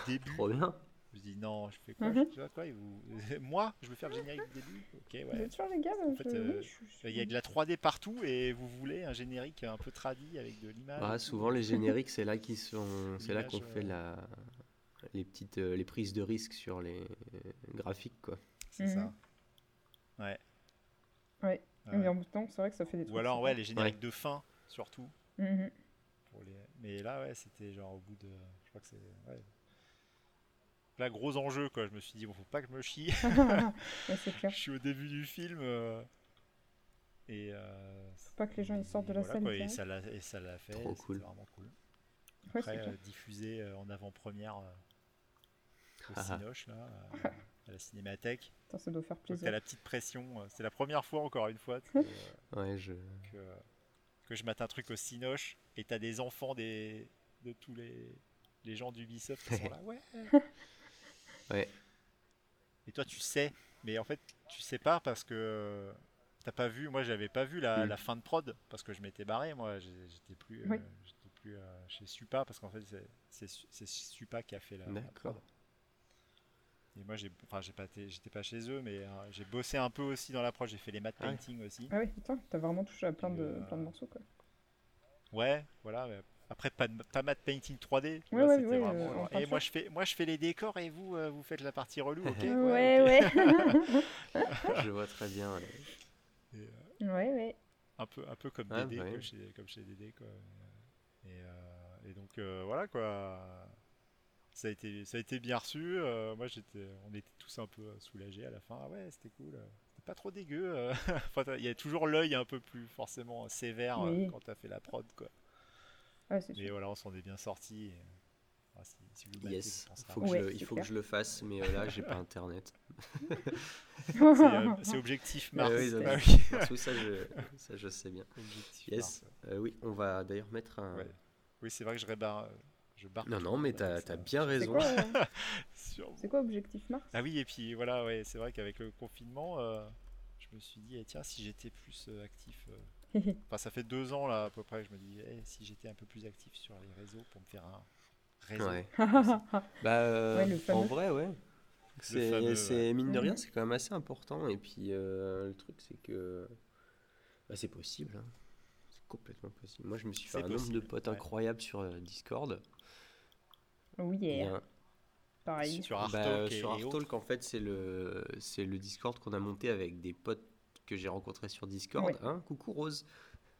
[SPEAKER 3] du (laughs) début.
[SPEAKER 1] Trop bien.
[SPEAKER 3] Je me dis non, je fais quoi,
[SPEAKER 2] Mhm.
[SPEAKER 3] je, quoi, vous- (laughs) moi, je veux faire le générique du début? Ok
[SPEAKER 2] Vous
[SPEAKER 3] ouais.
[SPEAKER 2] êtes sûr, les gars
[SPEAKER 3] En fait,
[SPEAKER 2] je-
[SPEAKER 3] euh,
[SPEAKER 2] oui, je- je-
[SPEAKER 3] Il y a de la 3D partout et vous voulez un générique un peu tradi avec de l'image.
[SPEAKER 1] Ah,
[SPEAKER 3] tout.
[SPEAKER 1] souvent les génériques, c'est là qu'ils sont, (laughs) c'est là qu'on fait la, les petites, euh, les prises de risque sur les euh, graphiques quoi.
[SPEAKER 3] C'est
[SPEAKER 2] Mhm.
[SPEAKER 3] ça. Ouais.
[SPEAKER 2] Ouais.
[SPEAKER 3] Ouais.
[SPEAKER 2] Mais en même temps, c'est vrai que ça fait des trucs.
[SPEAKER 3] Ou alors ouais, les génériques de fin surtout.
[SPEAKER 2] Mhm.
[SPEAKER 3] Pour les... mais là, ouais, c'était genre au bout de. Je crois que c'est. Ouais. Là, gros enjeu, quoi. Je me suis dit, bon, faut pas que je me chie. (laughs)
[SPEAKER 2] Ouais, clair. (laughs)
[SPEAKER 3] je suis au début du film. euh, et. euh,
[SPEAKER 2] Faut pas que les gens ils sortent de la
[SPEAKER 3] voilà,
[SPEAKER 2] salle.
[SPEAKER 3] quoi,
[SPEAKER 2] et
[SPEAKER 3] ça l'a, et ça l'a fait.
[SPEAKER 1] Trop cool.
[SPEAKER 3] vraiment cool.
[SPEAKER 2] Ouais,
[SPEAKER 3] Après,
[SPEAKER 2] clair.
[SPEAKER 3] euh, diffusé euh, en avant-première euh, au
[SPEAKER 1] Ah ah.
[SPEAKER 3] Cinoche, là, euh, à la cinémathèque.
[SPEAKER 2] Putain, ça doit faire
[SPEAKER 3] Donc, t'as
[SPEAKER 2] plaisir.
[SPEAKER 3] la petite pression. C'est la première fois, encore une fois, (laughs)
[SPEAKER 1] Ouais, je.
[SPEAKER 3] que, que je mate un truc au Cinoche et t'as des enfants des, de tous les, les gens d'Ubisoft qui sont là. Ouais. (laughs)
[SPEAKER 1] Ouais.
[SPEAKER 3] Et toi, tu sais, mais en fait, tu sais pas parce que euh, t'as pas vu. Moi, j'avais pas vu la,
[SPEAKER 1] Mm.
[SPEAKER 3] la fin de prod parce que je m'étais barré. Moi, j'ai- j'étais plus, euh,
[SPEAKER 2] Oui.
[SPEAKER 3] j'étais plus euh, chez Supa parce qu'en fait, c'est- c'est Su- c'est Supa qui a fait la, la
[SPEAKER 1] D'accord.
[SPEAKER 3] prod. Et moi, j'ai, enfin, j'ai pas, été- j'étais pas chez eux, mais euh, j'ai bossé un peu aussi dans la prod. J'ai fait les matte
[SPEAKER 1] Ah ouais.
[SPEAKER 3] painting aussi.
[SPEAKER 2] Ah oui, putain, t'as vraiment touché à plein de,
[SPEAKER 3] Euh,
[SPEAKER 2] plein de morceaux quoi.
[SPEAKER 3] Ouais, voilà. mais Après, pas, de- pas matte painting 3D. tu
[SPEAKER 2] Ouais,
[SPEAKER 3] vois,
[SPEAKER 2] ouais,
[SPEAKER 3] c'était
[SPEAKER 2] ouais,
[SPEAKER 3] vraiment
[SPEAKER 2] euh,
[SPEAKER 3] et moi, je fais, moi, je fais les décors et vous, euh, vous faites la partie relou, ok (laughs)
[SPEAKER 2] Ouais,
[SPEAKER 3] ouais, ok.
[SPEAKER 2] ouais. (laughs)
[SPEAKER 1] je vois très bien. ouais.
[SPEAKER 3] Et, euh,
[SPEAKER 2] ouais, ouais.
[SPEAKER 3] un peu un peu comme
[SPEAKER 1] Ah, bah
[SPEAKER 3] comme chez comme chez Dédé quoi et, euh, et donc euh, voilà quoi ça a été ça a été bien reçu euh, moi j'étais on était tous un peu euh, soulagés à la fin ah ouais c'était cool euh, c'était pas trop dégueu euh. (laughs) Enfin, il y a toujours l'œil un peu plus forcément sévère
[SPEAKER 2] Oui.
[SPEAKER 3] quand t'as fait la prod quoi
[SPEAKER 2] Ouais, c'est
[SPEAKER 3] mais
[SPEAKER 2] sûr.
[SPEAKER 3] voilà on s'en est bien sorti et, ah, si, si vous
[SPEAKER 1] Yes,
[SPEAKER 3] à
[SPEAKER 1] faut que je
[SPEAKER 2] Ouais,
[SPEAKER 1] le- il faut
[SPEAKER 2] clair.
[SPEAKER 1] que je le fasse, mais euh, là j'ai pas internet. (laughs)
[SPEAKER 3] c'est euh, c'est objectif Mars
[SPEAKER 1] oui,
[SPEAKER 3] Ah oui.
[SPEAKER 1] ça, je, ça je sais bien.
[SPEAKER 3] Objectif
[SPEAKER 1] Yes.
[SPEAKER 3] Mars, ouais.
[SPEAKER 1] Euh, oui, on va d'ailleurs mettre un.
[SPEAKER 3] Ouais. oui c'est vrai que je rébarre euh, je barre
[SPEAKER 1] Non, non, mais t'as t'as bien raison. (laughs)
[SPEAKER 2] euh, c'est quoi Objectif Mars?
[SPEAKER 3] Ah oui, et puis voilà, ouais, c'est vrai qu'avec le confinement, euh, je me suis dit, eh, tiens, si j'étais plus euh, actif. euh, (laughs) Enfin, ça fait deux ans là à peu près que je me dis, eh, si j'étais un peu plus actif sur les réseaux pour me faire un réseau.
[SPEAKER 1] Ouais. (laughs) Bah, euh,
[SPEAKER 2] Ouais,
[SPEAKER 1] en vrai, ouais. C'est, mine de rien,
[SPEAKER 2] Mhm.
[SPEAKER 1] c'est quand même assez important. Et puis, euh, le truc, c'est que bah, c'est possible. hein. C'est complètement possible. Moi, je me suis fait un nombre de
[SPEAKER 3] possible,
[SPEAKER 1] potes
[SPEAKER 3] ouais.
[SPEAKER 1] incroyables sur euh, Discord.
[SPEAKER 2] Oui,
[SPEAKER 1] a
[SPEAKER 2] yeah. pareil.
[SPEAKER 3] Sur
[SPEAKER 1] bah,
[SPEAKER 3] Artalk autres.
[SPEAKER 1] en fait, c'est le, c'est le Discord qu'on a monté avec des potes que j'ai rencontrés sur Discord.
[SPEAKER 2] Ouais.
[SPEAKER 1] Hein, coucou Rose.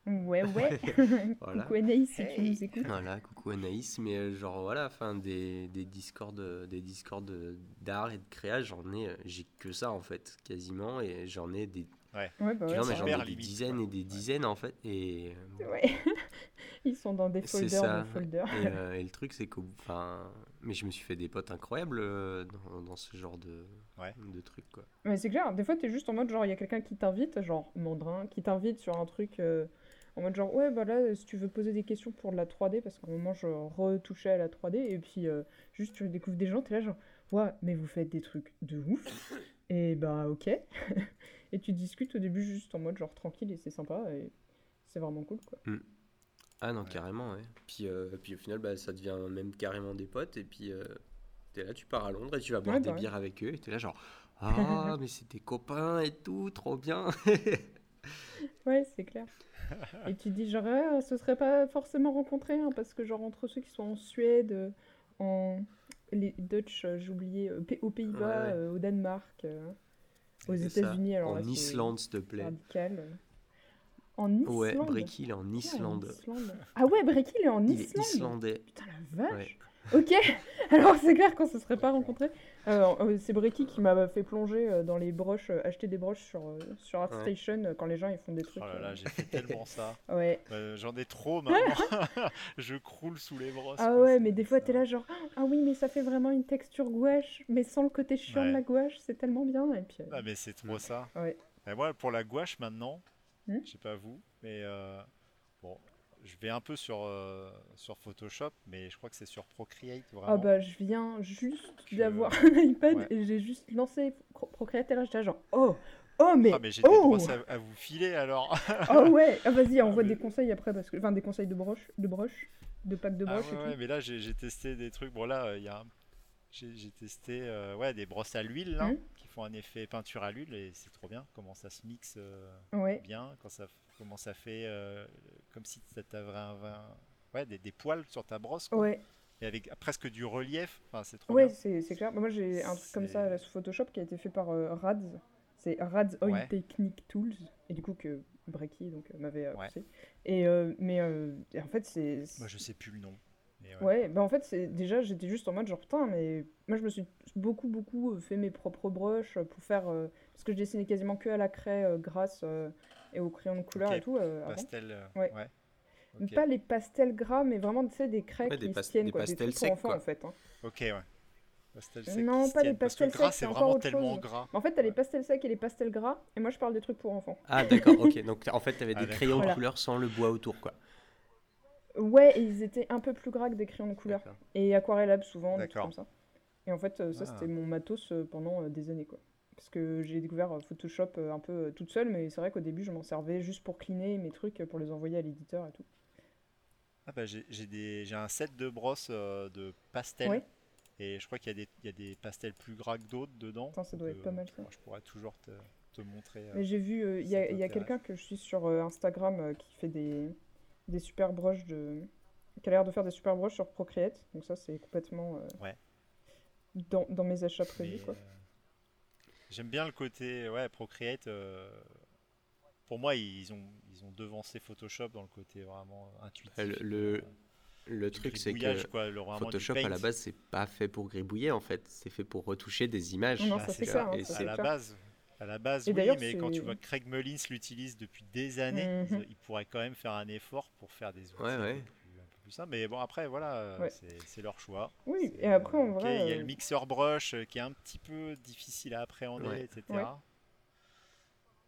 [SPEAKER 2] Ouais, ouais. (laughs)
[SPEAKER 1] Voilà.
[SPEAKER 2] Coucou Anaïs, si tu
[SPEAKER 3] Hey.
[SPEAKER 2] nous écoutes.
[SPEAKER 1] Voilà, coucou Anaïs, mais euh, genre voilà, enfin des, des Discord, euh, des Discord de- d'art et de créa, j'en ai, euh, j'ai que ça en fait, quasiment, et j'en ai des,
[SPEAKER 2] Ouais, bah ouais.
[SPEAKER 1] mais
[SPEAKER 2] ça
[SPEAKER 1] j'en ai des
[SPEAKER 3] limite,
[SPEAKER 1] dizaines
[SPEAKER 3] quoi.
[SPEAKER 1] et des
[SPEAKER 3] Ouais.
[SPEAKER 1] dizaines en fait, et, euh,
[SPEAKER 2] Ouais. (laughs) Ils sont dans des
[SPEAKER 1] C'est
[SPEAKER 2] folders
[SPEAKER 1] ça.
[SPEAKER 2] de folders.
[SPEAKER 1] et, (laughs) euh, et le truc c'est que, enfin, mais je me suis fait des potes incroyables euh, dans, dans ce genre de,
[SPEAKER 3] Ouais.
[SPEAKER 1] de trucs quoi.
[SPEAKER 2] Mais c'est clair, des fois t'es juste en mode genre il y a quelqu'un qui t'invite, genre Mandrin, qui t'invite sur un truc euh, en mode genre ouais bah là si tu veux poser des questions pour de la 3D parce qu'à un moment je retouchais à la 3D et puis euh, juste tu découvres des gens, t'es là genre ouais mais vous faites des trucs de ouf et bah ok (laughs) et tu discutes au début juste en mode genre tranquille et c'est sympa et c'est vraiment cool quoi.
[SPEAKER 1] Ah non,
[SPEAKER 3] Ouais.
[SPEAKER 1] carrément, ouais. Puis, euh, puis au final, bah, ça devient même carrément des potes. Et puis, euh, t'es là, tu pars à Londres et tu vas boire
[SPEAKER 2] Ouais,
[SPEAKER 1] des
[SPEAKER 2] bah ouais.
[SPEAKER 1] bières avec eux. Et t'es là, genre, ah, (laughs) mais c'est tes copains et tout, trop bien. (laughs)
[SPEAKER 2] Ouais c'est clair. et tu te dis genre ah, ce serait pas forcément rencontré hein, parce que genre entre ceux qui sont en Suède, en les Dutch, euh, j'ai oublié, euh, aux Pays-Bas,
[SPEAKER 1] Ouais, ouais.
[SPEAKER 2] euh, au Danemark, euh, aux. États-Unis. Alors
[SPEAKER 1] en
[SPEAKER 2] là,
[SPEAKER 1] Islande, s'il te plaît.
[SPEAKER 2] radical. En Islande.
[SPEAKER 1] Ouais, Brecky, il est en
[SPEAKER 2] en
[SPEAKER 1] Islande.
[SPEAKER 2] Islande. Ah ouais, Brecky, il est en
[SPEAKER 1] Il est
[SPEAKER 2] Islande.
[SPEAKER 1] islandais.
[SPEAKER 2] Putain la vache.
[SPEAKER 1] Ouais.
[SPEAKER 2] Ok, (laughs) alors c'est clair qu'on se serait pas rencontrés. Euh, euh, c'est Brecky qui m'a fait plonger euh, dans les broches, acheter des broches sur, sur. ArtStation quand les gens ils font des
[SPEAKER 3] Oh
[SPEAKER 2] trucs.
[SPEAKER 3] là là,
[SPEAKER 2] euh,
[SPEAKER 3] j'ai fait (laughs) tellement ça.
[SPEAKER 2] Ouais.
[SPEAKER 3] Euh, J'en ai trop maintenant. (laughs) je croule sous les brosses.
[SPEAKER 2] Ah
[SPEAKER 3] quoi,
[SPEAKER 2] ouais, mais des fois t'es là genre (gasps) ah oui mais ça fait vraiment une texture gouache, mais sans le côté chiant de la gouache, c'est tellement bien et puis. euh,
[SPEAKER 3] Ah mais c'est trop ça.
[SPEAKER 2] Ouais.
[SPEAKER 3] Et moi pour la gouache maintenant,
[SPEAKER 2] Hmm
[SPEAKER 3] je sais pas vous, mais euh, bon, je vais un peu sur euh, sur Photoshop, mais je crois que c'est sur Procreate vraiment.
[SPEAKER 2] Ah bah je viens juste
[SPEAKER 3] Que-
[SPEAKER 2] d'avoir (laughs) un iPad
[SPEAKER 3] ouais.
[SPEAKER 2] et j'ai juste lancé Pro- Procreate et là j'étais genre oh oh mais
[SPEAKER 3] Ah mais j'ai des
[SPEAKER 2] oh
[SPEAKER 3] brosses à, à vous filer alors.
[SPEAKER 2] oh (laughs) ouais ah vas-y envoie
[SPEAKER 3] mais-
[SPEAKER 2] des conseils après parce que enfin des conseils de broches de broches de packs de
[SPEAKER 3] Ah
[SPEAKER 2] broches
[SPEAKER 3] ouais,
[SPEAKER 2] et
[SPEAKER 3] ouais,
[SPEAKER 2] tout
[SPEAKER 3] mais là j'ai testé des trucs. Bon là, il y a un- j'ai testé euh, ouais des brosses à l'huile là,
[SPEAKER 2] Mhm.
[SPEAKER 3] qui font un effet peinture à l'huile et c'est trop bien. Comment ça se mixe euh,
[SPEAKER 2] ouais
[SPEAKER 3] bien, quand ça comment ça fait euh, comme si ça t'avait un, un- ouais des, des poils sur ta brosse quoi.
[SPEAKER 2] ouais
[SPEAKER 3] et avec presque du relief. Enfin c'est trop
[SPEAKER 2] ouais c'est c'est clair moi j'ai un truc comme ça sous Photoshop qui a été fait par euh, Rads c'est Rads Oil
[SPEAKER 3] Ouais.
[SPEAKER 2] Technique Tools et du coup que Breaky, donc euh, m'avait euh,
[SPEAKER 3] Ouais.
[SPEAKER 2] Et, mais et en fait, c'est.
[SPEAKER 3] Moi, je sais plus le nom. mais ouais.
[SPEAKER 2] Ouais, bah en fait, c'est déjà, j'étais juste en mode genre, putain, mais moi, je me suis beaucoup, beaucoup fait mes propres brushes pour faire. euh, parce que je dessinais quasiment que à la craie euh, euh, et au crayon de couleur et tout euh.
[SPEAKER 3] Pastel. euh,
[SPEAKER 2] Ouais. Pas les pastels gras, mais vraiment, tu sais, des craies
[SPEAKER 1] Ouais,
[SPEAKER 2] qui
[SPEAKER 1] pas-
[SPEAKER 2] se tiennent,
[SPEAKER 1] des
[SPEAKER 2] quoi, des
[SPEAKER 1] pastels
[SPEAKER 2] trucs pour
[SPEAKER 1] secs,
[SPEAKER 2] enfants,
[SPEAKER 1] quoi.
[SPEAKER 2] en fait. hein.
[SPEAKER 3] Ok, ouais. Pastel sec
[SPEAKER 2] Non, pas les pastels secs,
[SPEAKER 3] c'est vraiment
[SPEAKER 2] autre
[SPEAKER 3] tellement
[SPEAKER 2] chose.
[SPEAKER 3] gras.
[SPEAKER 2] En fait, t'as les pastels secs et les pastels gras, et moi, je parle des trucs pour enfants.
[SPEAKER 1] Ah d'accord, ok. (laughs) Donc en fait, t'avais
[SPEAKER 3] Ah,
[SPEAKER 1] des crayons de couleur sans le bois autour, quoi.
[SPEAKER 2] Ouais, et ils étaient un peu plus gras que des crayons de couleur. Et aquarellable souvent, des trucs comme ça. Et en fait, euh, ça,
[SPEAKER 3] Ah.
[SPEAKER 2] c'était mon matos pendant des années, quoi. Parce que j'ai découvert euh, Photoshop euh, un peu euh, toute seule, mais c'est vrai qu'au début, je m'en servais juste pour cleaner mes trucs, pour les envoyer à l'éditeur et tout.
[SPEAKER 3] Ah bah, j'ai un set de brosses de pastels.
[SPEAKER 2] Ouais.
[SPEAKER 3] Et je crois qu'il y, a des- il y a des pastels plus gras que d'autres dedans.
[SPEAKER 2] Putain, ça doit être pas mal, ça.
[SPEAKER 3] Je pourrais toujours te, te montrer. euh,
[SPEAKER 2] Mais j'ai vu, euh, il y a, a quelqu'un que je suis sur euh, Instagram qui fait des, des super brushes de... qui a l'air de faire des super brushes sur Procreate. Donc ça, c'est complètement
[SPEAKER 3] Ouais.
[SPEAKER 2] dans, dans mes achats prévus,
[SPEAKER 3] mais,
[SPEAKER 2] quoi.
[SPEAKER 3] J'aime bien le côté ouais, Procreate. euh, pour moi, ils ont, ils ont devancé Photoshop dans le côté vraiment intuitif.
[SPEAKER 1] Le-
[SPEAKER 3] euh,
[SPEAKER 1] Le truc, c'est que
[SPEAKER 3] quoi, le-
[SPEAKER 1] Photoshop à la base, c'est pas fait pour gribouiller en fait. C'est fait pour retoucher des images.
[SPEAKER 2] Non,
[SPEAKER 3] Ah,
[SPEAKER 2] ça
[SPEAKER 3] c'est ça,
[SPEAKER 2] hein,
[SPEAKER 1] et
[SPEAKER 3] à la base, à la base,
[SPEAKER 2] Et
[SPEAKER 3] oui, mais quand tu vois que Craig Mullins l'utilise depuis des années,
[SPEAKER 2] Mhm.
[SPEAKER 3] il, il pourrait quand même faire un effort pour faire des outils
[SPEAKER 1] Ouais, ouais.
[SPEAKER 3] Plus, simples. Mais bon, après, voilà,
[SPEAKER 2] Ouais.
[SPEAKER 3] c'est leur choix.
[SPEAKER 2] Oui, et après, en
[SPEAKER 3] euh, ok,
[SPEAKER 2] vrai,
[SPEAKER 3] il y a
[SPEAKER 2] euh,
[SPEAKER 3] le mixeur brush qui est un petit peu difficile à appréhender,
[SPEAKER 1] Ouais.
[SPEAKER 3] etc.
[SPEAKER 2] Ouais.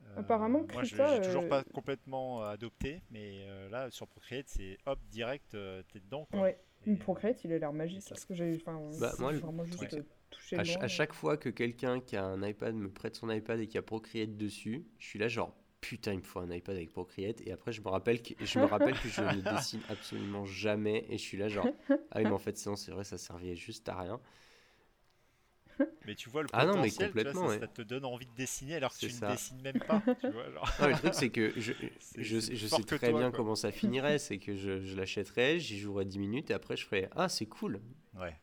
[SPEAKER 3] Euh,
[SPEAKER 2] Apparemment,
[SPEAKER 3] moi, je l'ai toujours
[SPEAKER 2] euh,
[SPEAKER 3] pas complètement adopté, mais euh, là, sur Procreate, c'est hop, direct, euh, t'es dedans. Quoi.
[SPEAKER 2] Ouais.
[SPEAKER 3] Et,
[SPEAKER 2] Procreate, il a l'air magique.
[SPEAKER 3] ça,
[SPEAKER 2] Parce que j'ai enfin,
[SPEAKER 1] Bah, moi,
[SPEAKER 2] vraiment juste
[SPEAKER 1] À, à chaque fois que quelqu'un qui a un iPad me prête son iPad et qui a Procreate dessus, je suis là genre putain, il me faut un iPad avec Procreate. Et après, je me rappelle que je me rappelle que je ne (laughs) dessine absolument jamais et je suis là genre ah oui, mais en fait, sinon c'est vrai, ça servait juste à rien.
[SPEAKER 3] Mais tu vois le
[SPEAKER 1] Ah non, mais
[SPEAKER 3] potentiel, tu vois,
[SPEAKER 1] complètement,
[SPEAKER 3] ça,
[SPEAKER 1] ouais.
[SPEAKER 3] ça te donne envie de dessiner alors que tu
[SPEAKER 1] ça.
[SPEAKER 3] ne dessines même pas. tu vois, genre.
[SPEAKER 1] Non, le truc, c'est que je, (laughs) je, sais
[SPEAKER 3] que
[SPEAKER 1] très
[SPEAKER 3] toi,
[SPEAKER 1] bien
[SPEAKER 3] quoi.
[SPEAKER 1] comment ça finirait. (laughs) C'est que je, je l'achèterais, j'y jouerais 10 minutes et après je ferais Ah, c'est cool.
[SPEAKER 3] Ouais.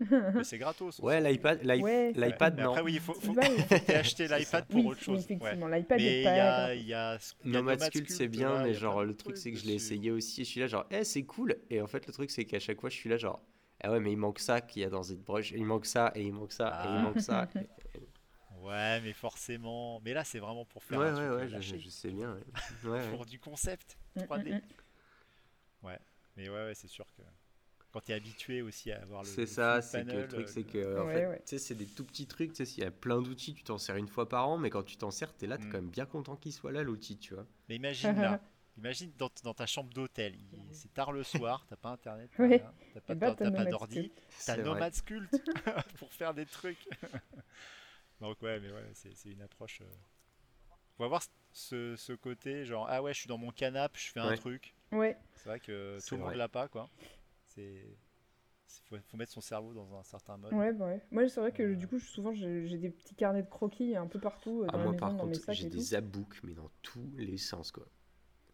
[SPEAKER 3] Bah, mais (laughs) c'est gratos.
[SPEAKER 1] Ouais,
[SPEAKER 3] aussi.
[SPEAKER 1] l'iPad, l'i-
[SPEAKER 2] Ouais,
[SPEAKER 3] Ouais,
[SPEAKER 1] l'iPad, non.
[SPEAKER 3] Après, oui, il faut, faut,
[SPEAKER 2] Ouais.
[SPEAKER 3] faut t'acheter (laughs)
[SPEAKER 1] C'est
[SPEAKER 3] l'iPad pour
[SPEAKER 2] oui,
[SPEAKER 3] autre chose. ouais.
[SPEAKER 2] effectivement, l'iPad
[SPEAKER 3] Mais
[SPEAKER 2] est
[SPEAKER 3] il y
[SPEAKER 2] pas
[SPEAKER 3] y a, y a
[SPEAKER 1] Nomad
[SPEAKER 3] Nomad
[SPEAKER 1] Sculpt, c'est bien,
[SPEAKER 3] là,
[SPEAKER 1] mais genre le truc, c'est que je l'ai essayé aussi. Et je suis là, genre, eh, c'est cool. Et en fait, le truc, c'est qu'à chaque fois, je suis là, genre, ah ouais, mais il manque ça qu'il y a dans ZBrush. Il manque ça, et il manque ça, et il
[SPEAKER 3] Ah.
[SPEAKER 1] manque ça. (laughs)
[SPEAKER 3] Ouais, mais forcément. Mais là, c'est vraiment pour faire
[SPEAKER 1] ouais,
[SPEAKER 3] un
[SPEAKER 1] ouais, ouais,
[SPEAKER 3] euh,
[SPEAKER 1] je, sais bien. ouais. Ouais, ouais.
[SPEAKER 3] pour du concept
[SPEAKER 2] Mm,
[SPEAKER 3] 3D.
[SPEAKER 2] mm, mm.
[SPEAKER 3] Mais ouais, ouais, c'est sûr que quand tu es habitué aussi à avoir le.
[SPEAKER 1] C'est ça, c'est que le truc,
[SPEAKER 3] euh,
[SPEAKER 1] c'est
[SPEAKER 3] le-
[SPEAKER 1] que, en
[SPEAKER 2] Ouais,
[SPEAKER 1] fait,
[SPEAKER 2] ouais.
[SPEAKER 1] tu sais, c'est des tout petits trucs, tu sais, s'il y a plein d'outils, tu t'en sers une fois par an, mais quand tu t'en sers, t'es là, t'es
[SPEAKER 3] Mm.
[SPEAKER 1] quand même bien content qu'il soit là, l'outil, tu vois.
[SPEAKER 3] Mais imagine là, (laughs) imagine dans, dans ta chambre d'hôtel, c'est tard le soir, t'as pas internet, t'as (laughs) t'as pas,
[SPEAKER 2] bah,
[SPEAKER 3] pas d'ordi, t'as. Nomad Sculpt (laughs) pour faire des trucs. Donc ouais, mais ouais, c'est une approche. euh, On va voir ce, ce côté genre ah ouais, je suis dans mon canapé, je fais un truc.
[SPEAKER 2] Ouais,
[SPEAKER 3] C'est vrai que tout le monde l'a pas quoi. C'est faut, faut mettre son cerveau dans un certain mode.
[SPEAKER 2] ouais, bah ouais. Moi, c'est vrai que
[SPEAKER 3] Euh.
[SPEAKER 2] du coup, souvent, j'ai des petits carnets de croquis un peu partout euh,
[SPEAKER 1] Ah,
[SPEAKER 2] dans la
[SPEAKER 1] moi,
[SPEAKER 2] maison,
[SPEAKER 1] par
[SPEAKER 2] dans mes
[SPEAKER 1] contre,
[SPEAKER 2] sacs
[SPEAKER 1] j'ai des zabooks, mais dans tous les sens, quoi.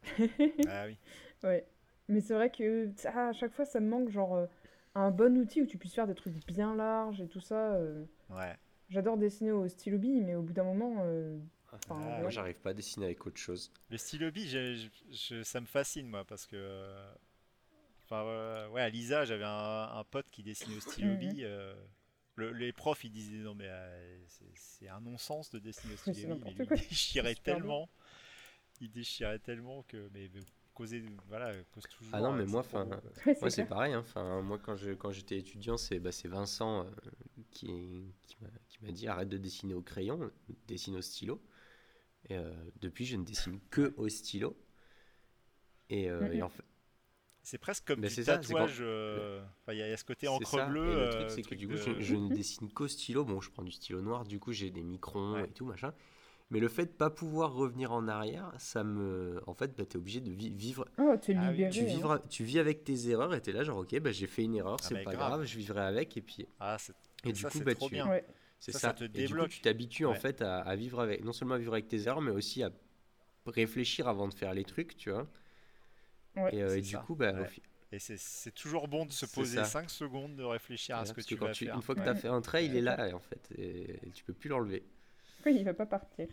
[SPEAKER 1] (laughs)
[SPEAKER 3] Ah oui.
[SPEAKER 2] Ouais. Mais c'est vrai que à chaque fois, ça me manque genre euh, un bon outil où tu puisses faire des trucs bien larges et tout ça. euh.
[SPEAKER 3] Ouais.
[SPEAKER 2] J'adore dessiner au stylo bille, mais au bout d'un moment, euh, Enfin,
[SPEAKER 3] Ah,
[SPEAKER 1] Moi, j'arrive pas à dessiner avec autre chose.
[SPEAKER 3] Le stylo bille, ça me fascine moi parce que. Enfin, euh, ouais, à Lisa, j'avais un, un pote qui dessinait au stylo bille. euh, le- les profs, ils disaient non, mais euh, c'est- un non-sens de dessiner au stylo bille. Mais
[SPEAKER 2] n'importe
[SPEAKER 3] lui,
[SPEAKER 2] quoi.
[SPEAKER 3] il déchirait tellement. Il déchirait tellement que. Mais, mais causer, voilà, cause toujours.
[SPEAKER 1] Ah non, mais moi,
[SPEAKER 3] c'est trop
[SPEAKER 1] enfin,
[SPEAKER 2] ouais,
[SPEAKER 1] Moi,
[SPEAKER 2] c'est
[SPEAKER 1] pareil. hein. Enfin, moi, quand je quand j'étais étudiant, c'est bah, c'est Vincent euh, qui, qui m'a dit arrête de dessiner au crayon, dessine au stylo. Et euh, depuis, je ne dessine que au stylo. Et, euh, et en fait,
[SPEAKER 3] C'est presque comme
[SPEAKER 1] Mais
[SPEAKER 3] du tatouage. euh, enfin, Il y, a- il y a ce côté encre
[SPEAKER 1] ça.
[SPEAKER 3] bleue.
[SPEAKER 1] Et le
[SPEAKER 3] euh,
[SPEAKER 1] truc, c'est que
[SPEAKER 3] truc
[SPEAKER 1] du coup,
[SPEAKER 3] de-
[SPEAKER 1] je, (laughs) je ne dessine qu'au stylo. Bon, je prends du stylo noir, du coup, j'ai des microns
[SPEAKER 3] Ouais.
[SPEAKER 1] et tout machin. Mais le fait de pas pouvoir revenir en arrière, ça me. En fait, bah, tu es obligé de vi- vivre
[SPEAKER 2] Oh,
[SPEAKER 3] Ah oui,
[SPEAKER 2] libéré.
[SPEAKER 1] tu,
[SPEAKER 2] hein.
[SPEAKER 1] tu vis avec tes erreurs et t'es là genre ok bah j'ai fait une erreur
[SPEAKER 3] Ah
[SPEAKER 1] c'est pas
[SPEAKER 3] grave.
[SPEAKER 1] grave je vivrai avec et puis
[SPEAKER 3] Ah, c'est-
[SPEAKER 1] et du
[SPEAKER 3] ça,
[SPEAKER 1] coup
[SPEAKER 3] c'est
[SPEAKER 1] bah
[SPEAKER 3] trop
[SPEAKER 1] tu
[SPEAKER 3] bien.
[SPEAKER 2] Ouais.
[SPEAKER 1] c'est
[SPEAKER 3] Ça,
[SPEAKER 1] ça,
[SPEAKER 3] ça te
[SPEAKER 1] Et du coup, tu t'habitues en fait à, à vivre avec non seulement à vivre avec tes erreurs mais aussi à réfléchir avant de faire les trucs tu vois
[SPEAKER 2] Ouais,
[SPEAKER 1] et, euh,
[SPEAKER 3] c'est
[SPEAKER 1] et du coup bah
[SPEAKER 3] Ouais. Et c'est- c'est toujours bon de se poser
[SPEAKER 1] ça.
[SPEAKER 3] 5 secondes de réfléchir à ce que tu vas
[SPEAKER 1] tu
[SPEAKER 3] faire.
[SPEAKER 1] une fois que tu as fait un trait il est là et en fait et, et tu peux plus l'enlever
[SPEAKER 2] Oui, il va pas partir.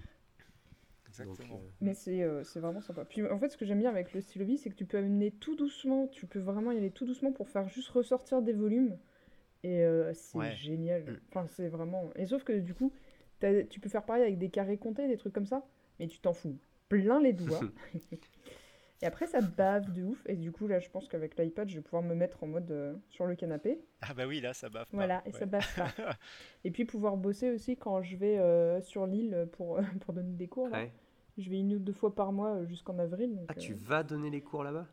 [SPEAKER 3] Exactement.
[SPEAKER 1] euh,
[SPEAKER 2] Mais c'est euh, c'est vraiment sympa. Puis en fait, ce que j'aime bien avec le stylo c'est que tu peux amener tout doucement, tu peux vraiment y aller tout doucement pour faire juste ressortir des volumes. Et euh, c'est
[SPEAKER 3] Ouais.
[SPEAKER 2] génial.
[SPEAKER 1] Mm.
[SPEAKER 2] Enfin, c'est vraiment. Et sauf que du coup, tu peux faire pareil avec des carrés comptés, des trucs comme ça, mais tu t'en fous plein les doigts. (laughs) et après, ça bave de ouf. Et du coup, là, je pense qu'avec l'iPad, je vais pouvoir me mettre en mode euh, sur le canapé.
[SPEAKER 3] Ah bah oui, là, ça baffe pas.
[SPEAKER 2] Voilà, et
[SPEAKER 3] ouais.
[SPEAKER 2] ça bave pas. (laughs) et puis pouvoir bosser aussi quand je vais euh, sur l'île pour, (laughs) pour donner des cours. Là.
[SPEAKER 1] ouais.
[SPEAKER 2] Je vais une ou deux fois par mois euh, jusqu'en avril. donc,
[SPEAKER 1] Ah, tu
[SPEAKER 2] euh,
[SPEAKER 1] vas donner les cours là-bas?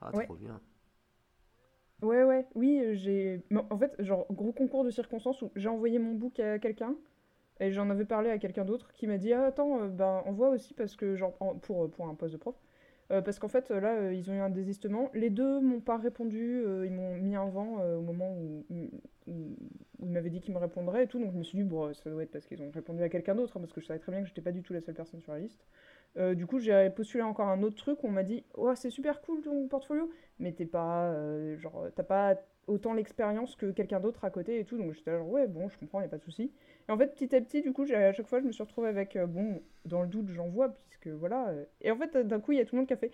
[SPEAKER 1] Ah,
[SPEAKER 2] Ouais.
[SPEAKER 1] trop bien.
[SPEAKER 2] Ouais, ouais, oui, euh, j'ai. En fait, genre, gros concours de circonstances où j'ai envoyé mon book à quelqu'un et j'en avais parlé à quelqu'un d'autre qui m'a dit Ah, attends, euh, ben, envoie aussi parce que, genre, en- pour, euh, pour un poste de prof. Euh, parce qu'en fait, là, euh, ils ont eu un désistement. Les deux m'ont pas répondu, euh, ils m'ont mis un vent au moment où, où- où ils m'avaient dit qu'ils me répondraient et tout. Donc je me suis dit, bon, ça doit être parce qu'ils ont répondu à quelqu'un d'autre, hein, parce que je savais très bien que j'étais pas du tout la seule personne sur la liste. Du coup, j'ai postulé encore un autre truc. On m'a dit, oh, c'est super cool ton portfolio, mais t'es pas, genre, t'as pas autant l'expérience que quelqu'un d'autre à côté et tout. Donc j'étais genre, ouais, bon, je comprends, y a pas de souci. Et en fait, petit à petit, du coup, à chaque fois, je me suis retrouvée avec, euh, bon, dans le doute, j'envoie, puisque voilà. euh, Et en fait, d'un coup, il y a tout le monde qui a fait,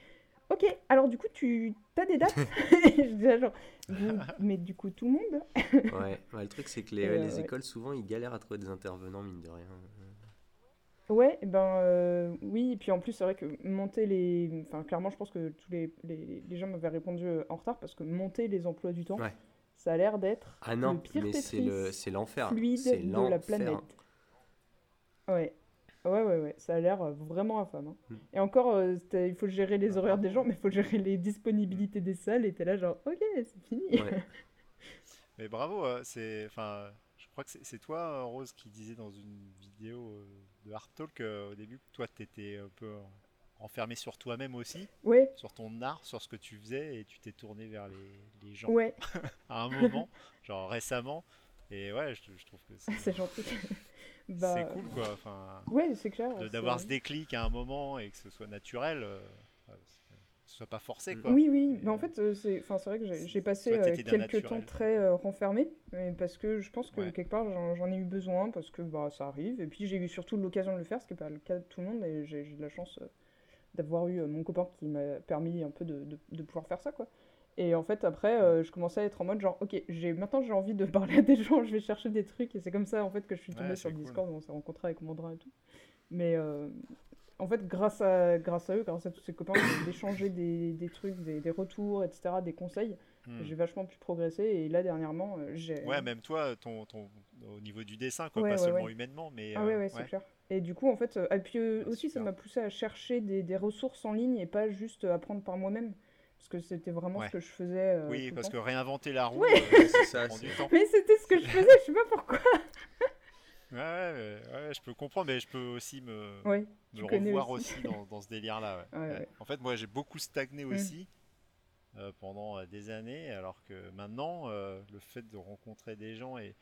[SPEAKER 2] ok, alors du coup, tu as des dates? (laughs) (laughs) Et je disais genre, Vous- mais du coup, tout le monde?
[SPEAKER 1] Ouais, ouais, le truc c'est que les,
[SPEAKER 2] euh,
[SPEAKER 1] les
[SPEAKER 2] ouais.
[SPEAKER 1] écoles souvent ils galèrent à trouver des intervenants mine de rien.
[SPEAKER 2] Ouais, eh ben euh, oui, et puis en plus, c'est vrai que monter les. Enfin, clairement, je pense que tous les, les, les gens m'avaient répondu euh, en retard parce que monter les emplois du temps,
[SPEAKER 1] Ouais.
[SPEAKER 2] Ça a l'air d'être
[SPEAKER 1] Ah non,
[SPEAKER 2] le pire
[SPEAKER 1] mais c'est le c'est l'enfer.
[SPEAKER 2] fluide
[SPEAKER 1] C'est
[SPEAKER 2] de la planète. Ouais. Ouais, ouais, ouais, ça a l'air euh, vraiment infâme. hein.
[SPEAKER 1] Mm.
[SPEAKER 2] Et encore, euh, il faut gérer les horaires des gens, mais il faut gérer les disponibilités des salles, et t'es là, genre, ok, c'est fini.
[SPEAKER 1] Ouais. (laughs)
[SPEAKER 3] Mais bravo, euh, c'est, enfin, je crois que c'est c'est toi, Rose, qui disait dans une vidéo de Art Talk euh, au début que toi, t'étais un peu enfermé sur toi-même aussi,
[SPEAKER 2] Ouais,
[SPEAKER 3] sur ton art, sur ce que tu faisais, et tu t'es tourné vers les, les gens
[SPEAKER 2] ouais, (laughs)
[SPEAKER 3] à un moment, genre récemment. Et ouais, je, je trouve que c'est (laughs)
[SPEAKER 2] c'est gentil. (laughs) Bah,
[SPEAKER 3] c'est cool, quoi. Enfin,
[SPEAKER 2] Ouais, c'est clair.
[SPEAKER 3] de-
[SPEAKER 2] c'est-
[SPEAKER 3] d'avoir ce déclic à un moment et que ce soit naturel, euh, que ce soit pas forcé,
[SPEAKER 1] Mm.
[SPEAKER 3] quoi.
[SPEAKER 2] Oui, oui, mais en
[SPEAKER 3] euh,
[SPEAKER 2] fait, euh, c'est enfin, c'est vrai que j'ai passé euh, quelques temps très euh, renfermé, mais parce que je pense que
[SPEAKER 3] Ouais.
[SPEAKER 2] quelque part j'en j'en ai eu besoin, parce que bah, ça arrive, et puis j'ai eu surtout l'occasion de le faire, ce qui n'est pas le cas de tout le monde, et j'ai j'ai de la chance euh, d'avoir eu euh, mon copain qui m'a permis un peu de, de- de pouvoir faire ça, quoi. Et en fait, après, euh, je commençais à être en mode genre, ok, j'ai maintenant j'ai envie de (laughs) parler à des gens, je vais chercher des trucs, et c'est comme ça en fait que je suis tombée
[SPEAKER 3] Ouais,
[SPEAKER 2] sur le
[SPEAKER 3] cool.
[SPEAKER 2] Discord, on s'est rencontrés avec Mandra et tout. Mais euh, en fait, grâce à, grâce à eux, grâce à tous ces copains, d'échanger (coughs) des, des trucs, des, des retours, etc., des conseils,
[SPEAKER 3] hmm.
[SPEAKER 2] j'ai vachement pu progresser. Et là, dernièrement, j'ai.
[SPEAKER 3] Ouais, même toi, ton, ton, au niveau du dessin, quoi,
[SPEAKER 2] Ouais,
[SPEAKER 3] pas
[SPEAKER 2] ouais,
[SPEAKER 3] seulement humainement, mais.
[SPEAKER 2] Ah
[SPEAKER 3] euh,
[SPEAKER 2] ouais, ouais, c'est clair. Et du coup, en fait, euh, et puis euh,
[SPEAKER 3] Ouais,
[SPEAKER 2] aussi, ça m'a poussé à chercher des, des ressources en ligne et pas juste apprendre par moi-même. Parce que c'était vraiment
[SPEAKER 3] Ouais.
[SPEAKER 2] ce que je faisais. euh,
[SPEAKER 3] Oui, parce
[SPEAKER 2] temps.
[SPEAKER 3] que réinventer la roue,
[SPEAKER 2] Ouais.
[SPEAKER 3] euh,
[SPEAKER 1] C'est ça,
[SPEAKER 3] du temps.
[SPEAKER 2] Mais c'était ce que je faisais, je sais pas pourquoi. (laughs)
[SPEAKER 3] Ouais, ouais, ouais, je peux comprendre, mais je peux aussi me,
[SPEAKER 2] Ouais,
[SPEAKER 3] revoir
[SPEAKER 2] aussi.
[SPEAKER 3] aussi, dans, dans ce délire-là. ouais.
[SPEAKER 2] Ouais,
[SPEAKER 3] Ouais.
[SPEAKER 2] ouais.
[SPEAKER 3] En fait, moi, j'ai beaucoup stagné
[SPEAKER 2] Mm.
[SPEAKER 3] aussi euh, pendant des années, alors que maintenant, euh, le fait de rencontrer des gens et,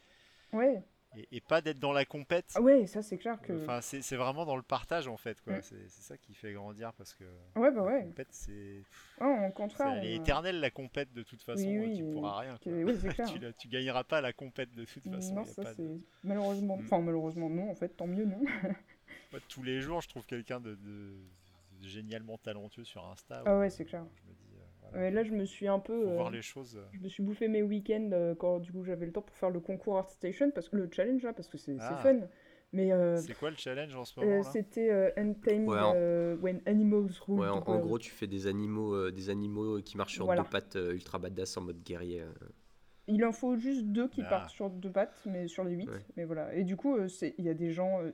[SPEAKER 2] ouais.
[SPEAKER 3] Et, et pas d'être dans la compète,
[SPEAKER 2] Ah ouais, ça c'est clair que.
[SPEAKER 3] enfin, c'est vraiment dans le partage en fait. quoi.
[SPEAKER 2] Mm.
[SPEAKER 3] C'est ça qui fait grandir parce que
[SPEAKER 2] Ouais, bah
[SPEAKER 3] la
[SPEAKER 2] ouais.
[SPEAKER 3] compète, c'est
[SPEAKER 2] au
[SPEAKER 3] c'est-
[SPEAKER 2] contraire.
[SPEAKER 3] elle est
[SPEAKER 2] on-
[SPEAKER 3] éternelle la compète de toute façon,
[SPEAKER 2] Oui, oui,
[SPEAKER 3] tu
[SPEAKER 2] et-
[SPEAKER 3] pourras rien. quoi.
[SPEAKER 2] que- Oui, c'est (laughs) clair.
[SPEAKER 3] tu, la- tu gagneras pas la compète de toute façon.
[SPEAKER 2] non, ça
[SPEAKER 3] de-
[SPEAKER 2] c'est. Malheureusement.
[SPEAKER 3] Mm.
[SPEAKER 2] Enfin, malheureusement, non, en fait, tant mieux, non. (laughs)
[SPEAKER 3] Moi, tous les jours, je trouve quelqu'un de, de- de génialement talentueux sur Insta.
[SPEAKER 2] Ah ouais, c'est clair.
[SPEAKER 3] Je me dis,
[SPEAKER 2] Ouais, là, je me suis un peu.
[SPEAKER 3] faut
[SPEAKER 2] euh,
[SPEAKER 3] voir les choses. euh.
[SPEAKER 2] Je me suis bouffé mes week-ends euh, quand du coup j'avais le temps pour faire le concours ArtStation, parce que le challenge là, parce que c'est c'est
[SPEAKER 3] Ah.
[SPEAKER 2] fun. Mais euh,
[SPEAKER 3] C'est quoi le challenge en ce moment
[SPEAKER 2] c'était euh, Untamed
[SPEAKER 1] Ouais, en-
[SPEAKER 2] euh, When Animals Rule
[SPEAKER 1] Ouais, en, gros, tu fais des animaux, euh, des animaux qui marchent sur
[SPEAKER 2] Voilà.
[SPEAKER 1] deux pattes euh, ultra badass en mode guerrier. euh.
[SPEAKER 2] Il en faut juste deux qui
[SPEAKER 3] Ah.
[SPEAKER 2] partent sur deux pattes, mais sur les huit.
[SPEAKER 1] Ouais.
[SPEAKER 2] Mais voilà. Et du coup, euh, c'est il y a des gens. euh,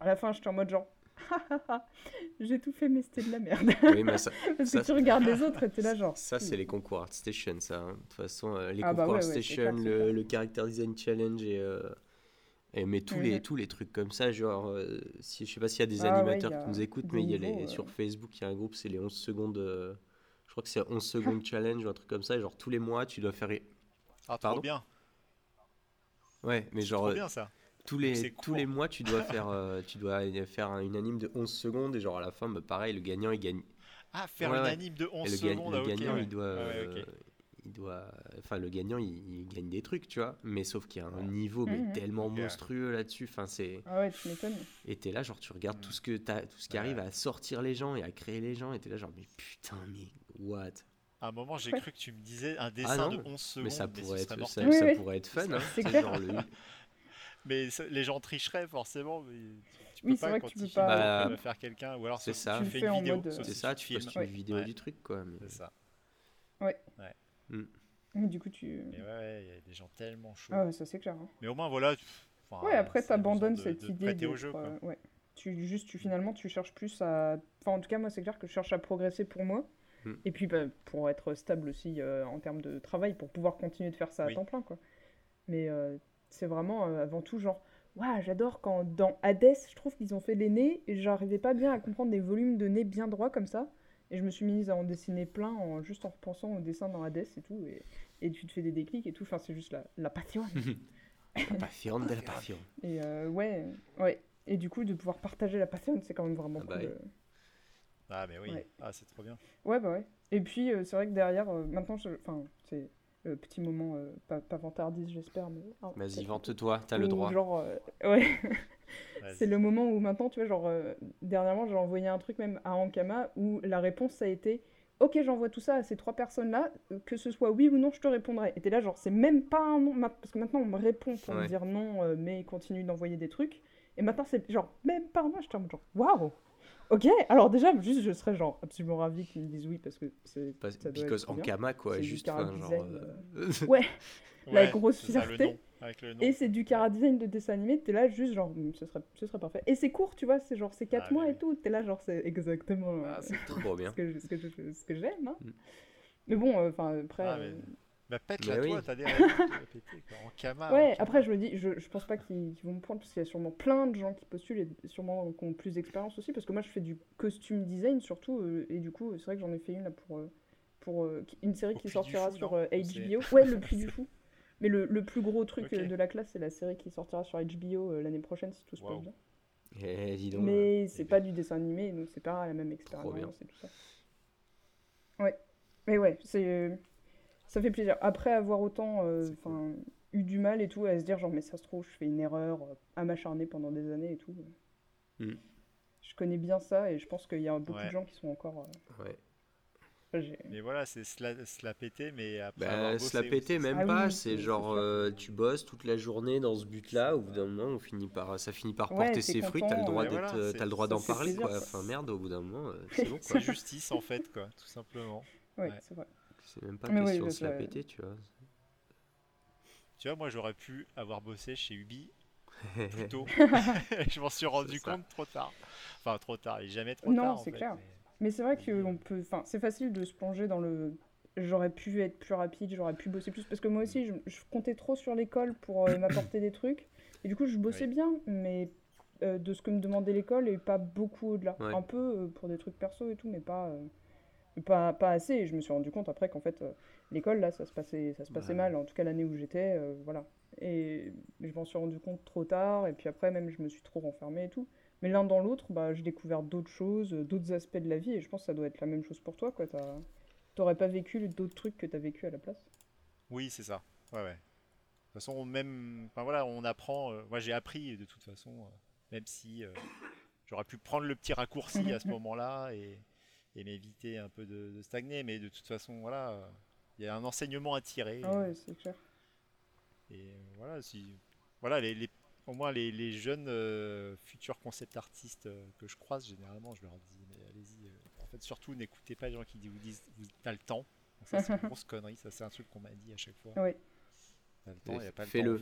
[SPEAKER 2] À la fin, j'étais en mode genre. (laughs) J'ai tout fait, mais c'était de la merde.
[SPEAKER 1] Oui, mais ça, (laughs)
[SPEAKER 2] Parce
[SPEAKER 1] Ça,
[SPEAKER 2] que tu regardes les autres et t'es là genre.
[SPEAKER 1] ça c'est les concours ArtStation, ça. hein. De toute façon, euh, les
[SPEAKER 2] Ah bah
[SPEAKER 1] concours
[SPEAKER 2] ouais, ouais,
[SPEAKER 1] ArtStation,
[SPEAKER 2] c'est
[SPEAKER 1] le, Character Design Challenge et, euh, et mais tous les tous les trucs comme ça, genre, euh, si je sais pas s'il y a des
[SPEAKER 2] Ah
[SPEAKER 1] animateurs
[SPEAKER 2] a
[SPEAKER 1] qui nous écoutent, mais il y a les, sur Facebook, il y a un groupe, c'est les 11 secondes. euh, je crois que c'est 11 secondes (laughs) challenge ou un truc comme ça. Genre tous les mois, tu dois faire.
[SPEAKER 3] Ah, trop
[SPEAKER 1] pardon
[SPEAKER 3] bien.
[SPEAKER 1] Ouais, mais genre
[SPEAKER 3] trop bien ça.
[SPEAKER 1] Tous les tous les mois, tu dois (laughs) faire euh, tu dois faire un- une anime de 11 secondes et genre à la fin, bah, pareil, le gagnant il gagne
[SPEAKER 3] Ah, faire
[SPEAKER 1] Ouais,
[SPEAKER 3] une
[SPEAKER 1] ouais.
[SPEAKER 3] anime de 11
[SPEAKER 1] Et le, ga-
[SPEAKER 3] secondes,
[SPEAKER 1] le
[SPEAKER 3] ah,
[SPEAKER 1] gagnant,
[SPEAKER 3] ouais.
[SPEAKER 1] il doit,
[SPEAKER 3] Ouais, ouais, ok.
[SPEAKER 1] euh, il doit, enfin le gagnant, il, il gagne des trucs, tu vois. Mais sauf qu'il y a un
[SPEAKER 3] Ouais.
[SPEAKER 1] niveau mais
[SPEAKER 2] Mhm.
[SPEAKER 1] tellement monstrueux là-dessus. Enfin c'est,
[SPEAKER 2] Ah ouais, tu m'étonnes.
[SPEAKER 1] et t'es là genre tu regardes tout ce que t'as, tout ce qui
[SPEAKER 3] Ouais.
[SPEAKER 1] arrive à sortir les gens et à créer les gens, et t'es là genre mais putain mais what?
[SPEAKER 3] À un moment, j'ai
[SPEAKER 2] Ouais.
[SPEAKER 3] cru que tu me disais un dessin
[SPEAKER 1] Ah non,
[SPEAKER 3] de 11 secondes.
[SPEAKER 1] Mais ça pourrait être, ça,
[SPEAKER 2] Oui,
[SPEAKER 1] ça
[SPEAKER 2] oui.
[SPEAKER 1] pourrait être fun. Hein.
[SPEAKER 2] C'est clair.
[SPEAKER 1] genre le- (laughs)
[SPEAKER 3] Mais les gens tricheraient forcément. Mais tu peux
[SPEAKER 2] Oui, c'est
[SPEAKER 3] pas
[SPEAKER 2] vrai que
[SPEAKER 3] quand
[SPEAKER 2] tu peux pas-
[SPEAKER 3] tu peux faire quelqu'un ou alors
[SPEAKER 1] C'est ça.
[SPEAKER 3] tu fais une
[SPEAKER 2] en
[SPEAKER 3] vidéo.
[SPEAKER 2] mode,
[SPEAKER 3] sauf
[SPEAKER 1] C'est
[SPEAKER 3] si
[SPEAKER 1] ça,
[SPEAKER 3] tu filmes.
[SPEAKER 1] une vidéo
[SPEAKER 3] Ouais.
[SPEAKER 1] du truc quoi. mais-
[SPEAKER 3] C'est ça.
[SPEAKER 2] Mais du coup, tu.
[SPEAKER 3] Mais ouais, ouais, il y a des gens tellement chauds.
[SPEAKER 2] Ah ouais, ça c'est clair. hein.
[SPEAKER 3] Mais au moins, voilà. tu- enfin,
[SPEAKER 2] Ouais, après, t'abandonnes
[SPEAKER 3] de-
[SPEAKER 2] cette
[SPEAKER 3] de
[SPEAKER 2] idée
[SPEAKER 3] prêter au jeu, quoi.
[SPEAKER 2] euh, ouais. Tu, juste, tu, finalement, tu cherches plus à... Enfin, en tout cas, moi, c'est clair que je cherche à progresser pour moi.
[SPEAKER 1] Mm.
[SPEAKER 2] Et puis, bah, pour être stable aussi euh, en termes de travail, pour pouvoir continuer de faire ça à
[SPEAKER 3] Oui.
[SPEAKER 2] temps plein, quoi. Mais euh, c'est vraiment, euh, avant tout, genre... Waouh, j'adore quand, dans Hades, je trouve qu'ils ont fait les nez, et j'arrivais pas bien à comprendre des volumes de nez bien droits comme ça. Et je me suis mise à en dessiner plein, en, juste en repensant au dessin dans Hades et tout. Et, et tu te fais des déclics et tout. Enfin, c'est juste la, la passion. (laughs)
[SPEAKER 1] La passion de la passion.
[SPEAKER 2] Et euh, ouais, ouais. Et du coup, de pouvoir partager la passion, c'est quand même vraiment
[SPEAKER 1] Ah bah
[SPEAKER 2] cool.
[SPEAKER 1] oui.
[SPEAKER 2] euh.
[SPEAKER 3] Ah, mais oui.
[SPEAKER 2] Ouais.
[SPEAKER 3] Ah, c'est trop bien.
[SPEAKER 2] Ouais, bah ouais. Et puis, euh, c'est vrai que derrière, euh, maintenant, je- enfin, c'est euh, petit moment, euh, pas, pas vantardise, j'espère, mais. ah,
[SPEAKER 1] Vas-y, vante-toi, t'as le droit.
[SPEAKER 2] Genre, euh, ouais, c'est le moment où maintenant, tu vois, genre, euh, dernièrement, j'ai envoyé un truc même à Ankama où la réponse, ça a été Ok, j'envoie tout ça à ces trois personnes-là, que ce soit oui ou non, je te répondrai. Et t'es là, genre, c'est même pas un non, parce que maintenant, on me répond pour me dire non, euh, mais continue d'envoyer des trucs. Et maintenant, c'est genre, même pas un non, en mode genre, waouh Ok, alors déjà, juste, je serais genre absolument ravi qu'ils me disent oui parce que c'est.
[SPEAKER 1] Pas-
[SPEAKER 2] ça doit
[SPEAKER 1] Because quoi, juste, enfin, genre.
[SPEAKER 2] chara-design,
[SPEAKER 1] euh,
[SPEAKER 2] Ouais, (laughs) la
[SPEAKER 3] Ouais,
[SPEAKER 2] grosse
[SPEAKER 3] ça, le
[SPEAKER 2] fierté. Et c'est du cara design de dessin animé, t'es là juste genre, Hum, ce serait, ce serait parfait. Et c'est court, tu vois, c'est genre, c'est 4
[SPEAKER 3] Ah,
[SPEAKER 2] mois et tout, t'es là genre, c'est exactement euh,
[SPEAKER 3] Ah, c'est
[SPEAKER 1] Trop (laughs) bien.
[SPEAKER 2] ce que, j'aime. Hein.
[SPEAKER 1] Mm.
[SPEAKER 2] Mais bon, enfin, après.
[SPEAKER 3] Ah, mais- Bah, pète-la
[SPEAKER 1] Mais
[SPEAKER 3] toi,
[SPEAKER 1] oui.
[SPEAKER 3] t'as des la. En Kama. en
[SPEAKER 2] Ouais, après, je me dis, je, je pense pas qu'ils vont me prendre parce qu'il y a sûrement plein de gens qui postulent et sûrement qui ont plus d'expérience aussi. Parce que moi, je fais du costume design surtout. euh, et du coup, c'est vrai que j'en ai fait une là pour, euh, pour euh, une série
[SPEAKER 3] Au
[SPEAKER 2] qui sortira
[SPEAKER 3] Fou,
[SPEAKER 2] sur euh,
[SPEAKER 3] c'est-
[SPEAKER 2] HBO. (laughs) Ouais, le Puy du Fou. (laughs) Mais le, le plus gros truc de la classe, c'est la série qui sortira sur HBO l'année prochaine si tout se passe bien.
[SPEAKER 1] Eh, dis donc.
[SPEAKER 2] Mais c'est
[SPEAKER 3] eh
[SPEAKER 2] pas du dessin animé, donc c'est pas la même expérience et tout ça. Ouais. Mais ouais, c'est euh, ça fait plaisir. Après avoir autant euh,
[SPEAKER 3] cool.
[SPEAKER 2] enfin, eu du mal et tout à se dire genre mais ça se trouve je fais une erreur euh, à m'acharner pendant des années et tout.
[SPEAKER 1] Mm.
[SPEAKER 2] Je connais bien ça et je pense qu'il y a beaucoup
[SPEAKER 3] Ouais.
[SPEAKER 2] de gens qui sont encore euh,
[SPEAKER 1] Ouais.
[SPEAKER 3] Mais voilà, c'est se la, se la péter, mais après
[SPEAKER 1] Bah, se la péter, même
[SPEAKER 2] Ah
[SPEAKER 1] pas.
[SPEAKER 2] oui,
[SPEAKER 1] c'est genre, euh, tu bosses toute la journée dans ce but-là. Au bout d'un moment, on finit par, ça finit par porter ses fruits.
[SPEAKER 2] content,
[SPEAKER 1] T'as le droit
[SPEAKER 3] Voilà,
[SPEAKER 1] euh, t'as le droit d'en parler,
[SPEAKER 2] plaisir,
[SPEAKER 1] quoi.
[SPEAKER 2] quoi.
[SPEAKER 1] Enfin, merde, au bout d'un moment, euh, c'est bon, (laughs) quoi.
[SPEAKER 3] Justice, en fait, quoi, tout simplement.
[SPEAKER 2] Ouais,
[SPEAKER 3] Ouais.
[SPEAKER 2] c'est vrai.
[SPEAKER 1] C'est même pas
[SPEAKER 2] Mais oui,
[SPEAKER 1] question de
[SPEAKER 2] je
[SPEAKER 1] se la péter, tu vois.
[SPEAKER 3] Tu vois, moi, j'aurais pu avoir bossé chez Ubi (laughs) plus tôt. (laughs) (laughs) je m'en suis rendu compte trop tard. Enfin, trop tard. Il est jamais trop
[SPEAKER 2] Non,
[SPEAKER 3] tard. en
[SPEAKER 2] c'est clair.
[SPEAKER 3] mais-
[SPEAKER 2] Mais c'est vrai que on peut, enfin, c'est facile de se plonger dans le. J'aurais pu être plus rapide, j'aurais pu bosser plus parce que moi aussi, je, je comptais trop sur l'école pour euh, m'apporter des trucs et du coup, je bossais
[SPEAKER 3] Oui.
[SPEAKER 2] bien, mais euh, de ce que me demandait l'école et pas beaucoup au-delà.
[SPEAKER 1] Ouais.
[SPEAKER 2] Un peu euh, pour des trucs perso et tout, mais pas, euh, pas, pas assez. Et je me suis rendu compte après qu'en fait, euh, l'école là, ça se passait, ça se passait mal. En tout cas, l'année où j'étais, euh, voilà. Et je m'en suis rendu compte trop tard et puis après, même, je me suis trop renfermée et tout. Mais l'un dans l'autre, bah, j'ai découvert d'autres choses, euh, d'autres aspects de la vie, et je pense que ça doit être la même chose pour toi, quoi. T'aurais pas vécu d'autres trucs que t'as vécu à la place?
[SPEAKER 3] Oui, c'est ça. Ouais, ouais. De toute façon, on même, enfin voilà, on apprend. euh, moi, j'ai appris de toute façon, même si j'aurais pu prendre le petit raccourci à ce (laughs) moment-là et, et m'éviter un peu de, de stagner, mais de toute façon, voilà, il y a un enseignement à tirer.
[SPEAKER 2] Ah ouais, c'est clair.
[SPEAKER 3] Et euh, voilà, si, voilà, les, les- au moins les, les jeunes euh, futurs concept artistes euh, que je croise, généralement, je leur dis, mais allez-y. euh, en fait, surtout, n'écoutez pas les gens qui vous disent, vous t'as le temps. Donc ça, c'est une (laughs) grosse connerie. Ça, c'est un truc qu'on m'a dit à chaque fois.
[SPEAKER 2] Ouais.
[SPEAKER 1] Fais-le.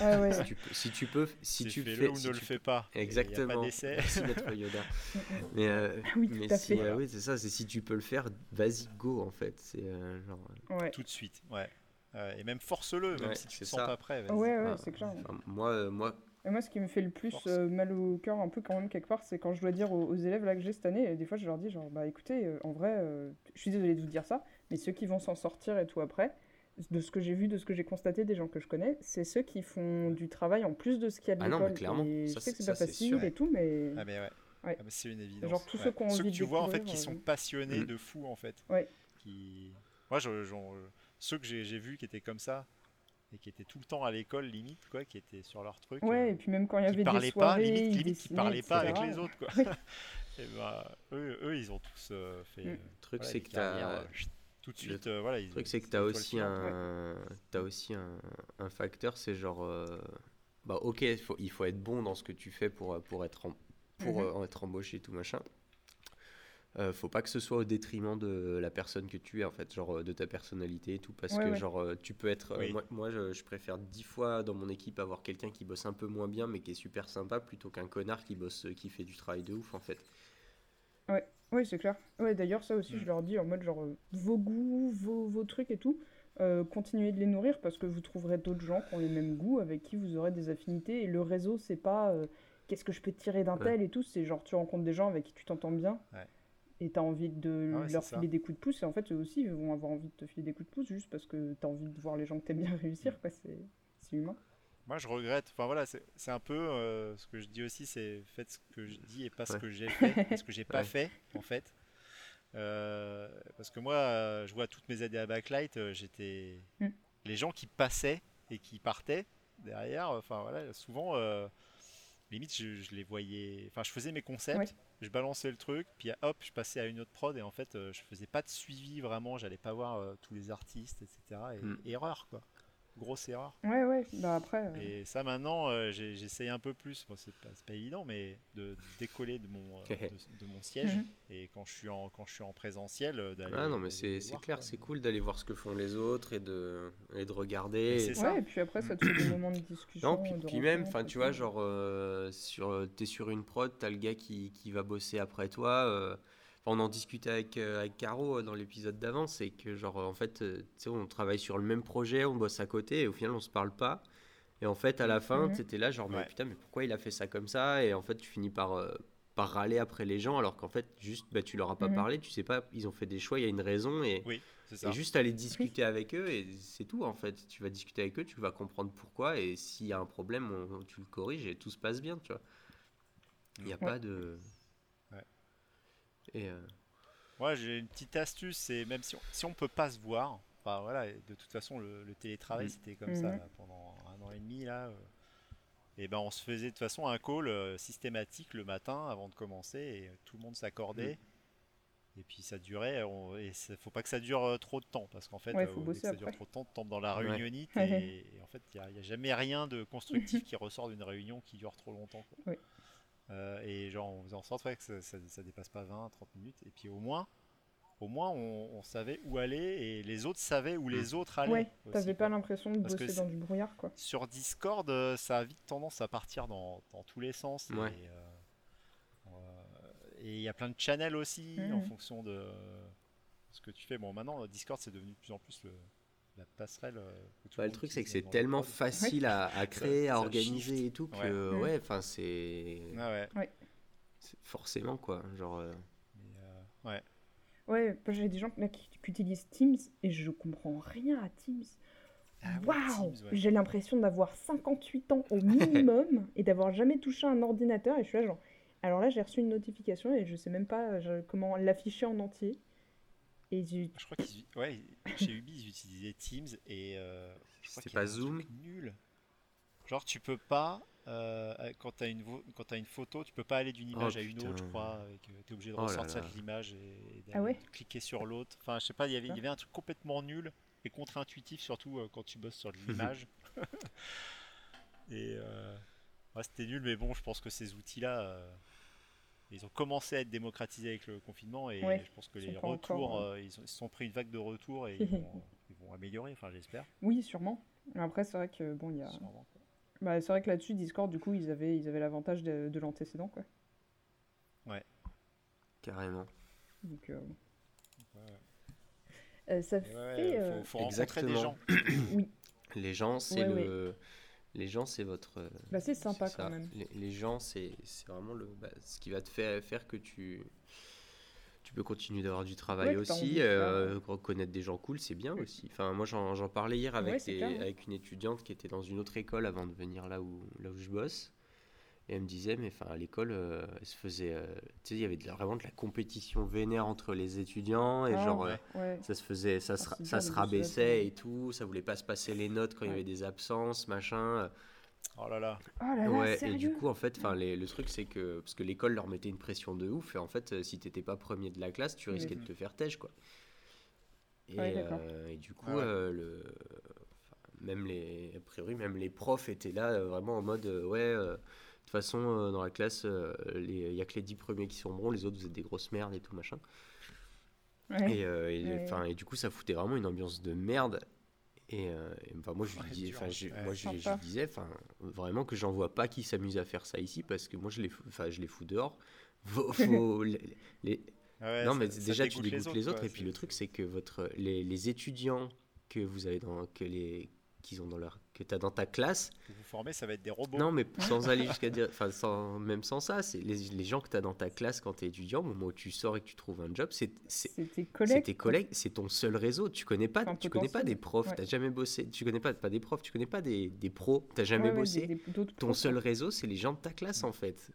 [SPEAKER 2] Ah (laughs)
[SPEAKER 1] si, tu peux, si tu fais,
[SPEAKER 3] ou
[SPEAKER 1] si
[SPEAKER 3] ne le fais pas. Il y a
[SPEAKER 1] Exactement.
[SPEAKER 3] pas d'essai. (laughs)
[SPEAKER 1] Merci Maître Yoda. (laughs) Mais, euh,
[SPEAKER 2] Oui,
[SPEAKER 1] mais
[SPEAKER 2] tout à
[SPEAKER 1] si,
[SPEAKER 2] fait.
[SPEAKER 1] euh, oui, c'est ça. C'est si tu peux le faire, vas-y, go en fait. C'est euh, genre.
[SPEAKER 2] Ouais,
[SPEAKER 3] Tout de suite, ouais. Euh, et même force-le, même
[SPEAKER 1] Ouais,
[SPEAKER 3] si tu
[SPEAKER 1] c'est
[SPEAKER 3] te sens
[SPEAKER 1] ça.
[SPEAKER 3] pas prêt.
[SPEAKER 2] ouais, ouais,
[SPEAKER 1] ah,
[SPEAKER 2] c'est clair.
[SPEAKER 1] enfin, moi, euh, moi,
[SPEAKER 2] Et moi, ce qui me fait le plus euh, mal au cœur, un peu quand même, quelque part, c'est quand je dois dire aux, aux élèves là que j'ai cette année, et des fois, je leur dis, genre, bah écoutez, euh, en vrai, euh, je suis désolée de vous dire ça, mais ceux qui vont s'en sortir et tout après, de ce que j'ai vu, de ce que j'ai constaté des gens que je connais, c'est ceux qui font du travail en plus de ce qu'il y a de
[SPEAKER 1] Ah non, mais clairement,
[SPEAKER 2] Et je
[SPEAKER 1] ça,
[SPEAKER 2] sais que
[SPEAKER 1] c'est-
[SPEAKER 2] pas facile
[SPEAKER 1] sûr.
[SPEAKER 2] et tout, mais.
[SPEAKER 3] Ah mais ouais.
[SPEAKER 2] Ouais.
[SPEAKER 3] Ah, mais c'est une évidence.
[SPEAKER 2] Genre tous
[SPEAKER 3] Ouais.
[SPEAKER 2] ceux qui ont
[SPEAKER 3] Ceux que tu vois en fait qui
[SPEAKER 2] découvrir,
[SPEAKER 3] sont
[SPEAKER 2] euh,
[SPEAKER 3] passionnés
[SPEAKER 1] Mm.
[SPEAKER 3] de fou en fait.
[SPEAKER 2] Ouais.
[SPEAKER 3] Qui... Moi je, ceux que j'ai j'ai vus qui étaient comme ça et qui étaient tout le temps à l'école limite quoi, qui étaient sur leur truc.
[SPEAKER 2] Ouais,
[SPEAKER 3] euh,
[SPEAKER 2] et puis même quand il y avait des
[SPEAKER 3] parlaient pas,
[SPEAKER 2] soirées,
[SPEAKER 3] limite,
[SPEAKER 2] ils
[SPEAKER 3] limite qui parlaient pas avec les autres quoi. (laughs) Et bah, eux, eux, ils ont tous euh, fait.
[SPEAKER 2] Mm.
[SPEAKER 3] euh,
[SPEAKER 1] Le truc, c'est que
[SPEAKER 3] tout de
[SPEAKER 1] le
[SPEAKER 3] suite, euh, voilà.
[SPEAKER 1] Le truc, c'est que tu as aussi, un... t'as aussi un... un facteur, c'est genre. euh, Bah, ok, il faut... il faut être bon dans ce que tu fais pour, euh, pour, être, em- pour euh, être embauché, tout machin. Euh, faut pas que ce soit au détriment de la personne que tu es, en fait, genre de ta personnalité et tout, parce
[SPEAKER 2] Ouais,
[SPEAKER 1] que,
[SPEAKER 2] ouais.
[SPEAKER 1] genre, tu peux être. euh,
[SPEAKER 3] Oui.
[SPEAKER 1] moi, moi, je, je préfère dix fois dans mon équipe avoir quelqu'un qui bosse un peu moins bien, mais qui est super sympa, plutôt qu'un connard qui bosse, qui fait du travail de ouf, en fait.
[SPEAKER 2] Oui, c'est clair. Ouais, d'ailleurs, ça aussi,
[SPEAKER 3] Mm.
[SPEAKER 2] je leur dis en mode genre, euh, vos goûts, vos, vos trucs et tout, euh, continuez de les nourrir parce que vous trouverez d'autres gens qui ont les mêmes goûts, avec qui vous aurez des affinités. Et le réseau, c'est pas euh, qu'est-ce que je peux tirer d'un
[SPEAKER 1] Ouais.
[SPEAKER 2] tel et tout, c'est genre tu rencontres des gens avec qui tu t'entends bien
[SPEAKER 3] Ouais.
[SPEAKER 2] et t'as envie de
[SPEAKER 3] Ah ouais,
[SPEAKER 2] leur
[SPEAKER 3] ça.
[SPEAKER 2] filer des coups de pouce. Et en fait, eux aussi, ils vont avoir envie de te filer des coups de pouce juste parce que t'as envie de voir les gens que t'aimes bien (laughs) réussir, quoi. C'est c'est humain.
[SPEAKER 3] Moi, je regrette. Enfin voilà, c'est un peu euh, ce que je dis aussi, c'est faites ce que je dis et pas ce que j'ai fait, (laughs) ce que j'ai pas
[SPEAKER 1] Ouais.
[SPEAKER 3] fait en fait. Euh, parce que moi, euh, je vois toutes mes années à Backlight, j'étais
[SPEAKER 2] Mm.
[SPEAKER 3] les gens qui passaient et qui partaient derrière. Enfin voilà, souvent, limite, je, je les voyais. Enfin, je faisais mes concepts,
[SPEAKER 2] Ouais.
[SPEAKER 3] je balançais le truc, puis hop, je passais à une autre prod et en fait, je faisais pas de suivi vraiment. J'allais pas voir tous les artistes, etc. Et
[SPEAKER 1] Mm.
[SPEAKER 3] erreur quoi, grosse erreur.
[SPEAKER 2] Ouais, ouais, bah après. euh,
[SPEAKER 3] Et ça maintenant, euh, j'essaye un peu plus, bon, c'est pas, évident, mais de décoller de mon, euh, de, de mon siège.
[SPEAKER 2] Mhm.
[SPEAKER 3] Et quand je suis en, quand je suis en présentiel, d'aller.
[SPEAKER 1] Ah non, mais c'est clair, c'est cool d'aller voir ce que font les autres et de, et de regarder. Et-
[SPEAKER 3] c'est ça.
[SPEAKER 2] Ouais, et puis après, ça te fait des moments de discussion.
[SPEAKER 1] Non, puis, puis même, enfin, tu vois, genre, euh, sur, t'es sur une prod, t'as le gars qui, qui va bosser après toi. Enfin, on en discutait avec, euh, avec Caro euh, dans l'épisode d'avant, c'est que, genre, euh, en fait, euh, tu sais, on travaille sur le même projet, on bosse à côté, et au final, on se parle pas. Et en fait, à la fin,
[SPEAKER 2] Mhm.
[SPEAKER 1] t'étais là, genre, mais
[SPEAKER 3] Ouais.
[SPEAKER 1] putain, mais pourquoi il a fait ça comme ça? Et en fait, tu finis par, euh, par râler après les gens, alors qu'en fait, juste, bah, tu leur as pas
[SPEAKER 2] Mhm.
[SPEAKER 1] parlé, tu sais pas, ils ont fait des choix, il y a une raison, et,
[SPEAKER 3] Oui, c'est ça.
[SPEAKER 1] et juste aller discuter avec eux, et c'est tout en fait. Tu vas discuter avec eux, tu vas comprendre pourquoi, et s'il y a un problème, on- tu le corriges et tout se passe bien, tu vois. Il n'y a
[SPEAKER 2] Ouais.
[SPEAKER 1] pas de.
[SPEAKER 3] Ouais.
[SPEAKER 1] Et euh,
[SPEAKER 3] Moi, j'ai une petite astuce, c'est même si on, si on peut pas se voir, enfin voilà, de toute façon, le, le télétravail,
[SPEAKER 1] Mm.
[SPEAKER 3] c'était comme ça
[SPEAKER 2] Mhm.
[SPEAKER 3] là, pendant un an et demi là. euh, et ben, on se faisait de toute façon un call euh, systématique le matin avant de commencer, et euh, tout le monde s'accordait. Et puis ça durait, on, et il faut pas que ça dure trop de temps, parce qu'en fait,
[SPEAKER 2] Ouais,
[SPEAKER 3] dès que ça dure
[SPEAKER 2] après.
[SPEAKER 3] trop de temps, tu tombes dans la
[SPEAKER 1] Ouais.
[SPEAKER 3] réunionite,
[SPEAKER 2] Ouais.
[SPEAKER 3] et, (laughs) et en fait, il n'y a, jamais rien de constructif (laughs) qui ressort d'une réunion qui dure trop longtemps. quoi.
[SPEAKER 2] Ouais.
[SPEAKER 3] Euh, et genre, on faisait en sorte ouais, que ça, ça, ça dépasse pas 20, 30 minutes, et puis au moins, au moins on, on savait où aller, et les autres savaient où les autres allaient.
[SPEAKER 2] Ouais,
[SPEAKER 3] aussi,
[SPEAKER 2] t'avais pas l'impression de
[SPEAKER 3] Parce
[SPEAKER 2] bosser dans du brouillard, quoi.
[SPEAKER 3] Sur Discord, euh, ça a vite tendance à partir dans, dans tous les sens.
[SPEAKER 1] Ouais.
[SPEAKER 3] Et euh, euh, et il y a plein de channels aussi en
[SPEAKER 2] Mhm.
[SPEAKER 3] fonction de ce que tu fais. Bon, maintenant, Discord, c'est devenu de plus en plus le, la passerelle. euh,
[SPEAKER 1] bah, le truc, c'est que c'est tellement facile à, à créer, à
[SPEAKER 3] ça
[SPEAKER 1] organiser
[SPEAKER 3] shift.
[SPEAKER 1] et tout que,
[SPEAKER 3] Ouais.
[SPEAKER 2] Mm.
[SPEAKER 1] ouais, enfin, c'est.
[SPEAKER 3] Ah ouais.
[SPEAKER 1] c'est Forcément, quoi. Genre. euh,
[SPEAKER 3] Mais, euh, ouais.
[SPEAKER 2] Ouais, j'ai des gens là, qui, qui utilisent Teams et je comprends rien à Teams.
[SPEAKER 3] Ah ouais,
[SPEAKER 2] Waouh. J'ai l'impression d'avoir 58 ans au minimum (laughs) et d'avoir jamais touché un ordinateur et je suis là genre... Alors là, j'ai reçu une notification et je sais même pas comment l'afficher en entier. Et j'ai...
[SPEAKER 3] Je crois qu'ils ouais, chez Ubi, ils utilisaient Teams et euh,
[SPEAKER 1] C'est pas Zoom
[SPEAKER 3] nul. Genre, tu peux pas, euh, quand tu as, une photo, tu peux pas aller d'une image à une autre, je crois. Tu es obligé de
[SPEAKER 1] Oh là
[SPEAKER 3] ressortir
[SPEAKER 1] là.
[SPEAKER 3] de l'image et, et
[SPEAKER 2] Ah ouais
[SPEAKER 3] cliquer sur l'autre. Enfin, je sais pas, il y avait- il y avait un truc complètement nul et contre-intuitif, surtout euh, quand tu bosses sur de (laughs) l'image. et euh, ouais, c'était nul, mais bon, je pense que ces outils-là. euh, ils ont commencé à être démocratisés avec le confinement et
[SPEAKER 2] Ouais,
[SPEAKER 3] je pense que les retours,
[SPEAKER 2] encore,
[SPEAKER 3] euh, ils, ont- ils sont pris une vague de retours et (laughs) ils vont, ils vont améliorer, enfin j'espère.
[SPEAKER 2] Oui, sûrement. Après, c'est vrai que bon, il y a...
[SPEAKER 3] Sûrement.
[SPEAKER 2] Bah, c'est vrai que là-dessus, Discord, du coup, ils avaient ils avaient l'avantage de, de l'antécédent, quoi.
[SPEAKER 1] Carrément.
[SPEAKER 2] Donc, euh,
[SPEAKER 3] Ouais, ouais.
[SPEAKER 2] euh, ça
[SPEAKER 3] Et ouais,
[SPEAKER 2] fait...
[SPEAKER 3] ouais, faut, faut rencontrer des
[SPEAKER 1] Exactement.
[SPEAKER 3] gens.
[SPEAKER 1] Les gens, c'est
[SPEAKER 2] Ouais,
[SPEAKER 1] le. Les gens, c'est votre. euh,
[SPEAKER 2] Bah, c'est sympa quand même.
[SPEAKER 1] Les, les gens, c'est vraiment le, bah, ce qui va te faire, faire que tu, tu peux continuer d'avoir du travail
[SPEAKER 2] Ouais,
[SPEAKER 1] aussi. euh, reconnaître des gens cool, c'est bien aussi. Enfin, moi, j'en parlais hier avec,
[SPEAKER 2] Ouais, c'est
[SPEAKER 1] des-
[SPEAKER 2] clair, ouais.
[SPEAKER 1] avec une étudiante qui était dans une autre école avant de venir là où, là où je bosse. Et elle me disait, mais enfin, à l'école, euh, elle se faisait. euh, tu sais, il y avait de vraiment de la compétition vénère entre les étudiants. Et
[SPEAKER 2] Ah,
[SPEAKER 1] genre, euh,
[SPEAKER 2] ouais.
[SPEAKER 1] ça se faisait, ça se,
[SPEAKER 2] Ah,
[SPEAKER 1] ça se rabaissait et tout. Ça voulait pas se passer les notes quand il y avait des absences, machin.
[SPEAKER 3] Oh là là.
[SPEAKER 2] Oh là là,
[SPEAKER 1] Ouais, et du coup, en fait, enfin, les- le truc, c'est que. Parce que l'école leur mettait une pression de ouf. Et en fait, euh, si t'étais pas premier de la classe, tu risquais de te faire têche, quoi. Et,
[SPEAKER 2] Ouais, d'accord.
[SPEAKER 1] euh, et du coup,
[SPEAKER 3] Ah ouais.
[SPEAKER 1] euh, le, même les, a priori, même les profs étaient là euh, vraiment en mode euh, ouais, euh, toute façon, euh, dans la classe, euh, les- il y a que les 10 premiers qui sont bons, les autres, vous êtes des grosses merdes et tout machin.
[SPEAKER 2] Ouais.
[SPEAKER 1] Et, euh, et,
[SPEAKER 2] Ouais.
[SPEAKER 1] enfin, et du coup, ça foutait vraiment une ambiance de merde. Et, euh, et, moi, je lui disais, enfin, je-
[SPEAKER 3] Ouais.
[SPEAKER 1] moi, je, disais, enfin, vraiment que j'en vois pas qui s'amuse à faire ça ici parce que moi, je les, enfin, je les fous dehors. (laughs) Faut- faut- (laughs) les- les-
[SPEAKER 3] ouais,
[SPEAKER 1] non,
[SPEAKER 3] ça-
[SPEAKER 1] mais
[SPEAKER 3] ça
[SPEAKER 1] déjà, tu dégoûtes les autres.
[SPEAKER 3] quoi,
[SPEAKER 1] et puis le truc, c'est que votre, les, les étudiants que vous avez dans, que les, qu'ils ont dans leur, que t'as dans ta classe,
[SPEAKER 3] vous formez, ça va être des robots.
[SPEAKER 1] non, mais sans aller jusqu'à dire, enfin, sans, même sans ça, c'est les, les gens que tu as dans ta classe quand tu es étudiant, au moment où tu sors et que tu trouves un job, c'est
[SPEAKER 2] tes
[SPEAKER 1] c'est
[SPEAKER 2] collègues.
[SPEAKER 1] tes
[SPEAKER 2] quoi.
[SPEAKER 1] collègues, c'est ton seul réseau. Tu connais pas, tu connais pas des profs,
[SPEAKER 2] Ouais.
[SPEAKER 1] t'as jamais bossé, tu connais pas, pas des profs, tu connais pas des, des pros, t'as
[SPEAKER 2] Ouais,
[SPEAKER 1] jamais
[SPEAKER 2] ouais,
[SPEAKER 1] bossé.
[SPEAKER 2] des- des- d'autres
[SPEAKER 1] Ton seul réseau, c'est les gens de ta classe en fait.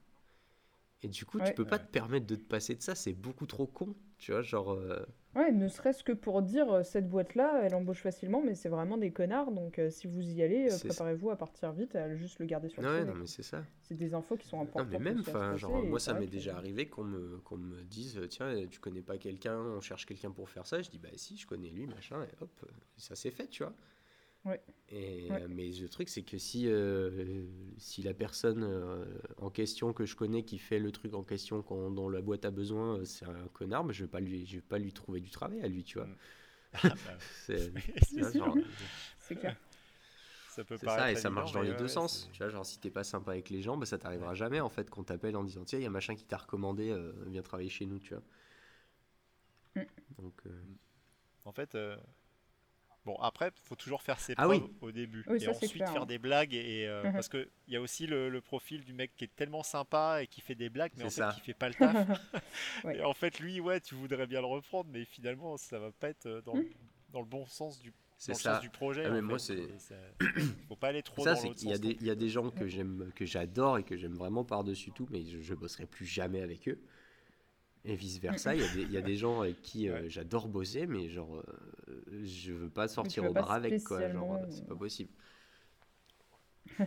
[SPEAKER 1] Et du coup, tu
[SPEAKER 2] Ouais.
[SPEAKER 1] peux pas te permettre de te passer de ça, c'est beaucoup trop con. Tu vois, genre. euh,
[SPEAKER 2] Ouais, ne serait-ce que pour dire euh, cette boîte-là, elle embauche facilement, mais c'est vraiment des connards. Donc euh, si vous y allez, préparez-vous à partir vite, à juste le garder sur le
[SPEAKER 1] Ouais, non, mais c'est ça.
[SPEAKER 2] C'est des infos qui sont
[SPEAKER 1] Non,
[SPEAKER 2] importantes.
[SPEAKER 1] mais même, enfin, genre, moi, ça m'est
[SPEAKER 2] que-
[SPEAKER 1] déjà arrivé qu'on me, qu'on me dise, tiens, tu connais pas quelqu'un, on cherche quelqu'un pour faire ça. Je dis, bah si, je connais lui, machin, et hop, ça s'est fait, tu vois.
[SPEAKER 2] Ouais.
[SPEAKER 1] Et,
[SPEAKER 2] Ouais.
[SPEAKER 1] euh, mais le truc, c'est que si, euh, si la personne euh, en question que je connais qui fait le truc en question quand, dont la boîte a besoin, c'est un connard, mais je vais pas lui, je vais pas lui trouver du travail à lui, tu vois. (laughs)
[SPEAKER 3] Ah, bah,
[SPEAKER 1] C'est
[SPEAKER 2] clair.
[SPEAKER 3] ça peut
[SPEAKER 1] ça, et ça
[SPEAKER 3] évident,
[SPEAKER 1] marche dans les
[SPEAKER 3] ouais,
[SPEAKER 1] deux
[SPEAKER 3] ouais,
[SPEAKER 1] sens. Tu vois, genre, si t'es pas sympa avec les gens, bah, ça t'arrivera jamais, en fait, qu'on t'appelle en disant, tiens, il y a machin qui t'a recommandé, euh, viens travailler chez nous, tu vois.
[SPEAKER 2] Mm.
[SPEAKER 1] Donc, euh,
[SPEAKER 3] En fait, euh, bon, après, faut toujours faire ses
[SPEAKER 1] Ah
[SPEAKER 3] preuves
[SPEAKER 1] oui.
[SPEAKER 3] au début.
[SPEAKER 2] Oui,
[SPEAKER 3] et
[SPEAKER 2] ça,
[SPEAKER 3] ensuite
[SPEAKER 2] clair,
[SPEAKER 3] faire
[SPEAKER 2] hein.
[SPEAKER 3] des blagues. Et, euh,
[SPEAKER 2] Mhm.
[SPEAKER 3] Parce qu'il y a aussi le, le profil du mec qui est tellement sympa et qui fait des blagues, mais en
[SPEAKER 1] C'est
[SPEAKER 3] fait,
[SPEAKER 1] ça.
[SPEAKER 3] qui fait pas le taf. (laughs)
[SPEAKER 2] Ouais.
[SPEAKER 3] Et en fait, lui, ouais, tu voudrais bien le reprendre, mais finalement, ça va pas être euh, dans, le, dans le bon sens du,
[SPEAKER 1] c'est ça.
[SPEAKER 3] sens du projet.
[SPEAKER 1] Ah, mais moi, c'est-
[SPEAKER 3] ça- faut pas aller trop
[SPEAKER 1] Ça,
[SPEAKER 3] dans
[SPEAKER 1] c'est
[SPEAKER 3] l'autre
[SPEAKER 1] qu'il y a
[SPEAKER 3] sens.
[SPEAKER 1] des, il y a des gens que j'aime, que j'adore et que j'aime vraiment par-dessus tout, mais je, je bosserai plus jamais avec eux. Et vice versa, il y a des, il y a des gens avec qui euh,
[SPEAKER 3] Ouais.
[SPEAKER 1] j'adore bosser, mais genre, euh, je veux pas sortir au
[SPEAKER 2] pas
[SPEAKER 1] bar avec, quoi. Genre, euh, c'est pas possible. (laughs)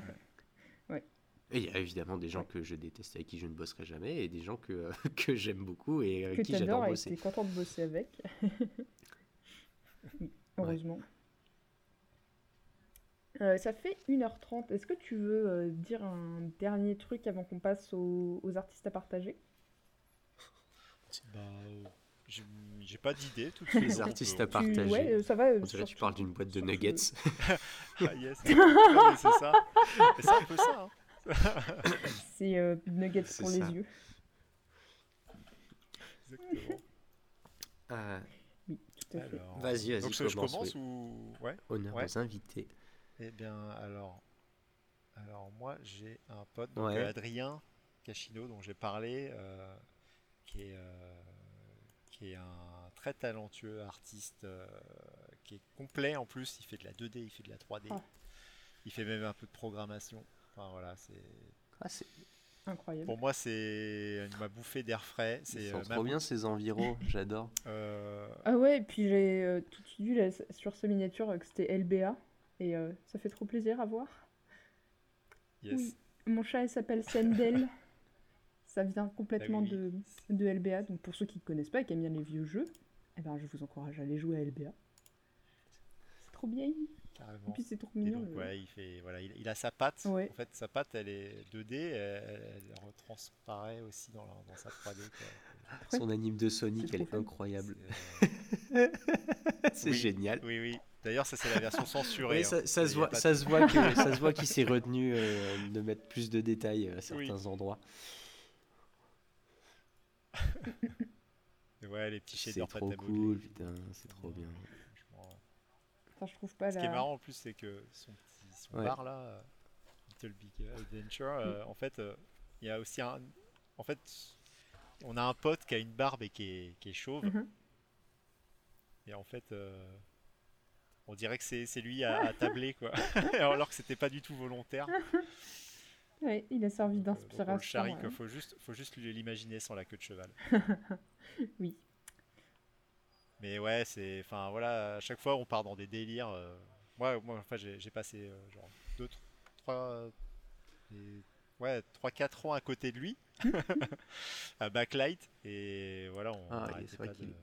[SPEAKER 2] Ouais.
[SPEAKER 1] Et il y a évidemment des gens que je déteste avec qui je ne bosserai jamais, et des gens que, (laughs) que j'aime beaucoup et avec
[SPEAKER 2] que
[SPEAKER 1] qui j'adore
[SPEAKER 2] et que
[SPEAKER 1] bosser.
[SPEAKER 2] t'es content de bosser avec. (laughs) Heureusement. Euh, ça fait 1h30. Est-ce que tu veux euh, dire un dernier truc avant qu'on passe aux, aux artistes à partager?
[SPEAKER 3] Bah, euh, j'ai pas d'idée tout de suite.
[SPEAKER 1] Les artistes à
[SPEAKER 2] Tu-
[SPEAKER 1] partager.
[SPEAKER 2] Ouais, euh, ça va. euh,
[SPEAKER 1] On dirait que
[SPEAKER 2] sur-
[SPEAKER 1] tu parles d'une boîte de nuggets. (laughs)
[SPEAKER 3] Ah, yes. (laughs) Mais c'est ça. C'est un peu ça. hein. (coughs)
[SPEAKER 2] C'est euh, nuggets pour
[SPEAKER 1] ça.
[SPEAKER 2] les yeux.
[SPEAKER 3] Exactement.
[SPEAKER 1] Ah,
[SPEAKER 2] Oui, tout à fait.
[SPEAKER 3] Alors,
[SPEAKER 1] Vas-y, vas-y,
[SPEAKER 3] Donc je, je
[SPEAKER 1] commence,
[SPEAKER 3] commence
[SPEAKER 1] oui.
[SPEAKER 3] ou ouais
[SPEAKER 1] honneur
[SPEAKER 3] Ouais.
[SPEAKER 1] aux invités.
[SPEAKER 3] Eh bien alors, alors moi j'ai un pote, donc,
[SPEAKER 1] Ouais.
[SPEAKER 3] euh, Adrien Cachino, dont j'ai parlé, euh, qui est euh, qui est un très talentueux artiste, euh, qui est complet en plus. Il fait de la 2D, il fait de la 3D,
[SPEAKER 2] Ah.
[SPEAKER 3] il fait même un peu de programmation. Enfin voilà, c'est
[SPEAKER 1] Ah, c'est-
[SPEAKER 2] Incroyable.
[SPEAKER 3] pour moi c'est il m'a bouffé d'air frais. C'est euh,
[SPEAKER 1] trop bien ces environs, (laughs) j'adore.
[SPEAKER 3] euh,
[SPEAKER 2] Ah ouais, et puis j'ai euh, tout de suite vu là, sur sa miniature euh, que c'était LBA. Et euh, ça fait trop plaisir à voir.
[SPEAKER 3] yes.
[SPEAKER 2] Oui. Mon chat, il s'appelle Sendel. (laughs) Ça vient complètement
[SPEAKER 3] Ah oui.
[SPEAKER 2] de, de LBA. Donc pour ceux qui ne connaissent pas et qui aiment bien les vieux jeux, eh ben, je vous encourage à aller jouer à LBA. C'est trop bien. Et
[SPEAKER 3] Carrément.
[SPEAKER 2] puis c'est trop
[SPEAKER 3] Et
[SPEAKER 2] mignon.
[SPEAKER 3] donc,
[SPEAKER 2] le-
[SPEAKER 3] ouais, il fait, voilà, il, il a sa patte.
[SPEAKER 2] Ouais.
[SPEAKER 3] En fait, sa patte, elle est 2D, elle, elle retransparaît aussi dans, la- dans sa 3D. quoi.
[SPEAKER 2] Ouais.
[SPEAKER 1] Son anime de Sonic, elle est incroyable.
[SPEAKER 3] C'est, (laughs) euh, Oui.
[SPEAKER 1] génial.
[SPEAKER 3] Oui, oui. D'ailleurs, ça, c'est la version censurée.
[SPEAKER 1] Oui,
[SPEAKER 3] hein,
[SPEAKER 1] ça, se voit,
[SPEAKER 3] de-
[SPEAKER 1] ça se voit que (laughs) ça se voit qu'il s'est retenu euh, de mettre plus de détails à certains
[SPEAKER 3] Oui.
[SPEAKER 1] endroits. (laughs)
[SPEAKER 3] Ouais, les petits
[SPEAKER 1] C'est
[SPEAKER 3] shaders
[SPEAKER 1] trop
[SPEAKER 3] à modeler,
[SPEAKER 1] cool, putain, c'est trop bien.
[SPEAKER 2] Enfin, je trouve pas
[SPEAKER 3] Ce qui est marrant en plus, c'est que son, petit, son
[SPEAKER 1] Ouais.
[SPEAKER 3] bar là, euh, Little Big Adventure, euh, (laughs) en fait, euh, il y a aussi un. En fait, on a un pote qui a une barbe et qui est, qui est chauve.
[SPEAKER 2] Mhm.
[SPEAKER 3] Et en fait, euh, on dirait que c'est c'est lui à, à tabler, quoi. (laughs) Alors que c'était pas du tout volontaire.
[SPEAKER 2] Ouais, il a servi
[SPEAKER 3] euh,
[SPEAKER 2] d'inspiration.
[SPEAKER 3] on le charrie,
[SPEAKER 2] ouais.
[SPEAKER 3] faut juste, faut juste l'imaginer sans la queue de cheval. (laughs)
[SPEAKER 2] Oui.
[SPEAKER 3] Mais ouais, c'est. Enfin voilà, à chaque fois on part dans des délires. euh, Moi, moi enfin, j'ai passé euh, genre 2, 3. Ouais, 3-4 ans à côté de lui, (laughs) (laughs) à Backlight, et voilà, on
[SPEAKER 1] Ah, vrai
[SPEAKER 3] pas de,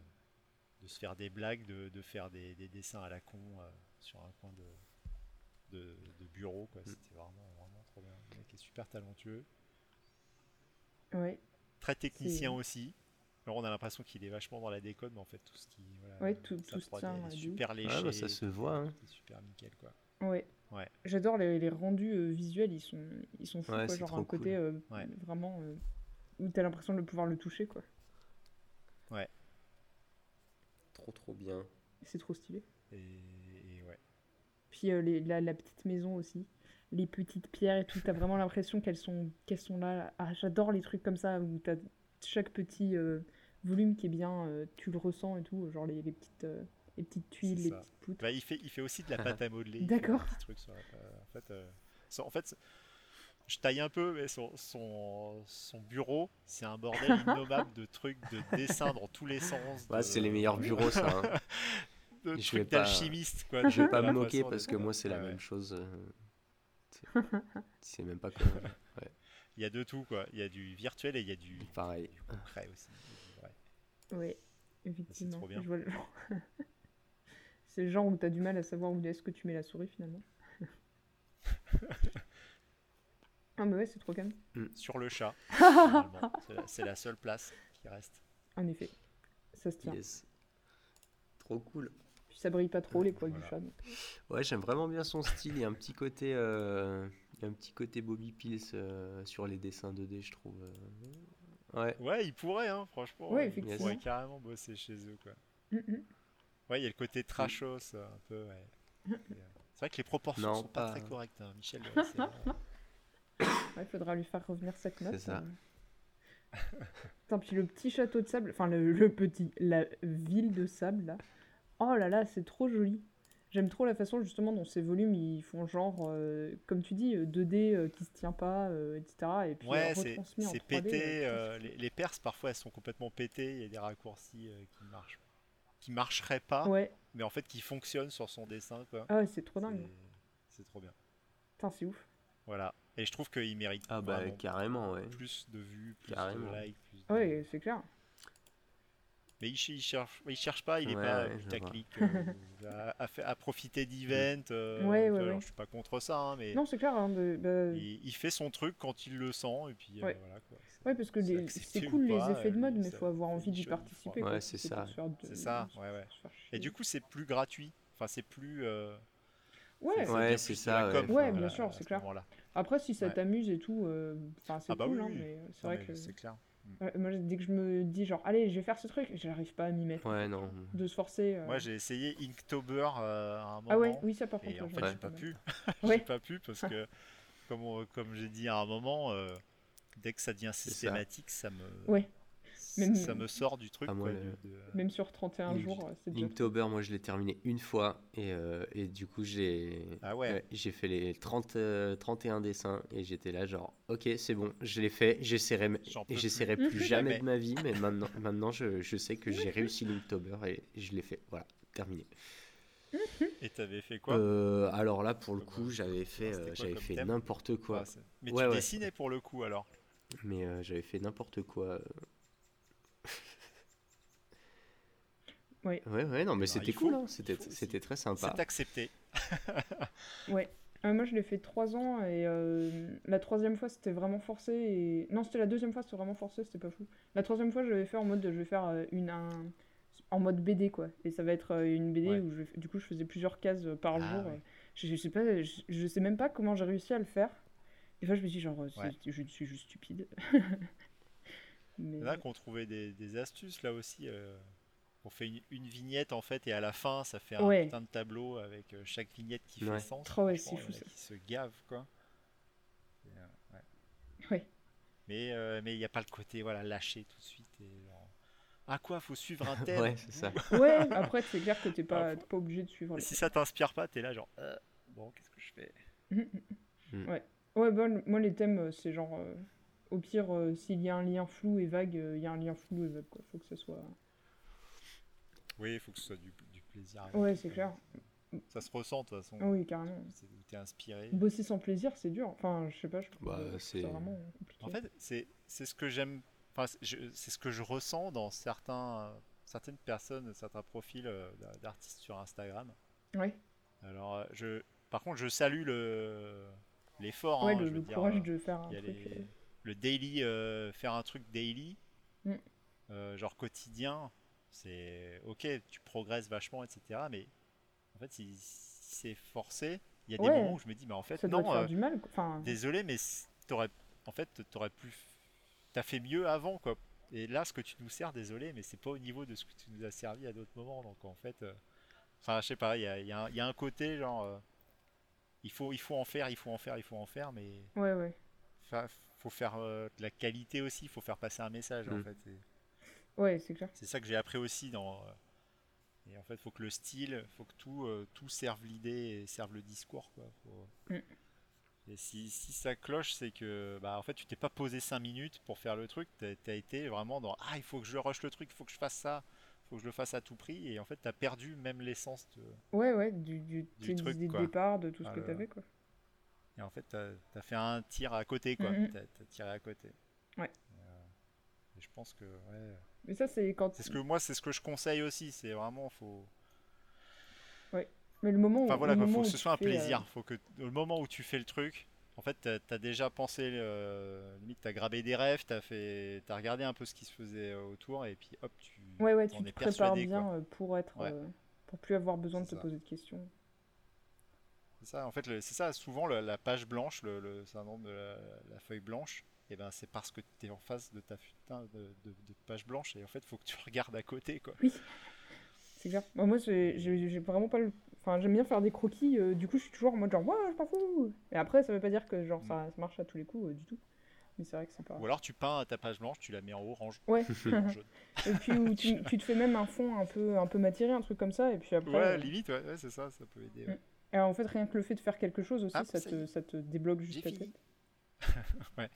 [SPEAKER 3] se faire des blagues, de, de faire des, des dessins à la con euh, sur un coin de, de, de bureau, quoi.
[SPEAKER 1] Mm.
[SPEAKER 3] C'était vraiment, vraiment trop bien. Le mec est super talentueux,
[SPEAKER 2] Ouais,
[SPEAKER 3] très technicien aussi. Alors on a l'impression qu'il est vachement dans la décode, mais en fait tout ce qui, voilà,
[SPEAKER 2] Ouais, tout-
[SPEAKER 3] sa
[SPEAKER 2] tout se
[SPEAKER 3] 3D,
[SPEAKER 2] tient,
[SPEAKER 3] elle est
[SPEAKER 2] ouais,
[SPEAKER 3] super léger,
[SPEAKER 1] Ah, bah, ça se voit. hein.
[SPEAKER 3] c'est super nickel quoi.
[SPEAKER 2] ouais.
[SPEAKER 3] Ouais.
[SPEAKER 2] J'adore les, les rendus euh, visuels, ils sont, ils sont fous,
[SPEAKER 1] Ouais,
[SPEAKER 2] quoi. Genre
[SPEAKER 1] trop
[SPEAKER 2] un côté
[SPEAKER 1] cool.
[SPEAKER 2] euh,
[SPEAKER 3] Ouais.
[SPEAKER 2] vraiment euh, où t'as l'impression de pouvoir le toucher, quoi.
[SPEAKER 1] Trop trop bien.
[SPEAKER 2] C'est trop stylé.
[SPEAKER 3] Et, et ouais.
[SPEAKER 2] Puis euh, les- la, la petite maison aussi, les petites pierres et tout, t'as vraiment l'impression qu'elles sont, qu'elles sont là. Ah, j'adore les trucs comme ça où t'as chaque petit euh, volume qui est bien, euh, tu le ressens et tout, genre les, les petites, euh, les petites tuiles, les petites poutres.
[SPEAKER 3] Bah, il, fait, il fait aussi de la pâte à modeler.
[SPEAKER 2] D'accord.
[SPEAKER 3] euh, en fait, euh, en fait, je taille un peu, mais son, son, son bureau, c'est un bordel (laughs) innommable de trucs, de dessins dans tous les sens.
[SPEAKER 1] Ouais,
[SPEAKER 3] de-
[SPEAKER 1] c'est les meilleurs bureaux, ça. hein. (laughs)
[SPEAKER 3] de
[SPEAKER 1] Je
[SPEAKER 3] trucs
[SPEAKER 1] vais pas-
[SPEAKER 3] d'alchimiste, quoi.
[SPEAKER 1] Je vais pas (laughs) me moquer parce que moi, c'est la même chose. C'est- C'est (laughs) même pas quoi. (laughs)
[SPEAKER 3] Il y a de tout, quoi. Il y a du virtuel et il y a du,
[SPEAKER 1] Pareil.
[SPEAKER 3] du concret aussi.
[SPEAKER 2] Ouais, effectivement.
[SPEAKER 3] trop bien.
[SPEAKER 2] Je vois le genre. (laughs) c'est le genre où t'as du mal à savoir où est-ce que tu mets la souris finalement. ah, mais ouais, c'est trop calme.
[SPEAKER 3] Sur le chat, finalement. C'est la- c'est la seule place qui reste.
[SPEAKER 2] En effet, ça se tient.
[SPEAKER 1] Yes. Trop cool.
[SPEAKER 2] Puis ça brille pas trop les poils
[SPEAKER 3] Voilà.
[SPEAKER 2] du chat. donc.
[SPEAKER 1] Ouais, j'aime vraiment bien son style. Il y a un petit côté, euh, un petit côté Bobby Pills euh, sur les dessins 2D, je trouve. euh. Ouais.
[SPEAKER 3] Ouais, il pourrait, hein, franchement.
[SPEAKER 2] Ouais,
[SPEAKER 3] il pourrait carrément bosser chez eux, quoi.
[SPEAKER 2] Mm.
[SPEAKER 3] Ouais, il y a le côté trashos un peu, ouais. Euh, C'est vrai que les proportions
[SPEAKER 1] Non,
[SPEAKER 3] sont pas,
[SPEAKER 1] pas-
[SPEAKER 3] très correctes, hein. Michel. (laughs)
[SPEAKER 2] Ouais, il faudra lui faire revenir cette note.
[SPEAKER 1] C'est ça.
[SPEAKER 2] euh. Attends, puis le petit château de sable, enfin le, le petit, la ville de sable là. Oh là là, c'est trop joli. J'aime trop la façon justement dont ces volumes ils font genre, euh, comme tu dis, euh, 2D euh, qui se tient pas, euh, etc. Et puis
[SPEAKER 3] Ouais,
[SPEAKER 2] euh,
[SPEAKER 3] c'est
[SPEAKER 2] retransmis en
[SPEAKER 3] c'est
[SPEAKER 2] 3D,
[SPEAKER 3] pété.
[SPEAKER 2] euh,
[SPEAKER 3] euh, les, les perses, parfois, elles sont complètement pétées. Il y a des raccourcis euh, qui marchent, qui marcheraient pas,
[SPEAKER 2] Ouais,
[SPEAKER 3] mais en fait qui fonctionnent sur son dessin, quoi.
[SPEAKER 2] ah ouais, c'est trop dingue.
[SPEAKER 3] C'est- C'est trop bien.
[SPEAKER 2] Putain, c'est ouf.
[SPEAKER 3] Voilà. Et je trouve qu'il mérite
[SPEAKER 1] Ah bah carrément, ouais.
[SPEAKER 3] plus de vues, plus
[SPEAKER 1] Carrément.
[SPEAKER 3] de likes. Plus de-
[SPEAKER 2] Ouais, c'est clair.
[SPEAKER 3] Mais il, ch- il cherche, il cherche pas, il est
[SPEAKER 1] Ouais,
[SPEAKER 3] pas
[SPEAKER 1] ouais,
[SPEAKER 3] euh, putaclic, euh, à, à fa- à profiter d'events. (laughs) euh,
[SPEAKER 2] Ouais.
[SPEAKER 3] Je suis pas contre ça, hein, mais
[SPEAKER 2] Non, c'est clair. hein, de- bah,
[SPEAKER 3] il, il fait son truc quand il le sent, et puis euh,
[SPEAKER 2] Ouais.
[SPEAKER 3] voilà quoi.
[SPEAKER 2] Ouais, parce que
[SPEAKER 3] c'est
[SPEAKER 2] cool
[SPEAKER 3] pas,
[SPEAKER 2] les effets de mode, mais il faut avoir envie d'y participer.
[SPEAKER 1] Ouais, c'est ça.
[SPEAKER 3] C'est ça, ouais, ouais. Et du coup, c'est plus gratuit. Enfin, c'est plus. euh,
[SPEAKER 2] Ouais,
[SPEAKER 1] c'est ça,
[SPEAKER 3] com,
[SPEAKER 2] Ouais, bien sûr, c'est
[SPEAKER 3] ce
[SPEAKER 2] clair. Après, si ça t'amuse et tout, enfin, c'est
[SPEAKER 3] Ah bah
[SPEAKER 2] cool, hein, mais c'est vrai que
[SPEAKER 3] C'est clair.
[SPEAKER 2] Ouais, moi, dès que je me dis genre, allez, je vais faire ce truc, j'arrive pas à m'y mettre.
[SPEAKER 1] Ouais, non.
[SPEAKER 2] De se forcer. euh.
[SPEAKER 3] Moi, j'ai essayé Inktober euh, à un moment.
[SPEAKER 2] Ah ouais, oui, ça par contre.
[SPEAKER 3] Et en fait, j'ai
[SPEAKER 2] ai
[SPEAKER 3] pas pu. (laughs)
[SPEAKER 2] Ouais.
[SPEAKER 3] j'ai pas pu parce que, comme, on- comme j'ai dit à un moment, euh, dès que ça devient
[SPEAKER 1] ça.
[SPEAKER 3] systématique, ça, me,
[SPEAKER 2] Ouais. Même-
[SPEAKER 3] ça me sort du truc.
[SPEAKER 1] Ah, moi,
[SPEAKER 3] quoi,
[SPEAKER 1] le-
[SPEAKER 3] de-
[SPEAKER 2] Même sur 31
[SPEAKER 1] Link-
[SPEAKER 2] jours, c'est
[SPEAKER 1] moi je l'ai terminé une fois et, euh, et du coup j'ai
[SPEAKER 3] Ah ouais.
[SPEAKER 1] ouais, j'ai fait les 30, euh, 31 dessins et j'étais là genre ok c'est bon je l'ai fait j'essaierai
[SPEAKER 3] plus.
[SPEAKER 1] j'essaierai plus jamais
[SPEAKER 3] Jamais.
[SPEAKER 1] de ma vie mais maintenant maintenant je, je sais que j'ai réussi Linktober et je l'ai fait voilà terminé
[SPEAKER 3] Et t'avais fait quoi?
[SPEAKER 1] Euh, alors là pour le coup
[SPEAKER 3] euh,
[SPEAKER 1] j'avais fait euh,
[SPEAKER 3] quoi
[SPEAKER 1] j'avais fait n'importe quoi
[SPEAKER 3] Ah, Mais
[SPEAKER 1] Ouais,
[SPEAKER 3] tu
[SPEAKER 1] ouais.
[SPEAKER 3] dessinais pour le coup alors
[SPEAKER 1] mais euh, j'avais fait n'importe quoi euh.
[SPEAKER 2] Ouais.
[SPEAKER 1] ouais ouais non mais
[SPEAKER 3] Bah,
[SPEAKER 1] c'était cool hein, c'était très sympa
[SPEAKER 3] C'est accepté. (laughs)
[SPEAKER 2] Ouais. Euh, moi, je l'ai fait 3 ans et euh, la troisième fois, c'était vraiment forcé. Et... Non, c'était la deuxième fois, c'était vraiment forcé, c'était pas fou. La troisième fois, je l'avais fait en mode, je vais faire euh, une, un... en mode BD, quoi. Et ça va être une BD
[SPEAKER 3] Ouais.
[SPEAKER 2] où, je... du coup, je faisais plusieurs cases par
[SPEAKER 3] Ah,
[SPEAKER 2] jour.
[SPEAKER 3] ouais.
[SPEAKER 2] Je, je sais pas, je... je sais même pas comment j'ai réussi à le faire. Des fois, je me dis, genre, je suis juste stupide. (laughs) Mais...
[SPEAKER 3] Il y en a qui ont trouvé des, des astuces là aussi. euh, on fait une, une vignette en fait et à la fin ça fait un
[SPEAKER 2] Ouais.
[SPEAKER 3] putain de tableau avec euh, chaque vignette qui
[SPEAKER 1] Ouais.
[SPEAKER 3] fait sens.
[SPEAKER 2] Ouais,
[SPEAKER 3] Franchement,
[SPEAKER 2] c'est fou, ça.
[SPEAKER 3] qui se gavent quoi. Et, euh, ouais.
[SPEAKER 2] Ouais.
[SPEAKER 3] Mais euh, mais il n'y a pas le côté voilà lâcher tout de suite et genre, ah quoi faut suivre un thème.
[SPEAKER 1] ouais c'est ça (laughs)
[SPEAKER 2] Ouais, après, c'est clair que t'es pas,
[SPEAKER 3] Ah, faut-
[SPEAKER 2] t'es pas obligé de suivre. Les
[SPEAKER 3] si ça t'inspire pas t'es là genre euh, bon qu'est-ce que je fais? (laughs)
[SPEAKER 2] Ouais, bah, le- moi les thèmes, c'est genre. Au pire, euh, s'il y a un lien flou et vague, euh, il y a un lien flou et vague, quoi. Faut que ça soit.
[SPEAKER 3] Oui, il faut que ce soit du, du plaisir. avec,
[SPEAKER 2] Ouais, c'est clair.
[SPEAKER 3] Ça se ressent de toute façon.
[SPEAKER 2] Oui, carrément.
[SPEAKER 3] C'est où t'es inspiré.
[SPEAKER 2] Bosser sans plaisir, c'est dur. Enfin, je sais pas, je trouve
[SPEAKER 1] Bah, c'est-
[SPEAKER 2] vraiment compliqué.
[SPEAKER 3] En fait, c'est c'est ce que j'aime. Enfin, c'est ce que je ressens dans certains, certaines personnes, certains profils euh, d'a- d'artistes sur Instagram.
[SPEAKER 2] Ouais,
[SPEAKER 3] Alors, je, par contre, je salue le l'effort.
[SPEAKER 2] ouais
[SPEAKER 3] hein,
[SPEAKER 2] le,
[SPEAKER 3] je veux
[SPEAKER 2] le
[SPEAKER 3] dire,
[SPEAKER 2] courage de faire un
[SPEAKER 3] il
[SPEAKER 2] truc.
[SPEAKER 3] les-
[SPEAKER 2] euh,
[SPEAKER 3] le daily, euh, faire un truc daily,
[SPEAKER 2] Mm.
[SPEAKER 3] euh, genre quotidien, c'est ok, tu progresses vachement, etc. Mais en fait, si, si c'est forcé, il y a des moments où je me dis, mais en fait,
[SPEAKER 2] Ça
[SPEAKER 3] non, euh,
[SPEAKER 2] du mal. Enfin,
[SPEAKER 3] désolé, mais t'aurais, en fait, t'aurais pu, t'as fait mieux avant, quoi. Et là, ce que tu nous sers, désolé, mais c'est pas au niveau de ce que tu nous as servi à d'autres moments. Donc en fait, enfin, je sais pas, il y a, y a y a un côté genre, il faut, il faut en faire, il faut en faire, il faut en faire, mais
[SPEAKER 2] ouais, ouais.
[SPEAKER 3] Faut faire euh, de la qualité aussi, il faut faire passer un message en
[SPEAKER 1] Mm.
[SPEAKER 3] fait. Et
[SPEAKER 2] Ouais, c'est clair.
[SPEAKER 3] C'est ça que j'ai appris aussi dans. euh, et en fait, il faut que le style, faut que tout, euh, tout serve l'idée et serve le discours. Quoi. Faut-
[SPEAKER 2] Mm.
[SPEAKER 3] Et si, si ça cloche, c'est que bah, en fait, tu t'es pas posé 5 minutes pour faire le truc, tu as été vraiment dans Ah, il faut que je rush le truc, il faut que je fasse ça, il faut que je le fasse à tout prix. Et en fait, tu as perdu même l'essence de.
[SPEAKER 2] Ouais, ouais, du, du,
[SPEAKER 3] Du
[SPEAKER 2] tes
[SPEAKER 3] truc,
[SPEAKER 2] départ, de tout ce
[SPEAKER 3] Ah
[SPEAKER 2] que tu avais, quoi.
[SPEAKER 3] Et en fait, tu as, fait un tir à côté, quoi.
[SPEAKER 2] Mhm.
[SPEAKER 3] Tu as, tiré à côté.
[SPEAKER 2] Ouais.
[SPEAKER 3] Et, euh, et je pense que. Ouais,
[SPEAKER 2] Mais ça, c'est quand.
[SPEAKER 3] C'est ce que moi, c'est ce que je conseille aussi. C'est vraiment, faut.
[SPEAKER 2] Mais le moment où.
[SPEAKER 3] Enfin voilà,
[SPEAKER 2] le
[SPEAKER 3] quoi, faut que ce
[SPEAKER 2] tu
[SPEAKER 3] soit un
[SPEAKER 2] euh,
[SPEAKER 3] plaisir. Faut que au moment où tu fais le truc, en fait, t'as as déjà pensé, euh, limite, t'as grabé des rêves, t'as fait, t'as regardé un peu ce qui se faisait euh, autour, et puis hop, tu.
[SPEAKER 2] Ouais, ouais, tu te
[SPEAKER 3] es
[SPEAKER 2] prépares bien
[SPEAKER 3] quoi.
[SPEAKER 2] pour être.
[SPEAKER 3] Ouais.
[SPEAKER 2] euh, pour plus avoir besoin de te poser de questions.
[SPEAKER 3] C'est ça. En fait, c'est ça. Souvent, la page blanche, le, le syndrome de la, la feuille blanche, et ben, c'est parce que t'es en face de ta putain de, de- de page blanche, et en fait, faut que tu (laughs) regardes à côté, quoi.
[SPEAKER 2] Oui, c'est clair. Moi, moi, j'ai vraiment pas le. Enfin, j'aime bien faire des croquis, euh, du coup, je suis toujours en mode genre, ouais, je m'en fous. Et après, ça veut pas dire que genre
[SPEAKER 3] Mm.
[SPEAKER 2] ça, ça marche à tous les coups, euh, du tout. Mais c'est vrai que c'est pas.
[SPEAKER 3] Ou alors, tu peins ta page blanche, tu la mets en orange,
[SPEAKER 2] Ouais. (laughs)
[SPEAKER 3] en jaune.
[SPEAKER 2] et puis, où tu, tu te fais même un fond un peu, un peu matéré, un truc comme ça, et puis après.
[SPEAKER 3] Ouais,
[SPEAKER 2] euh,
[SPEAKER 3] limite, ouais, ouais, c'est ça, ça peut aider. ouais.
[SPEAKER 2] Et en fait, rien que le fait de faire quelque chose aussi,
[SPEAKER 3] Ah,
[SPEAKER 2] ça, te, ça te débloque juste la tête. (laughs)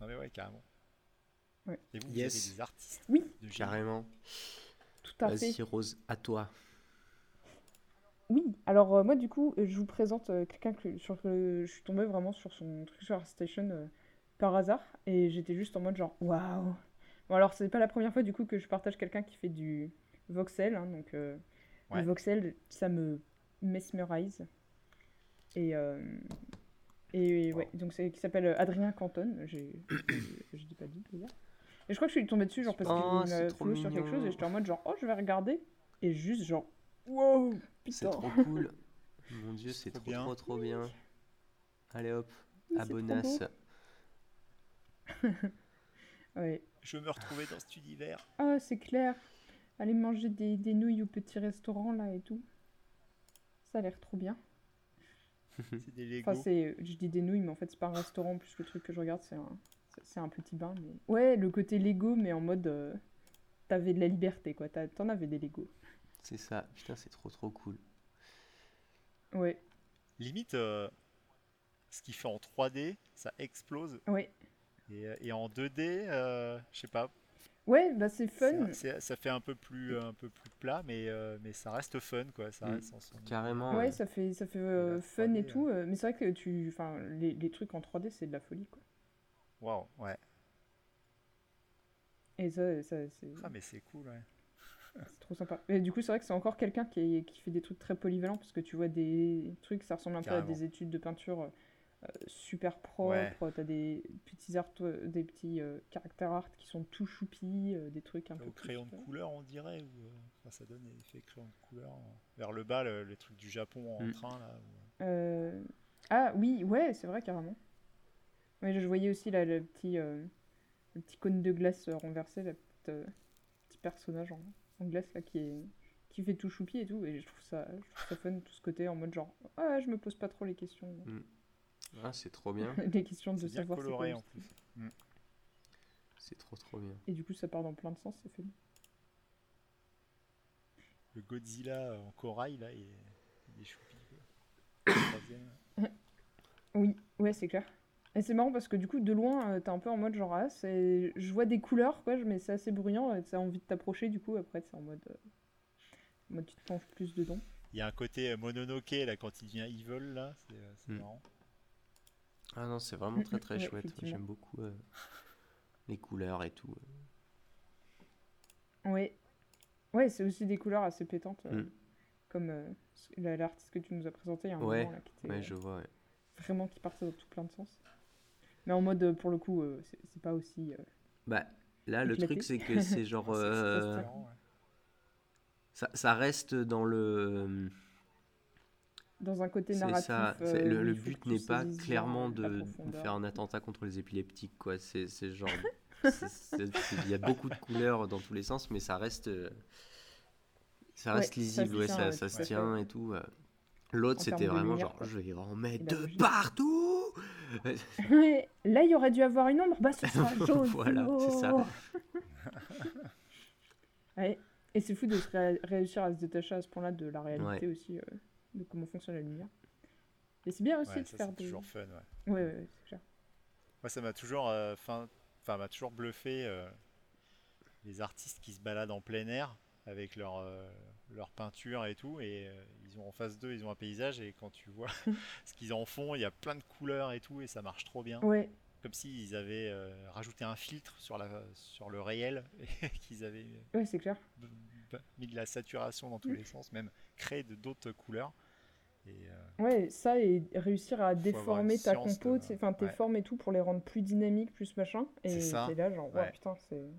[SPEAKER 3] Non, mais ouais, carrément.
[SPEAKER 2] Ouais.
[SPEAKER 3] Et vous,
[SPEAKER 1] Yes.
[SPEAKER 3] vous avez des artistes
[SPEAKER 2] Oui.
[SPEAKER 3] de.
[SPEAKER 1] Carrément.
[SPEAKER 2] Tout à fait.
[SPEAKER 1] Vas-y, Rose, à toi.
[SPEAKER 2] Oui, alors euh, moi du coup, euh, je vous présente euh, quelqu'un que sur le... je suis tombée vraiment sur son truc sur ArtStation euh, par hasard et j'étais juste en mode genre waouh. Bon alors c'est pas la première fois du coup que je partage quelqu'un qui fait du voxel, hein, donc euh,
[SPEAKER 3] Ouais.
[SPEAKER 2] le voxel ça me mesmerise et euh, et ouais donc c'est qui s'appelle euh, Adrien Canton, j'ai je dis pas dit d'ailleurs. Et je crois que je suis tombée dessus genre parce
[SPEAKER 1] Oh,
[SPEAKER 2] qu'il
[SPEAKER 1] c'est trop
[SPEAKER 2] follow sur quelque chose et j'étais en mode genre oh je vais regarder et juste genre wow
[SPEAKER 1] C'est
[SPEAKER 2] putain.
[SPEAKER 1] trop cool. (laughs) Mon dieu, c'est
[SPEAKER 3] Trop
[SPEAKER 1] trop,
[SPEAKER 3] bien.
[SPEAKER 1] trop, trop bien. Allez hop,
[SPEAKER 2] c'est beau. (laughs) Ouais.
[SPEAKER 3] Je me retrouvais dans cet univers.
[SPEAKER 2] Ah, c'est clair. Aller manger des, des nouilles au petit restaurant là et tout. Ça a l'air trop bien. (laughs)
[SPEAKER 3] C'est des Lego.
[SPEAKER 2] Enfin, c'est, je dis des nouilles, mais en fait, c'est pas un restaurant. Plus le truc que je regarde, c'est un, c'est- un petit bain. Mais... Ouais, le côté Lego, mais en mode. euh, T'avais de la liberté, quoi. T'as- T'en avais des Lego.
[SPEAKER 1] C'est ça. Putain, c'est trop trop cool.
[SPEAKER 2] Ouais,
[SPEAKER 3] Limite, euh, ce qu'il fait en 3D, ça explose.
[SPEAKER 2] ouais.
[SPEAKER 3] Et, et en 2D, euh, je sais pas.
[SPEAKER 2] Ouais, bah c'est fun.
[SPEAKER 3] ça fait un peu plus, un peu plus plat, mais, euh, mais ça reste fun, quoi. Ça
[SPEAKER 1] Mm.
[SPEAKER 3] reste en son-
[SPEAKER 1] Carrément.
[SPEAKER 2] Ouais,
[SPEAKER 1] ouais.
[SPEAKER 2] ça fait, ça fait euh, fun et
[SPEAKER 3] 3D,
[SPEAKER 2] tout. euh, mais c'est vrai que tu. Enfin, les, les trucs en 3D, c'est de la folie, quoi.
[SPEAKER 3] Waouh, ouais.
[SPEAKER 2] Et ça, ça c'est.
[SPEAKER 3] Ah, mais c'est cool, ouais. (laughs)
[SPEAKER 2] C'est trop sympa. Et du coup, c'est vrai que c'est encore quelqu'un qui, est- qui fait des trucs très polyvalents parce que tu vois des trucs, ça ressemble un peu à des études de peinture euh, super propres.
[SPEAKER 3] Ouais.
[SPEAKER 2] T'as des petits art, des petits euh, caractères art qui sont tout choupis, euh, des trucs un peu
[SPEAKER 3] Au
[SPEAKER 2] plus,
[SPEAKER 3] crayon de couleur, on dirait. Ou, euh, enfin, ça donne effet crayon de couleur. euh, Vers le bas, le- les trucs du Japon en
[SPEAKER 1] Mm.
[SPEAKER 3] train, là. où-
[SPEAKER 2] euh, Ah oui, ouais, c'est vrai carrément. Ouais, je voyais aussi là, le petit, euh, le petit cône de glace renversé, le petit, euh, petit personnage en, en glace là qui est qui fait tout choupi et tout et je trouve ça je trouve ça fun tout ce côté en mode genre ah je me pose pas trop les questions
[SPEAKER 1] Ah, c'est trop bien. (laughs)
[SPEAKER 2] les questions de savoir c'est quoi
[SPEAKER 3] plus.
[SPEAKER 1] C'est trop trop bien.
[SPEAKER 2] et du coup ça part dans plein de sens c'est fun
[SPEAKER 3] Le Godzilla en corail, là, il est, il est choupi. quoi. Le (coughs) troisième.
[SPEAKER 2] Oui, ouais, c'est clair. Et c'est marrant parce que du coup, de loin, euh, t'es un peu en mode genre, ah, c'est... je vois des couleurs, quoi, mais c'est assez bruyant et t'as envie de t'approcher, du coup, après, c'est en mode, euh, en mode tu te penches plus dedans.
[SPEAKER 3] Il y a un côté euh, Mononoke là quand il devient evil là, c'est c'est
[SPEAKER 1] Mm.
[SPEAKER 3] marrant.
[SPEAKER 1] Ah non, c'est vraiment
[SPEAKER 2] Mm,
[SPEAKER 1] très
[SPEAKER 2] mm,
[SPEAKER 1] très
[SPEAKER 2] ouais,
[SPEAKER 1] chouette. J'aime beaucoup euh, les couleurs et tout.
[SPEAKER 2] Ouais. Ouais, c'est aussi des couleurs assez pétantes, euh,
[SPEAKER 1] Mm.
[SPEAKER 2] comme euh, la- l'artiste que tu nous as présenté il y a un
[SPEAKER 1] Ouais,
[SPEAKER 2] moment, là, qui était
[SPEAKER 1] Ouais,
[SPEAKER 2] euh,
[SPEAKER 1] je vois. ouais.
[SPEAKER 2] vraiment qui partait dans tout plein de sens. Mais en mode, euh, pour le coup, euh, c'est pas aussi... euh,
[SPEAKER 1] Bah, là, le truc, c'est que c'est (laughs) genre. Euh, ça reste dans le.
[SPEAKER 2] Dans un côté narratif.
[SPEAKER 1] ça.
[SPEAKER 2] euh,
[SPEAKER 1] le
[SPEAKER 2] que
[SPEAKER 1] but n'est pas clairement
[SPEAKER 2] euh,
[SPEAKER 1] de, faire un attentat contre les épileptiques, quoi. C'est genre. Il y a beaucoup de couleurs dans tous les sens, mais ça reste. euh, Ça reste lisible, ouais, ça,
[SPEAKER 2] ouais,
[SPEAKER 1] ça se tient et tout. euh. L'autre, c'était vraiment
[SPEAKER 2] lumière,
[SPEAKER 1] genre,
[SPEAKER 2] quoi.
[SPEAKER 1] je vais en mettre de partout (laughs)
[SPEAKER 2] Là, il y aurait dû avoir une ombre. Bah, ce sera jaune. (laughs)
[SPEAKER 1] Voilà, c'est ça.
[SPEAKER 2] Et c'est fou de ré- réussir à se détacher à ce point-là de la réalité aussi, euh, de comment fonctionne la lumière. Et c'est bien aussi
[SPEAKER 3] Ouais,
[SPEAKER 2] de
[SPEAKER 3] ça
[SPEAKER 2] faire
[SPEAKER 3] c'est
[SPEAKER 2] des.
[SPEAKER 3] toujours fun. Ouais.
[SPEAKER 2] Ouais, ouais, ouais, c'est clair.
[SPEAKER 3] Moi, ça m'a toujours, euh, fin- enfin, m'a toujours bluffé euh, les artistes qui se baladent en plein air avec leur, euh, leur peinture et tout, et euh, ils ont en face d'eux, ils ont un paysage, et quand tu vois (laughs) ce qu'ils en font, il y a plein de couleurs et tout, et ça marche trop bien.
[SPEAKER 2] Ouais,
[SPEAKER 3] Comme s'ils avaient euh, rajouté un filtre sur, la, sur le réel, (laughs) et qu'ils avaient
[SPEAKER 2] ouais, c'est clair.
[SPEAKER 3] mis de la saturation dans tous les sens, même créé d'autres couleurs. Et, euh,
[SPEAKER 2] Ouais, ça et réussir à déformer ta compo,
[SPEAKER 3] de-
[SPEAKER 2] enfin tes
[SPEAKER 3] ouais.
[SPEAKER 2] formes et tout pour les rendre plus dynamiques, plus machin. Et
[SPEAKER 3] C'est
[SPEAKER 2] là, genre, ouais, putain, c'est.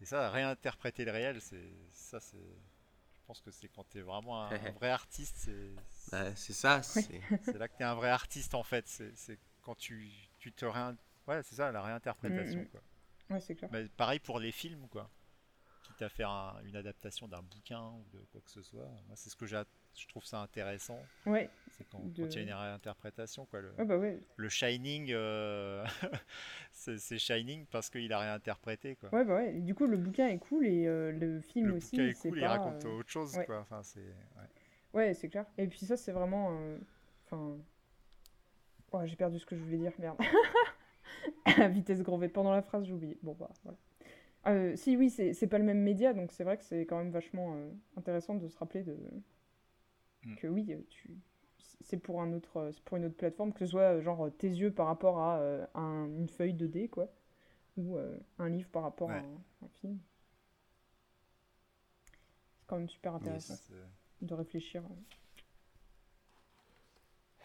[SPEAKER 3] Et ça, réinterpréter le réel, c'est ça, c'est. Je pense que c'est quand t'es vraiment un, un (laughs) vrai artiste, c'est
[SPEAKER 1] Bah, c'est ça, c'est. (laughs)
[SPEAKER 3] c'est là que t'es un vrai artiste en fait. C'est quand tu, tu te réin... Ouais, c'est ça, la réinterprétation.
[SPEAKER 2] Mm, mm.
[SPEAKER 3] Quoi.
[SPEAKER 2] Ouais, c'est clair.
[SPEAKER 3] Mais pareil pour les films, quoi. Quitte à faire un- une adaptation d'un bouquin ou de quoi que ce soit. Moi, c'est ce que j'ai. Je trouve ça intéressant.
[SPEAKER 2] Ouais,
[SPEAKER 3] C'est quand
[SPEAKER 2] De-
[SPEAKER 3] quand il y a une réinterprétation, quoi. Le,
[SPEAKER 2] ouais, bah ouais.
[SPEAKER 3] le Shining, euh, (laughs) c'est Shining parce qu'il a réinterprété, quoi.
[SPEAKER 2] Ouais, bah ouais. Du coup, le bouquin est cool et euh, le film
[SPEAKER 3] le
[SPEAKER 2] aussi.
[SPEAKER 3] bouquin est cool, il
[SPEAKER 2] pas,
[SPEAKER 3] raconte
[SPEAKER 2] euh,
[SPEAKER 3] autre chose,
[SPEAKER 2] ouais.
[SPEAKER 3] quoi. Enfin, c'est. ouais.
[SPEAKER 2] C'est clair. Et puis ça, c'est vraiment. Enfin. Ouais, j'ai perdu ce que je voulais dire, merde. (laughs) vitesse grand V. Pendant la phrase, j'ai oublié. Bon, bah, voilà. Euh, si, oui, c'est c'est pas le même média, donc c'est vrai que c'est quand même vachement euh, intéressant de se rappeler de...
[SPEAKER 3] Mm.
[SPEAKER 2] que oui, euh, tu... c'est pour, un autre, euh, c'est pour une autre plateforme, que ce soit euh, genre tes yeux par rapport à euh, un- une feuille 2D, quoi, ou euh, un livre par rapport à
[SPEAKER 3] Ouais.
[SPEAKER 2] un, un film. C'est quand même super intéressant de réfléchir. euh.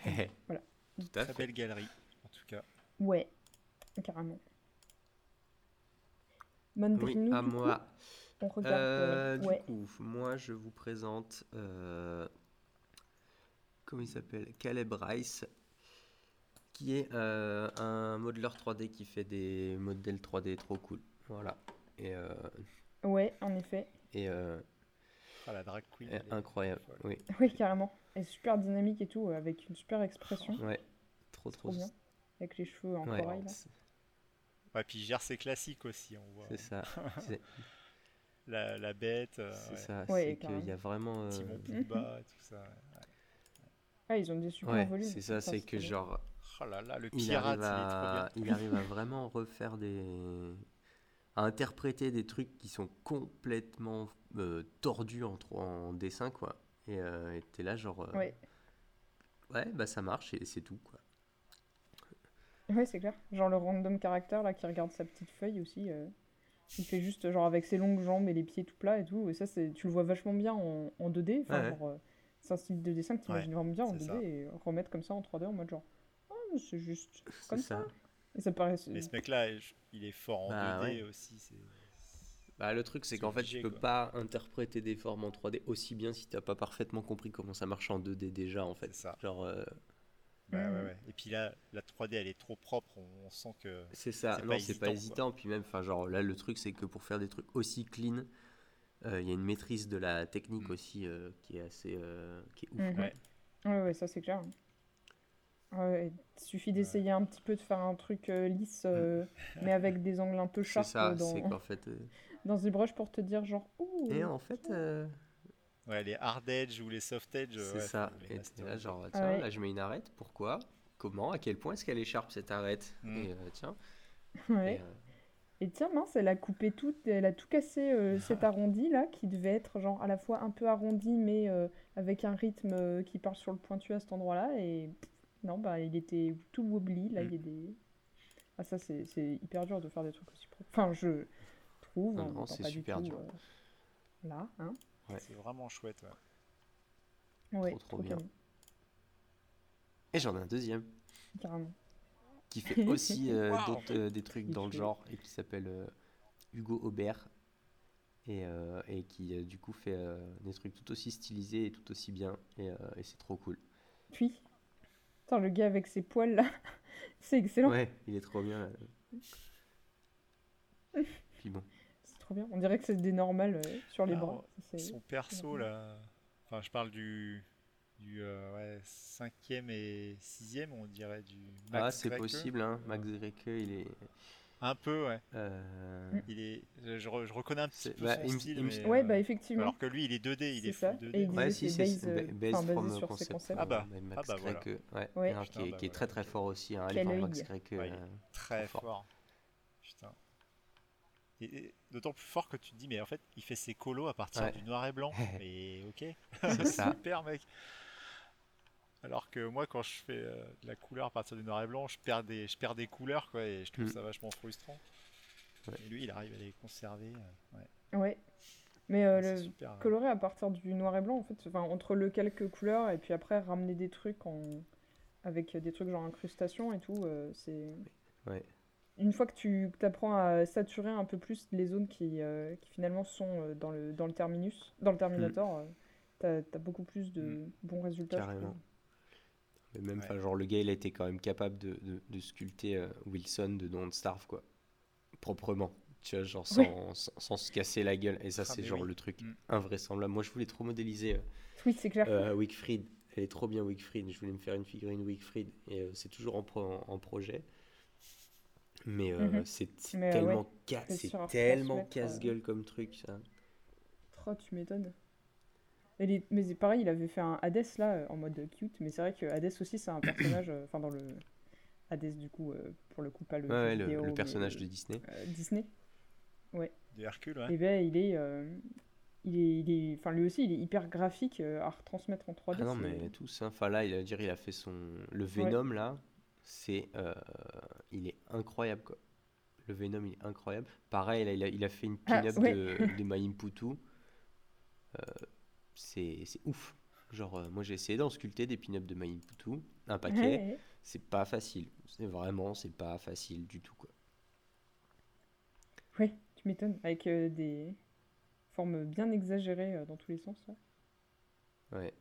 [SPEAKER 2] (laughs) Voilà.
[SPEAKER 1] Tout à fait.
[SPEAKER 3] belle galerie, en tout cas.
[SPEAKER 2] Ouais, carrément.
[SPEAKER 1] Oui,
[SPEAKER 2] Mandrino,
[SPEAKER 1] à
[SPEAKER 2] du coup,
[SPEAKER 1] moi.
[SPEAKER 2] on regarde.
[SPEAKER 1] Euh,
[SPEAKER 2] euh,
[SPEAKER 1] du coup, moi je vous présente. Comment il s'appelle Caleb Rice, qui est euh, un modeleur 3D qui fait des modèles 3D trop cool. Voilà. Et, euh,
[SPEAKER 2] ouais, en effet.
[SPEAKER 1] et, euh,
[SPEAKER 3] Ah, la drag queen. est
[SPEAKER 1] incroyable. Oui,
[SPEAKER 2] Oui, carrément. Et super dynamique et tout, avec une super expression.
[SPEAKER 1] ouais. Trop, trop.
[SPEAKER 2] Trop bien. Avec les cheveux en
[SPEAKER 1] Ouais,
[SPEAKER 2] corail. là.
[SPEAKER 3] Ouais, puis il gère ses classiques aussi, on voit.
[SPEAKER 1] c'est ça. (laughs)
[SPEAKER 3] La, la bête, euh,
[SPEAKER 1] c'est
[SPEAKER 3] ouais,
[SPEAKER 1] ça.
[SPEAKER 2] Ouais,
[SPEAKER 1] c'est qu'il y a vraiment. euh,
[SPEAKER 3] Timon. Pumba et tout ça.
[SPEAKER 2] Ah, ils ont des super
[SPEAKER 1] Ouais,
[SPEAKER 2] volumes.
[SPEAKER 1] c'est ça. C'est que genre.
[SPEAKER 3] Oh là là, le
[SPEAKER 1] il
[SPEAKER 3] pirate,
[SPEAKER 1] arrive,
[SPEAKER 3] il est trop bien.
[SPEAKER 1] à, il arrive à (laughs) vraiment refaire des. à interpréter des trucs qui sont complètement euh, tordus en, dessin, quoi. Et euh, t'es là, genre. euh,
[SPEAKER 2] Ouais.
[SPEAKER 1] ouais, bah ça marche et c'est tout, quoi.
[SPEAKER 2] Ouais, c'est clair. Genre le random caractère là qui regarde sa petite feuille aussi. euh, Il fait juste genre avec ses longues jambes et les pieds tout plats et tout. Et ça, c'est tu le vois vachement bien en, en 2D. Enfin,
[SPEAKER 1] Ouais, ouais.
[SPEAKER 2] genre, euh, c'est un style de dessin que tu imagines vraiment bien en
[SPEAKER 3] c'est
[SPEAKER 2] 2D
[SPEAKER 3] ça.
[SPEAKER 2] et remettre comme ça en 3D en mode genre. Mais c'est juste comme ça.
[SPEAKER 1] ça.
[SPEAKER 2] Et ça paraît.
[SPEAKER 3] Mais ce mec-là, il est fort en
[SPEAKER 1] Bah
[SPEAKER 3] 2D
[SPEAKER 1] ouais.
[SPEAKER 3] aussi. c'est-
[SPEAKER 1] Bah, le truc, c'est qu'en fait, tu peux
[SPEAKER 3] quoi.
[SPEAKER 1] pas interpréter des formes en 3D aussi bien si t'as pas parfaitement compris comment ça marche en 2D déjà, en fait.
[SPEAKER 3] C'est ça.
[SPEAKER 1] Genre, euh,
[SPEAKER 3] Ouais, ouais,
[SPEAKER 2] Mhm.
[SPEAKER 3] ouais. Et puis là, la 3D, elle est trop propre. On, on sent que.
[SPEAKER 1] c'est ça.
[SPEAKER 3] C'est
[SPEAKER 1] Non,
[SPEAKER 3] pas
[SPEAKER 1] c'est pas
[SPEAKER 3] hésitant.
[SPEAKER 1] Puis même, enfin, genre, là, le truc, c'est que pour faire des trucs aussi clean, il y a une maîtrise de la technique
[SPEAKER 3] Mm.
[SPEAKER 1] aussi euh, qui est assez. euh, qui est ouf.
[SPEAKER 2] Mhm.
[SPEAKER 3] Ouais.
[SPEAKER 2] Ouais, ouais, ça c'est clair. Ouais, il suffit d'essayer un petit peu de faire un truc euh, lisse, euh, mais avec des angles un peu sharp
[SPEAKER 1] ça,
[SPEAKER 2] euh, dans,
[SPEAKER 1] qu'en fait. euh, (laughs)
[SPEAKER 2] dans ZBrush pour te dire genre, ouh,
[SPEAKER 1] Et en fait, euh,
[SPEAKER 3] Ouais, les hard edge ou les soft edge.
[SPEAKER 1] c'est
[SPEAKER 3] ouais,
[SPEAKER 1] ça. Et là, genre, tiens,
[SPEAKER 2] Ouais.
[SPEAKER 1] là, je mets une arête. Pourquoi? Comment, à quel point est-ce qu'elle écharpe cette arête?
[SPEAKER 3] Mm.
[SPEAKER 1] Et euh, tiens.
[SPEAKER 2] Ouais.
[SPEAKER 1] et, euh,
[SPEAKER 2] Et tiens, mince, elle a coupé tout, elle a tout cassé euh, cet arrondi là, qui devait être genre à la fois un peu arrondi, mais euh, avec un rythme euh, qui part sur le pointu à cet endroit-là. Et pff, non, bah il était tout wobbly. Là,
[SPEAKER 1] Mm.
[SPEAKER 2] il y a des. Ah, ça, c'est c'est hyper dur de faire des trucs aussi propres. Enfin, je trouve.
[SPEAKER 1] Non, non, c'est
[SPEAKER 2] pas du
[SPEAKER 1] super
[SPEAKER 2] tout,
[SPEAKER 1] dur.
[SPEAKER 2] euh, là, hein.
[SPEAKER 1] Ouais.
[SPEAKER 3] C'est vraiment chouette. ouais.
[SPEAKER 2] Ouais,
[SPEAKER 1] Trop, trop
[SPEAKER 2] trop
[SPEAKER 1] bien.
[SPEAKER 2] canon,
[SPEAKER 1] Et j'en ai un deuxième
[SPEAKER 2] carrément.
[SPEAKER 1] Qui fait (laughs) aussi euh, euh, des trucs dans le genre et qui s'appelle euh, Hugo Aubert et, euh, et qui euh, du coup fait euh, des trucs tout aussi stylisés et tout aussi bien et, euh, et c'est trop cool.
[SPEAKER 2] Puis, attends, le gars avec ses poils là, (laughs) c'est excellent.
[SPEAKER 1] Ouais, il est trop bien. (laughs) Puis bon,
[SPEAKER 2] C'est trop bien. On dirait que c'est des normales euh, sur les
[SPEAKER 3] Ah,
[SPEAKER 2] bras. Ça,
[SPEAKER 3] Son perso là, enfin je parle du du euh, ouais, cinquième et sixième, on dirait du
[SPEAKER 1] ah c'est possible hein. Max Grecke il est
[SPEAKER 3] Un peu ouais.
[SPEAKER 1] euh.
[SPEAKER 3] Il est, je, re- je reconnais un petit peu
[SPEAKER 1] bah,
[SPEAKER 3] son style, mais,
[SPEAKER 2] Ouais,
[SPEAKER 3] euh,
[SPEAKER 2] bah effectivement.
[SPEAKER 3] alors que lui il est 2D, il est
[SPEAKER 2] ça.
[SPEAKER 3] full 2D.
[SPEAKER 2] Et il
[SPEAKER 3] ouais.
[SPEAKER 1] Si,
[SPEAKER 2] c'est base,
[SPEAKER 1] ba-
[SPEAKER 2] euh, basé
[SPEAKER 1] from
[SPEAKER 2] sur ses
[SPEAKER 1] concept.
[SPEAKER 2] concepts.
[SPEAKER 3] Ah bah,
[SPEAKER 1] Max
[SPEAKER 3] ah bah voilà.
[SPEAKER 1] Ouais.
[SPEAKER 2] Ouais.
[SPEAKER 3] Putain,
[SPEAKER 1] qui, est,
[SPEAKER 3] bah
[SPEAKER 1] qui est
[SPEAKER 3] voilà.
[SPEAKER 1] très très fort aussi. Hein. Allez
[SPEAKER 2] Quel.
[SPEAKER 1] Max.
[SPEAKER 3] Ouais, est
[SPEAKER 1] euh,
[SPEAKER 3] Très fort.
[SPEAKER 1] fort.
[SPEAKER 3] Putain. Et, et d'autant plus fort que tu te dis, mais en fait, il fait ses colos à partir
[SPEAKER 1] Ouais.
[SPEAKER 3] du noir et blanc. (laughs) mais ok,
[SPEAKER 1] C'est (laughs)
[SPEAKER 3] super mec. Alors que moi, quand je fais euh, de la couleur à partir du noir et blanc, je perds des, je perds des couleurs, quoi, et je trouve
[SPEAKER 1] Mm.
[SPEAKER 3] ça vachement frustrant.
[SPEAKER 1] Ouais.
[SPEAKER 3] Et lui, il arrive à les conserver. euh, ouais.
[SPEAKER 2] Ouais. Mais euh,
[SPEAKER 3] C'est
[SPEAKER 2] le
[SPEAKER 3] super.
[SPEAKER 2] colorer à partir du noir et blanc, en fait, enfin, entre le quelques couleurs et puis après ramener des trucs en... avec des trucs genre incrustation et tout, euh, c'est.
[SPEAKER 1] Ouais.
[SPEAKER 2] Une fois que tu apprends à saturer un peu plus les zones qui, euh, qui finalement sont euh, dans le, dans le terminus, dans le Terminator, euh, t'as, t'as beaucoup plus de
[SPEAKER 3] Mm.
[SPEAKER 2] bons résultats. je
[SPEAKER 1] Carrément. Mais même,
[SPEAKER 3] Ouais.
[SPEAKER 1] genre, le gars, il a été quand même capable de, de, de sculpter euh, Wilson de Don't Starve, quoi. Proprement. Tu vois, genre, sans, sans, sans se casser la gueule. Et ça,
[SPEAKER 3] Ah,
[SPEAKER 1] c'est genre
[SPEAKER 3] oui.
[SPEAKER 1] le truc
[SPEAKER 3] Mm.
[SPEAKER 1] invraisemblable. Moi, je voulais trop modéliser euh,
[SPEAKER 2] Oui, c'est clair.
[SPEAKER 1] euh, Wickfried. Elle est trop bien, Wickfried. Je voulais me faire une figurine Wickfried. Et euh, c'est toujours en, pro- en, en projet. Mais euh,
[SPEAKER 2] Mhm.
[SPEAKER 1] c'est tellement,
[SPEAKER 2] ouais,
[SPEAKER 1] ca- tellement
[SPEAKER 2] euh,
[SPEAKER 1] casse-gueule comme truc, ça.
[SPEAKER 2] Oh, tu m'étonnes. Les- Mais pareil, il avait fait un Hades là, euh, en mode cute, mais c'est vrai que Hades aussi, c'est un (coughs) personnage, euh, enfin dans le. Hades, du coup, euh, pour le coup, pas le.
[SPEAKER 1] Ouais, ouais, le,
[SPEAKER 2] vidéo,
[SPEAKER 1] le
[SPEAKER 2] mais
[SPEAKER 1] personnage de Disney.
[SPEAKER 2] euh, Disney.
[SPEAKER 3] De Hercule, ouais.
[SPEAKER 2] Et ben, il est. euh, Il est, il est, enfin lui aussi, il est hyper graphique à retransmettre en 3D.
[SPEAKER 1] Ah non, mais tous. hein. Enfin, là, il a, dire, il a fait son. Le Venom, là, c'est. euh, il est incroyable, quoi. Le Venom, il est incroyable. Pareil, là, il a, il a fait une
[SPEAKER 2] Ah,
[SPEAKER 1] pin-up
[SPEAKER 2] ouais.
[SPEAKER 1] de, de Maimputu. Euh, (laughs) c'est c'est ouf. Genre, euh, moi, j'ai essayé d'en sculpter des pin-up de Maimputu. Un paquet.
[SPEAKER 2] Ouais,
[SPEAKER 1] C'est pas facile. C'est vraiment, c'est pas facile du tout, quoi.
[SPEAKER 2] ouais, tu m'étonnes. Avec euh, des formes bien exagérées euh, dans tous les sens.
[SPEAKER 1] Ouais.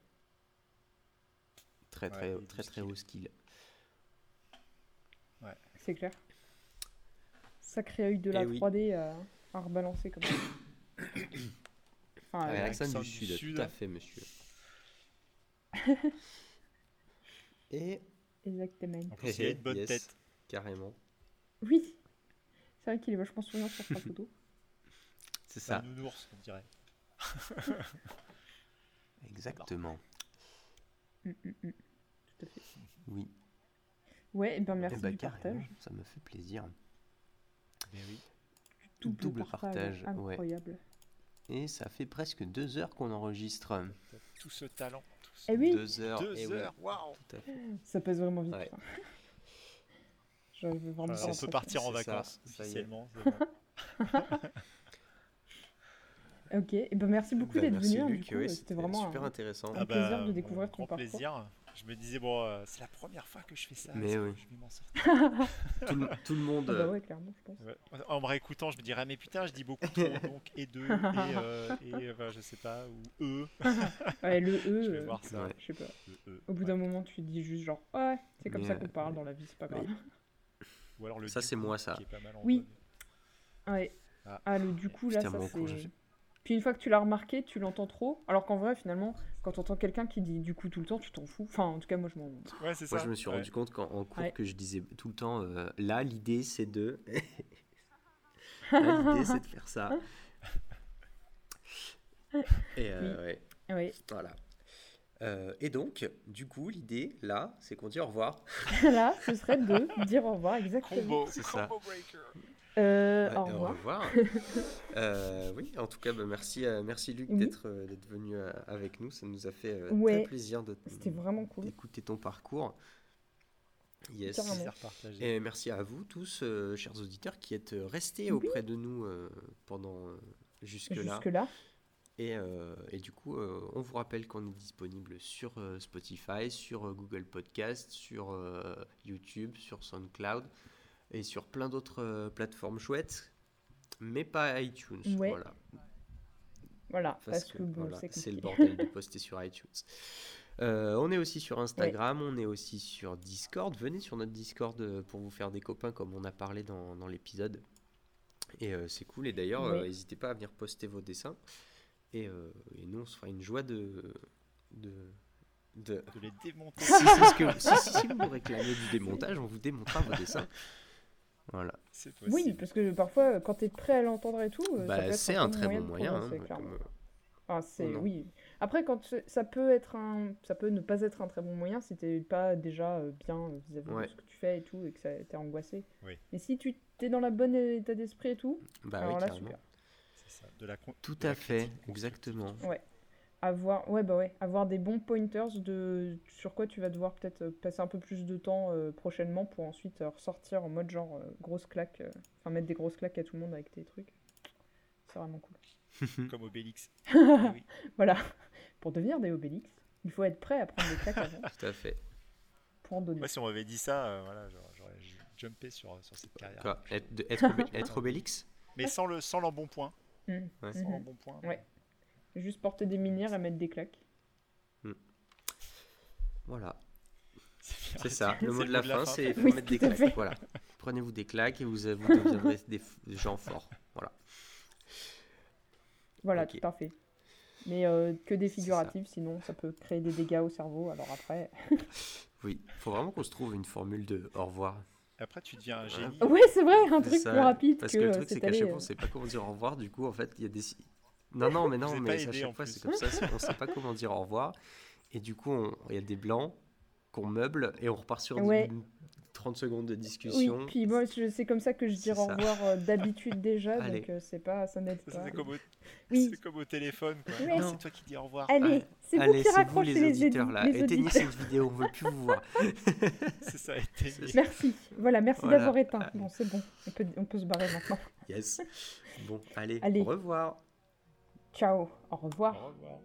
[SPEAKER 1] Très,
[SPEAKER 3] Ouais,
[SPEAKER 1] très, très, très
[SPEAKER 3] skill.
[SPEAKER 1] haut skill.
[SPEAKER 2] C'est clair. Sacré œil de la
[SPEAKER 1] Eh oui.
[SPEAKER 2] 3D à, à rebalancer comme ça. (coughs) Enfin,
[SPEAKER 1] Avec
[SPEAKER 2] euh,
[SPEAKER 1] l'accent du
[SPEAKER 3] du
[SPEAKER 1] sud,
[SPEAKER 3] Sud.
[SPEAKER 1] tout à fait, monsieur. (laughs) Et
[SPEAKER 2] exactement.
[SPEAKER 3] En plus, il a une bonne
[SPEAKER 1] Yes,
[SPEAKER 3] tête.
[SPEAKER 1] Carrément.
[SPEAKER 2] Oui, c'est vrai qu'il est vachement souriant sur sa photo. (laughs)
[SPEAKER 1] C'est
[SPEAKER 3] C'est un
[SPEAKER 1] ça.
[SPEAKER 3] nounours, on dirait. (laughs)
[SPEAKER 1] Exactement.
[SPEAKER 2] Mm, mm, mm. Tout à fait.
[SPEAKER 1] Oui.
[SPEAKER 2] Ouais, et ben merci
[SPEAKER 1] Eh ben,
[SPEAKER 2] du partage.
[SPEAKER 1] Ça me fait plaisir.
[SPEAKER 3] Mais oui.
[SPEAKER 2] Double,
[SPEAKER 1] double
[SPEAKER 2] partage,
[SPEAKER 1] partage, ouais. Et ça fait presque deux heures qu'on enregistre.
[SPEAKER 3] Tout ce talent. tout ce-
[SPEAKER 2] Eh oui,
[SPEAKER 1] Deux heures.
[SPEAKER 3] Deux
[SPEAKER 1] eh
[SPEAKER 3] heures, waouh
[SPEAKER 1] tout à fait.
[SPEAKER 2] ça passe vraiment vite.
[SPEAKER 1] Ouais.
[SPEAKER 2] J'arrive vraiment
[SPEAKER 3] Alors,
[SPEAKER 2] pas
[SPEAKER 3] On peut partir en vacances,
[SPEAKER 1] ça
[SPEAKER 3] officiellement. (laughs) (laughs)
[SPEAKER 2] Ok, et ben merci beaucoup
[SPEAKER 1] Bah,
[SPEAKER 2] d'être venu. hein,
[SPEAKER 1] c'était
[SPEAKER 2] vraiment
[SPEAKER 1] super
[SPEAKER 2] un-
[SPEAKER 1] intéressant.
[SPEAKER 2] un plaisir de
[SPEAKER 3] mon
[SPEAKER 2] découvrir ton
[SPEAKER 3] grand
[SPEAKER 2] parcours.
[SPEAKER 3] plaisir. Je me disais, bon, euh, c'est la première fois que je fais ça.
[SPEAKER 1] Mais oui.
[SPEAKER 3] Je vais m'en sortir. (laughs)
[SPEAKER 1] tout, le, tout le monde.
[SPEAKER 2] Ah bah
[SPEAKER 1] euh,
[SPEAKER 2] ouais, clairement, je pense.
[SPEAKER 3] Ouais. En me réécoutant, je me dirais, mais putain, je dis beaucoup trop, (laughs) donc et deux, et, euh, (laughs) et enfin, je sais pas, ou eux.
[SPEAKER 2] Ouais, le
[SPEAKER 3] Je
[SPEAKER 2] E,
[SPEAKER 3] vais voir ça.
[SPEAKER 1] ouais.
[SPEAKER 2] je sais pas.
[SPEAKER 3] Le E,
[SPEAKER 2] Au bout
[SPEAKER 3] ouais.
[SPEAKER 2] d'un moment, tu dis juste genre, ouais, c'est comme
[SPEAKER 1] Mais,
[SPEAKER 2] ça qu'on parle dans la vie, c'est pas grave.
[SPEAKER 3] Ou alors le
[SPEAKER 1] Ça, c'est moi, ça.
[SPEAKER 3] Qui est pas mal en
[SPEAKER 2] Oui. Ouais.
[SPEAKER 3] Ah.
[SPEAKER 2] Ah, le du coup, là,
[SPEAKER 1] Putain,
[SPEAKER 2] ça c'est. Puis une fois que tu l'as remarqué, tu l'entends trop. Alors qu'en vrai, finalement, quand tu entends quelqu'un qui dit du coup tout le temps, tu t'en fous. Enfin, en tout cas, moi, je m'en.
[SPEAKER 3] Ouais, c'est ça.
[SPEAKER 1] Moi, je me suis
[SPEAKER 3] ouais.
[SPEAKER 1] rendu compte qu'en en cours,
[SPEAKER 2] Ouais.
[SPEAKER 1] que je disais tout le temps euh, là, l'idée, c'est de. (laughs) (laughs) L'idée, c'est de faire ça. Et euh, ouais,
[SPEAKER 2] Ouais.
[SPEAKER 1] voilà. Euh, et donc, du coup, l'idée, là, c'est qu'on dit au revoir. (laughs)
[SPEAKER 2] Là, ce serait de dire au revoir, exactement.
[SPEAKER 3] Combo,
[SPEAKER 1] C'est ça.
[SPEAKER 3] combo breaker.
[SPEAKER 2] Euh,
[SPEAKER 1] Ouais,
[SPEAKER 2] au revoir. (laughs)
[SPEAKER 1] Euh, oui, en tout cas, bah, merci, euh, merci Luc
[SPEAKER 2] Oui.
[SPEAKER 1] d'être euh, d'être venu euh, avec nous. Ça nous a fait euh,
[SPEAKER 2] Ouais.
[SPEAKER 1] très plaisir de
[SPEAKER 2] C'était vraiment cool.
[SPEAKER 1] d'écouter ton parcours. Yes. Et merci à vous tous, euh, chers auditeurs, qui êtes restés
[SPEAKER 2] Oui.
[SPEAKER 1] auprès de nous euh, pendant euh, jusque-là.
[SPEAKER 2] Jusque-là.
[SPEAKER 1] Et, euh, et du coup, euh, on vous rappelle qu'on est disponible sur euh, Spotify, sur euh, Google Podcast, sur euh, YouTube, sur SoundCloud et sur plein d'autres euh, plateformes chouettes, mais pas iTunes.
[SPEAKER 2] Ouais.
[SPEAKER 1] Voilà,
[SPEAKER 2] Voilà,
[SPEAKER 1] parce,
[SPEAKER 2] parce,
[SPEAKER 1] que,
[SPEAKER 2] que, bon,
[SPEAKER 1] voilà,
[SPEAKER 2] c'est
[SPEAKER 1] le bordel de poster sur iTunes. Euh, on est aussi sur Instagram, on est aussi sur Discord. Venez sur notre Discord euh, pour vous faire des copains comme on a parlé dans, dans l'épisode. Et euh, c'est cool. Et d'ailleurs, euh, n'hésitez pas à venir poster vos dessins. Et, euh, et nous, on se fera une joie de. de, de...
[SPEAKER 3] De les démonter.
[SPEAKER 1] si, c'est ce que- si- si- si vous réclamez du démontage, on vous démontera vos dessins. (laughs) Voilà.
[SPEAKER 3] C'est possible.
[SPEAKER 2] Oui, parce que parfois, quand t'es prêt à l'entendre et tout, euh,
[SPEAKER 1] Bah, c'est
[SPEAKER 2] un
[SPEAKER 1] très bon moyen. hein, comme-
[SPEAKER 2] Ah, oui. Après, quand ça peut être un, ça peut ne pas être un très bon moyen si t'es pas déjà euh, bien euh, vis-à-vis
[SPEAKER 1] Ouais.
[SPEAKER 2] de ce que tu fais et tout et que ça t'es angoissé.
[SPEAKER 3] Oui.
[SPEAKER 2] Mais si tu t'es dans la bonne état d'esprit et tout,
[SPEAKER 1] Bah
[SPEAKER 2] alors
[SPEAKER 1] oui,
[SPEAKER 2] là
[SPEAKER 1] carrément.
[SPEAKER 2] super.
[SPEAKER 3] C'est ça. De la con-
[SPEAKER 1] Tout
[SPEAKER 3] de la
[SPEAKER 1] à fait, exactement.
[SPEAKER 2] Avoir, ouais bah ouais, avoir des bons pointers de sur quoi tu vas devoir peut-être euh, passer un peu plus de temps euh, prochainement pour ensuite euh, ressortir en mode genre euh, grosse claque, euh, enfin mettre des grosses claques à tout le monde avec tes trucs. C'est vraiment cool. (laughs)
[SPEAKER 3] Comme Obélix. (laughs) Oui. (laughs)
[SPEAKER 2] Voilà. Pour devenir des Obélix, il faut être prêt à prendre des claques avant
[SPEAKER 1] Tout à fait.
[SPEAKER 2] pour en donner.
[SPEAKER 3] Moi, si on m'avait dit ça, euh, voilà, j'aurais- j'aurais ju- jumpé sur, sur cette carrière.
[SPEAKER 1] Quoi, être, de- être, obé- être Obélix?
[SPEAKER 3] Mais sans le sans l'embonpoint.
[SPEAKER 2] Mm.
[SPEAKER 1] Ouais.
[SPEAKER 3] Sans
[SPEAKER 2] Mhm.
[SPEAKER 3] l'embonpoint.
[SPEAKER 2] Ouais. Juste porter des minières et mettre des claques.
[SPEAKER 1] Voilà.
[SPEAKER 3] C'est.
[SPEAKER 1] C'est ça, (laughs) le
[SPEAKER 3] C'est
[SPEAKER 1] mot de la fin, c'est il faut
[SPEAKER 2] Oui,
[SPEAKER 1] mettre des claques.
[SPEAKER 2] fait.
[SPEAKER 1] Voilà. Prenez-vous des claques et vous, vous deviendrez des, gens forts. Voilà.
[SPEAKER 2] Voilà,
[SPEAKER 1] Ok.
[SPEAKER 2] tout à fait. Mais euh, que des
[SPEAKER 1] C'est ça.
[SPEAKER 2] figuratives, sinon ça peut créer des dégâts au cerveau. Alors après. (laughs)
[SPEAKER 1] Oui, faut vraiment qu'on se trouve une formule de au revoir.
[SPEAKER 3] Après, tu deviens un génie.
[SPEAKER 2] Ouais, c'est vrai, un
[SPEAKER 1] C'est
[SPEAKER 2] truc
[SPEAKER 1] ça,
[SPEAKER 2] plus rapide
[SPEAKER 1] Parce
[SPEAKER 2] que,
[SPEAKER 1] que le
[SPEAKER 2] euh,
[SPEAKER 1] truc, c'est
[SPEAKER 2] c'est
[SPEAKER 1] qu'à chaque
[SPEAKER 2] allé,
[SPEAKER 1] fois, on
[SPEAKER 2] euh,
[SPEAKER 1] sait pas comment dire au revoir. Du coup, en fait, il y a des. Non, non, mais non, mais à chaque fois, c'est comme ça. c'est- On sait pas comment dire au revoir. Et du coup, on- il y a des blancs qu'on meuble et on repart sur
[SPEAKER 2] Ouais.
[SPEAKER 1] une- 30 secondes de
[SPEAKER 2] Oui,
[SPEAKER 1] discussion.
[SPEAKER 2] puis moi, je- c'est comme ça que je dis au revoir euh, d'habitude déjà,
[SPEAKER 1] Allez.
[SPEAKER 2] donc euh, c'est pas, ça n'aide pas.
[SPEAKER 3] C'est comme, au...
[SPEAKER 2] Oui.
[SPEAKER 3] c'est comme au téléphone. quoi.
[SPEAKER 2] Ouais.
[SPEAKER 3] Non, c'est toi qui dis au revoir.
[SPEAKER 2] Allez, c'est vous
[SPEAKER 1] Allez,
[SPEAKER 2] qui
[SPEAKER 1] c'est vous
[SPEAKER 2] raccrochez
[SPEAKER 1] les
[SPEAKER 2] les,
[SPEAKER 1] auditeurs là.
[SPEAKER 2] les
[SPEAKER 1] Éteignez
[SPEAKER 2] auditeurs.
[SPEAKER 1] cette vidéo, on veut plus vous voir. (laughs)
[SPEAKER 3] C'est ça, éteignez.
[SPEAKER 2] Merci, voilà, merci
[SPEAKER 1] Voilà.
[SPEAKER 2] d'avoir éteint. Bon, c'est bon, on peut, on peut se barrer maintenant.
[SPEAKER 1] Yes. Bon, allez,
[SPEAKER 2] Allez.
[SPEAKER 1] au revoir.
[SPEAKER 2] Ciao, au revoir.
[SPEAKER 3] Au revoir.